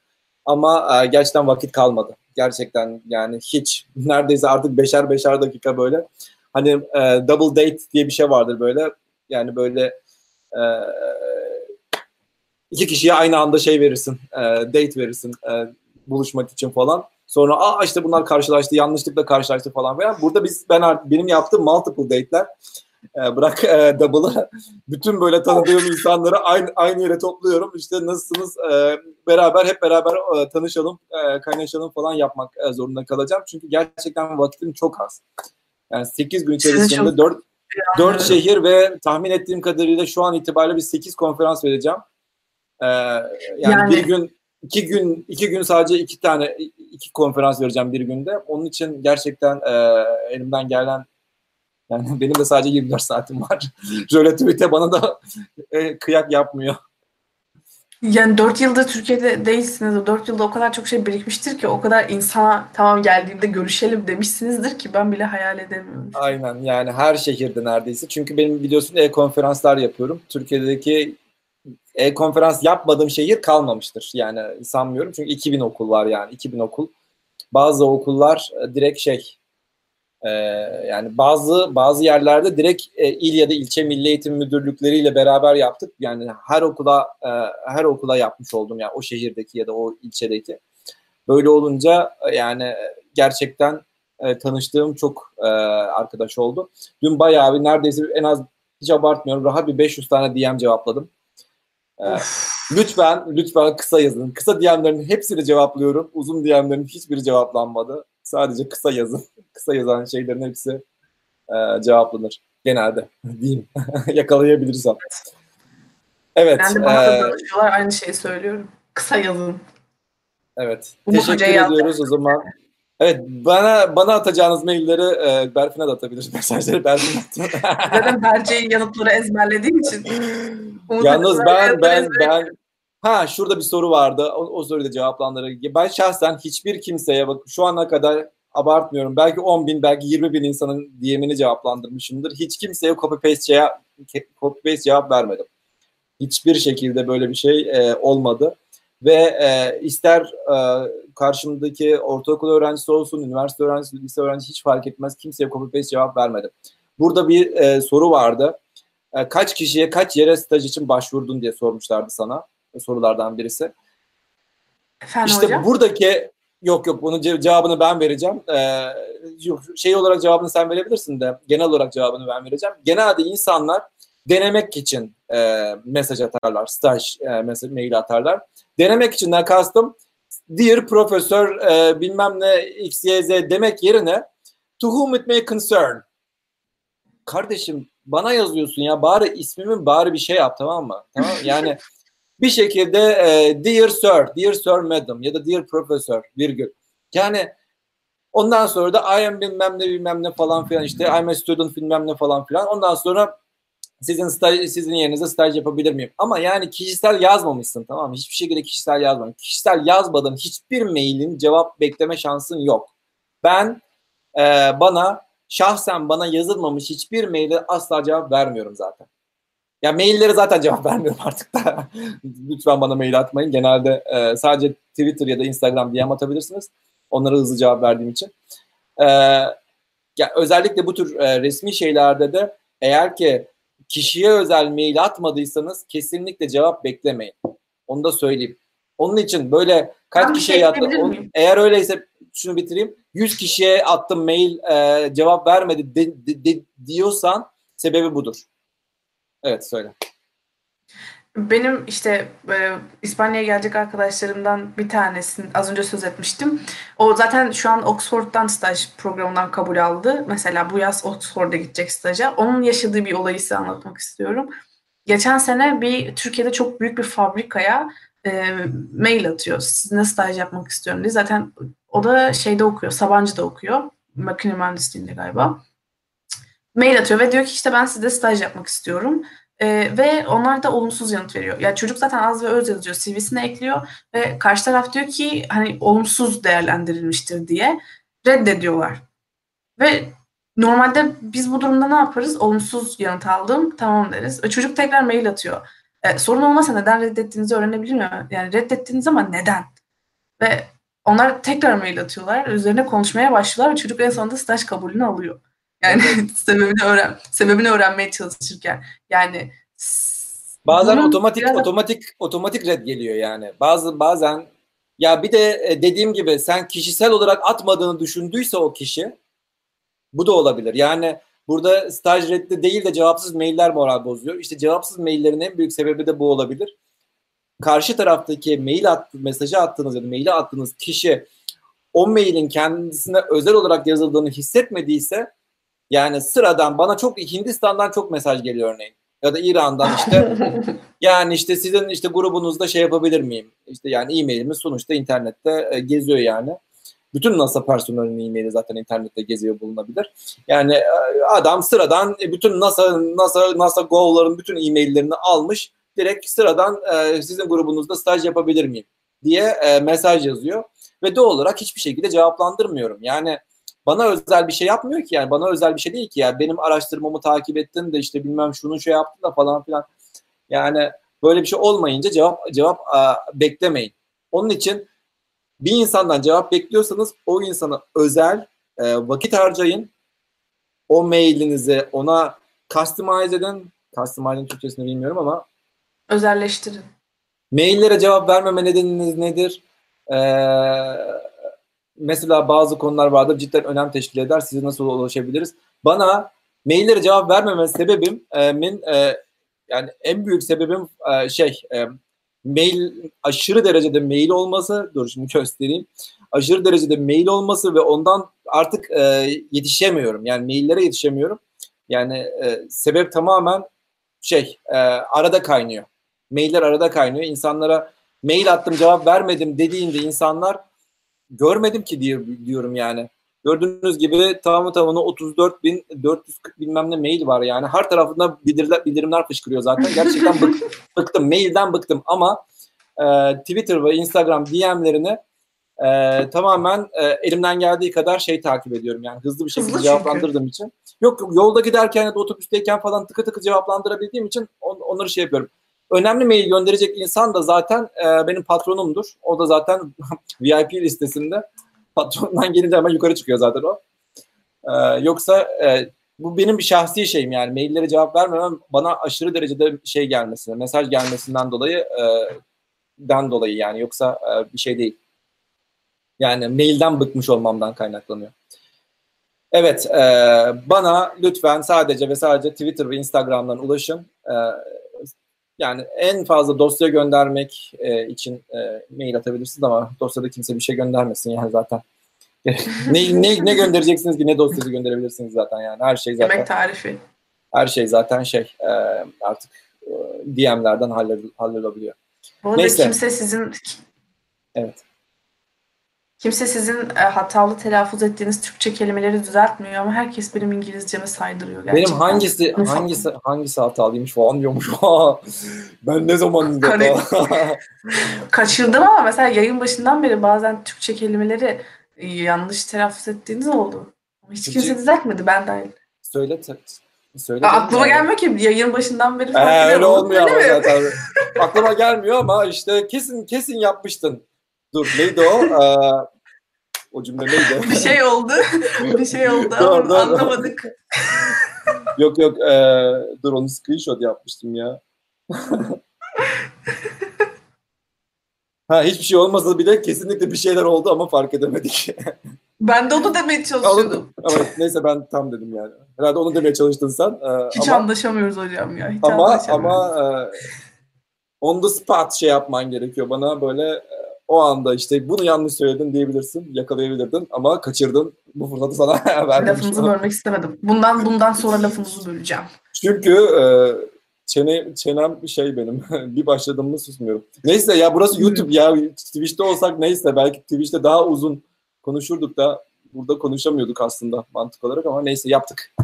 Ama e, gerçekten vakit kalmadı. Gerçekten yani hiç [laughs] neredeyse artık beşer beşer dakika böyle. Hani e, double date diye bir şey vardır böyle. Yani böyle e, iki kişiye aynı anda şey verirsin. E, date verirsin e, buluşmak için falan. Sonra aa işte bunlar karşılaştı, yanlışlıkla karşılaştı falan veya burada biz ben benim yaptığım multiple date'ler bırak e, double'ı [laughs] bütün böyle tanıdığım insanları aynı aynı yere topluyorum. İşte nasılsınız e, beraber hep beraber e, tanışalım, e, kaynaşalım falan yapmak e, zorunda kalacağım. Çünkü gerçekten vakitim çok az. Yani 8 gün içerisinde 4 4 şehir ve tahmin ettiğim kadarıyla şu an itibariyle bir 8 konferans vereceğim. Ee, yani, yani bir gün iki gün iki gün sadece iki tane iki konferans vereceğim bir günde. Onun için gerçekten e, elimden gelen yani [laughs] benim de sadece 24 saatim var. [laughs] Şöyle tweet'e bana da e, kıyak yapmıyor. Yani 4 yılda Türkiye'de değilsiniz. 4 yılda o kadar çok şey birikmiştir ki o kadar insana tamam geldiğimde görüşelim demişsinizdir ki ben bile hayal edemiyorum. Aynen yani her şehirde neredeyse. Çünkü benim biliyorsun e-konferanslar yapıyorum. Türkiye'deki e-konferans yapmadığım şehir kalmamıştır. Yani sanmıyorum. Çünkü 2000 okul var yani 2000 okul. Bazı okullar e, direkt şey ee, yani bazı bazı yerlerde direkt e, il ya da ilçe milli eğitim müdürlükleriyle beraber yaptık. Yani her okula e, her okula yapmış oldum yani o şehirdeki ya da o ilçedeki. Böyle olunca e, yani gerçekten e, tanıştığım çok e, arkadaş oldu. Dün bayağı bir neredeyse en az hiç abartmıyorum rahat bir 500 tane DM cevapladım. E, lütfen lütfen kısa yazın. Kısa DM'lerin hepsini cevaplıyorum. Uzun DM'lerin hiçbiri cevaplanmadı. Sadece kısa yazın. [laughs] kısa yazan şeylerin hepsi e, cevaplanır. genelde [laughs] diyeyim [laughs] yakalayabilirsem. Evet. Ben de bana da danışıyorlar aynı şeyi söylüyorum. Kısa yazın. Evet. Umut Teşekkür ediyoruz o zaman. Evet bana bana atacağınız mailleri e, Berfin'e de atabilir mesajları Berfin Zaten Berce'yi yanıtları ezberlediğim için. Yalnız ben ben ben ha şurada bir soru vardı. O, o soruyu da cevaplandırır. Ben şahsen hiçbir kimseye bak şu ana kadar abartmıyorum. Belki 10 bin belki 20 bin insanın DM'ini cevaplandırmışımdır. Hiç kimseye copy paste cevap, copy paste cevap vermedim. Hiçbir şekilde böyle bir şey e, olmadı ve e, ister e, karşımdaki ortaokul öğrencisi olsun, üniversite öğrencisi, lise öğrencisi hiç fark etmez. Kimseye copy paste cevap vermedim. Burada bir e, soru vardı. E, kaç kişiye kaç yere staj için başvurdun diye sormuşlardı sana. Sorulardan birisi. Efendim işte hocam? buradaki yok yok bunun cevabını ben vereceğim. Ee, yok, şey olarak cevabını sen verebilirsin de genel olarak cevabını ben vereceğim. Genelde insanlar denemek için e, mesaj atarlar, staj e, mesaj, mail atarlar. Denemek içinden kastım dear profesör e, bilmem ne xyz demek yerine to whom it may concern. Kardeşim bana yazıyorsun ya bari ismimin bari bir şey yap tamam mı? Tamam Yani bir şekilde e, dear sir, dear sir madam ya da dear professor virgül. Yani ondan sonra da I am bilmem ne bilmem ne falan filan işte I'm a student bilmem ne falan filan. Ondan sonra sizin staj, sizin yerinize staj yapabilir miyim? Ama yani kişisel yazmamışsın tamam mı? Hiçbir şekilde kişisel yazmadın. Kişisel yazmadığın hiçbir mailin cevap bekleme şansın yok. Ben e, bana şahsen bana yazılmamış hiçbir maile asla cevap vermiyorum zaten. Ya maillere zaten cevap [laughs] vermiyorum artık da. Lütfen bana mail atmayın. Genelde e, sadece Twitter ya da Instagram DM atabilirsiniz. Onlara hızlı cevap verdiğim için. E, ya özellikle bu tür e, resmi şeylerde de eğer ki kişiye özel mail atmadıysanız kesinlikle cevap beklemeyin. Onu da söyleyeyim. Onun için böyle kaç kişiye şey attım. Eğer öyleyse şunu bitireyim. 100 kişiye attım mail e, cevap vermedi de, de, de, diyorsan sebebi budur. Evet söyle. Benim işte e, İspanya'ya gelecek arkadaşlarımdan bir tanesini az önce söz etmiştim. O zaten şu an Oxford'dan staj programından kabul aldı. Mesela bu yaz Oxford'a gidecek staja. Onun yaşadığı bir olayı size anlatmak istiyorum. Geçen sene bir Türkiye'de çok büyük bir fabrikaya e, mail atıyor. Sizinle staj yapmak istiyorum diye. Zaten o da şeyde okuyor, Sabancı'da okuyor. Makine mühendisliğinde galiba. Mail atıyor ve diyor ki işte ben size staj yapmak istiyorum. E, ve onlar da olumsuz yanıt veriyor. Yani çocuk zaten az ve öz yazıyor, CV'sine ekliyor ve karşı taraf diyor ki hani olumsuz değerlendirilmiştir diye reddediyorlar. Ve normalde biz bu durumda ne yaparız? Olumsuz yanıt aldım, tamam deriz. Ve çocuk tekrar mail atıyor. E, sorun olmasa neden reddettiğinizi öğrenebilir mi? Yani reddettiğiniz ama neden? Ve onlar tekrar mail atıyorlar. Üzerine konuşmaya başlıyorlar ve çocuk en sonunda staj kabulünü alıyor. Yani [laughs] sebebini öğren sebebini öğrenmeye çalışırken. Yani bazen otomatik biraz... otomatik otomatik red geliyor yani. Bazı bazen ya bir de e, dediğim gibi sen kişisel olarak atmadığını düşündüyse o kişi bu da olabilir. Yani burada staj reddi değil de cevapsız mailler moral bozuyor. İşte cevapsız maillerin en büyük sebebi de bu olabilir. Karşı taraftaki mail attı, mesajı attığınız ya da maili attığınız kişi o mailin kendisine özel olarak yazıldığını hissetmediyse yani sıradan bana çok Hindistan'dan çok mesaj geliyor örneğin. Ya da İran'dan işte [laughs] yani işte sizin işte grubunuzda şey yapabilir miyim? İşte yani e-mailimiz sonuçta internette e, geziyor yani. Bütün NASA personelinin e-maili zaten internette geziyor bulunabilir. Yani e, adam sıradan e, bütün NASA NASA NASA Go'ların bütün e-maillerini almış. Direkt sıradan sizin grubunuzda staj yapabilir miyim diye mesaj yazıyor ve doğal olarak hiçbir şekilde cevaplandırmıyorum. Yani bana özel bir şey yapmıyor ki yani bana özel bir şey değil ki yani benim araştırmamı takip ettin de işte bilmem şunu şey yaptın da falan filan. Yani böyle bir şey olmayınca cevap cevap a, beklemeyin. Onun için bir insandan cevap bekliyorsanız o insana özel e, vakit harcayın. O mailinizi ona customize edin. Customize'ın Türkçesini bilmiyorum ama özelleştirin. Maillere cevap vermeme nedeniniz nedir? Ee, mesela bazı konular vardır cidden önem teşkil eder. Size nasıl ulaşabiliriz? Bana maillere cevap vermeme sebebimin e, yani en büyük sebebim e, şey e, mail aşırı derecede mail olması. Dur şimdi [laughs] göstereyim. Aşırı derecede mail olması ve ondan artık e, yetişemiyorum. Yani maillere yetişemiyorum. Yani e, sebep tamamen şey e, arada kaynıyor. Mailler arada kaynıyor. İnsanlara mail attım cevap vermedim dediğinde insanlar görmedim ki diye diyorum yani. Gördüğünüz gibi tamamı tamamına 34 bin 440 bilmem ne mail var yani. Her tarafında bildirimler, bildirimler fışkırıyor zaten. Gerçekten bık, [laughs] bıktım. Mailden bıktım ama e, Twitter ve Instagram DM'lerini e, tamamen e, elimden geldiği kadar şey takip ediyorum. Yani hızlı bir şekilde hızlı cevaplandırdığım için. Yok yok yolda giderken ya da otobüsteyken falan tıkı tıkı cevaplandırabildiğim için on, onları şey yapıyorum. Önemli mail gönderecek insan da zaten e, benim patronumdur. O da zaten [laughs] VIP listesinde. Patrondan gelince hemen yukarı çıkıyor zaten o. E, yoksa e, bu benim bir şahsi şeyim yani. Maillere cevap vermemem bana aşırı derecede şey gelmesi, mesaj gelmesinden dolayı e, den dolayı yani. Yoksa e, bir şey değil. Yani mailden bıkmış olmamdan kaynaklanıyor. Evet, e, bana lütfen sadece ve sadece Twitter ve Instagram'dan ulaşın. E, yani en fazla dosya göndermek e, için e, mail atabilirsiniz ama dosyada kimse bir şey göndermesin yani zaten. [laughs] ne, ne, ne göndereceksiniz ki ne dosyası gönderebilirsiniz zaten yani her şey zaten. Yemek tarifi. Her şey zaten şey e, artık e, DM'lerden hallolabiliyor. Bu arada Neyse. kimse sizin Evet. Kimse sizin e, hatalı telaffuz ettiğiniz Türkçe kelimeleri düzeltmiyor ama herkes benim İngilizceme saydırıyor gerçekten. Benim hangisi hangisi hangisi hatalıymış falan diyormuş. [laughs] ben ne zaman [laughs] Kare... Kaçırdım ama mesela yayın başından beri bazen Türkçe kelimeleri e, yanlış telaffuz ettiğiniz oldu. Hiç Türkçe... kimse düzeltmedi ben dahil. Söyle Söyle aklıma yani. gelmiyor ki yayın başından beri fark ee, öyle olmuyor ama zaten. [laughs] aklıma gelmiyor ama işte kesin kesin yapmıştın. Dur neydi o? Ee, o cümle neydi? [laughs] bir şey oldu. bir şey oldu ama dur, anlamadık. [laughs] yok yok e, dur onu screenshot yapmıştım ya. [laughs] ha hiçbir şey olmasa bile kesinlikle bir şeyler oldu ama fark edemedik. ben de onu demeye çalışıyordum. ama neyse ben tam dedim yani. Herhalde onu demeye çalıştın sen. Ee, Hiç ama, anlaşamıyoruz hocam ya. Hiç ama ama e, on the spot şey yapman gerekiyor bana böyle o anda işte bunu yanlış söyledin diyebilirsin, yakalayabilirdin ama kaçırdın. Bu fırsatı sana [laughs] verdim. Lafınızı bölmek istemedim. Bundan bundan sonra lafınızı böleceğim. Çünkü e, çene, çenem bir şey benim. [laughs] bir başladım mı susmuyorum. Neyse ya burası YouTube ya. Twitch'te olsak neyse belki Twitch'te daha uzun konuşurduk da burada konuşamıyorduk aslında mantık olarak ama neyse yaptık.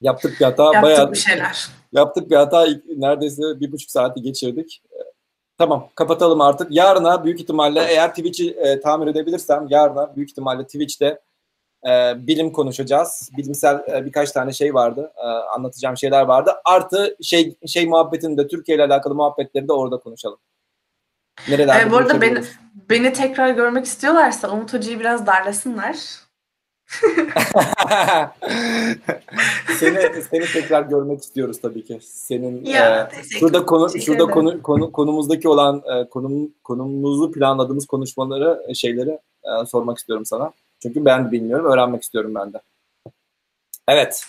Yaptık bir hata. Yaptık bayağı, bir şeyler. Yaptık bir hata. Neredeyse bir buçuk saati geçirdik. Tamam kapatalım artık. Yarına büyük ihtimalle eğer Twitch'i e, tamir edebilirsem yarına büyük ihtimalle Twitch'te e, bilim konuşacağız. Bilimsel e, birkaç tane şey vardı. E, anlatacağım şeyler vardı. Artı şey şey muhabbetini de Türkiye ile alakalı muhabbetleri de orada konuşalım. Nerelerde e, bu arada beni, beni tekrar görmek istiyorlarsa Umut Hoca'yı biraz darlasınlar. [laughs] seni seni tekrar görmek istiyoruz tabii ki. Senin ya, e, şurada konu şurada konu, konu konumuzdaki olan e, konum konumuzu planladığımız konuşmaları e, şeyleri e, sormak istiyorum sana. Çünkü ben bilmiyorum, öğrenmek istiyorum ben de. Evet.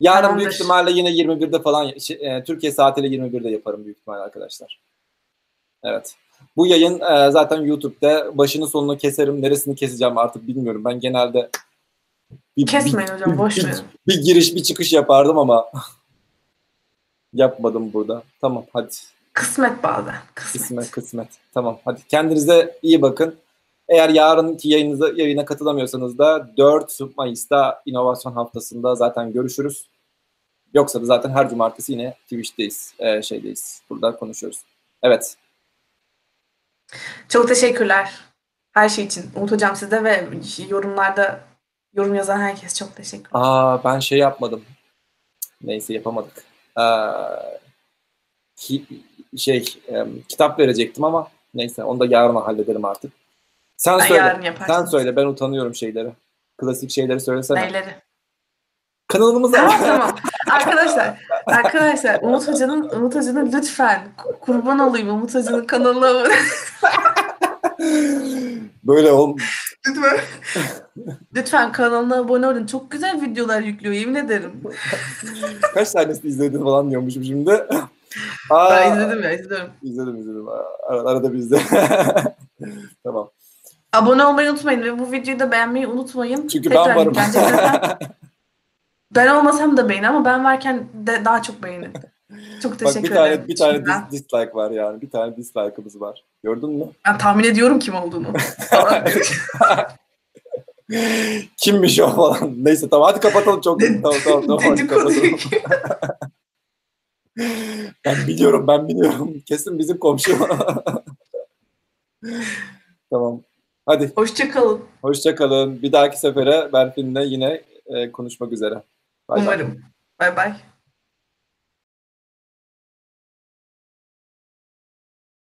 Yarın Tamamdır. büyük ihtimalle yine 21'de falan e, Türkiye saatiyle 21'de yaparım büyük ihtimalle arkadaşlar. Evet. Bu yayın e, zaten YouTube'da başını sonunu keserim. Neresini keseceğim artık bilmiyorum. Ben genelde bir, Kesmeyin bir, hocam boş verin. Bir, giriş bir çıkış yapardım ama [laughs] yapmadım burada. Tamam hadi. Kısmet bazen. Kısmet. kısmet kısmet. Tamam hadi kendinize iyi bakın. Eğer yarınki yayınıza, yayına katılamıyorsanız da 4 Mayıs'ta inovasyon haftasında zaten görüşürüz. Yoksa da zaten her cumartesi yine Twitch'teyiz, e, şeydeyiz. Burada konuşuyoruz. Evet. Çok teşekkürler her şey için. Umut Hocam size ve yorumlarda Yorum yazan herkes çok teşekkür ederim. Aa ben şey yapmadım. Neyse yapamadık. Ee, ki, şey e, kitap verecektim ama neyse onu da yarın hallederim artık. Sen ben söyle. Sen söyle ben utanıyorum şeyleri. Klasik şeyleri söylesene. Neyleri? Kanalımıza. Tamam tamam. [laughs] arkadaşlar, arkadaşlar Umut Hoca'nın Umut Hoca'nın lütfen kurban olayım Umut Hoca'nın kanalına Böyle ol. Lütfen. [laughs] Lütfen kanalına abone olun. Çok güzel videolar yüklüyor yemin ederim. [laughs] Kaç tanesini izledin falan diyormuşum şimdi. [laughs] Aa, ben izledim ya izledim. İzledim izledim. Arada, arada bizde. tamam. Abone olmayı unutmayın ve bu videoyu da beğenmeyi unutmayın. Çünkü Tekrar ben varım. Ben olmasam da beğenin ama ben varken de daha çok beğenin. Çok teşekkür Bak bir tane, ederim. Bir tane dis- dislike var yani. Bir tane dislike'ımız var. Gördün mü? Ben tahmin ediyorum kim olduğunu. [laughs] Kimmiş o falan. Neyse tamam hadi kapatalım çok. tamam tamam tamam. Hadi kapatalım. [laughs] ben biliyorum ben biliyorum. Kesin bizim komşu. [laughs] tamam. Hadi. Hoşçakalın. Hoşçakalın. Bir dahaki sefere Berfin'le yine e, konuşmak üzere. Bye Umarım. Bay bay.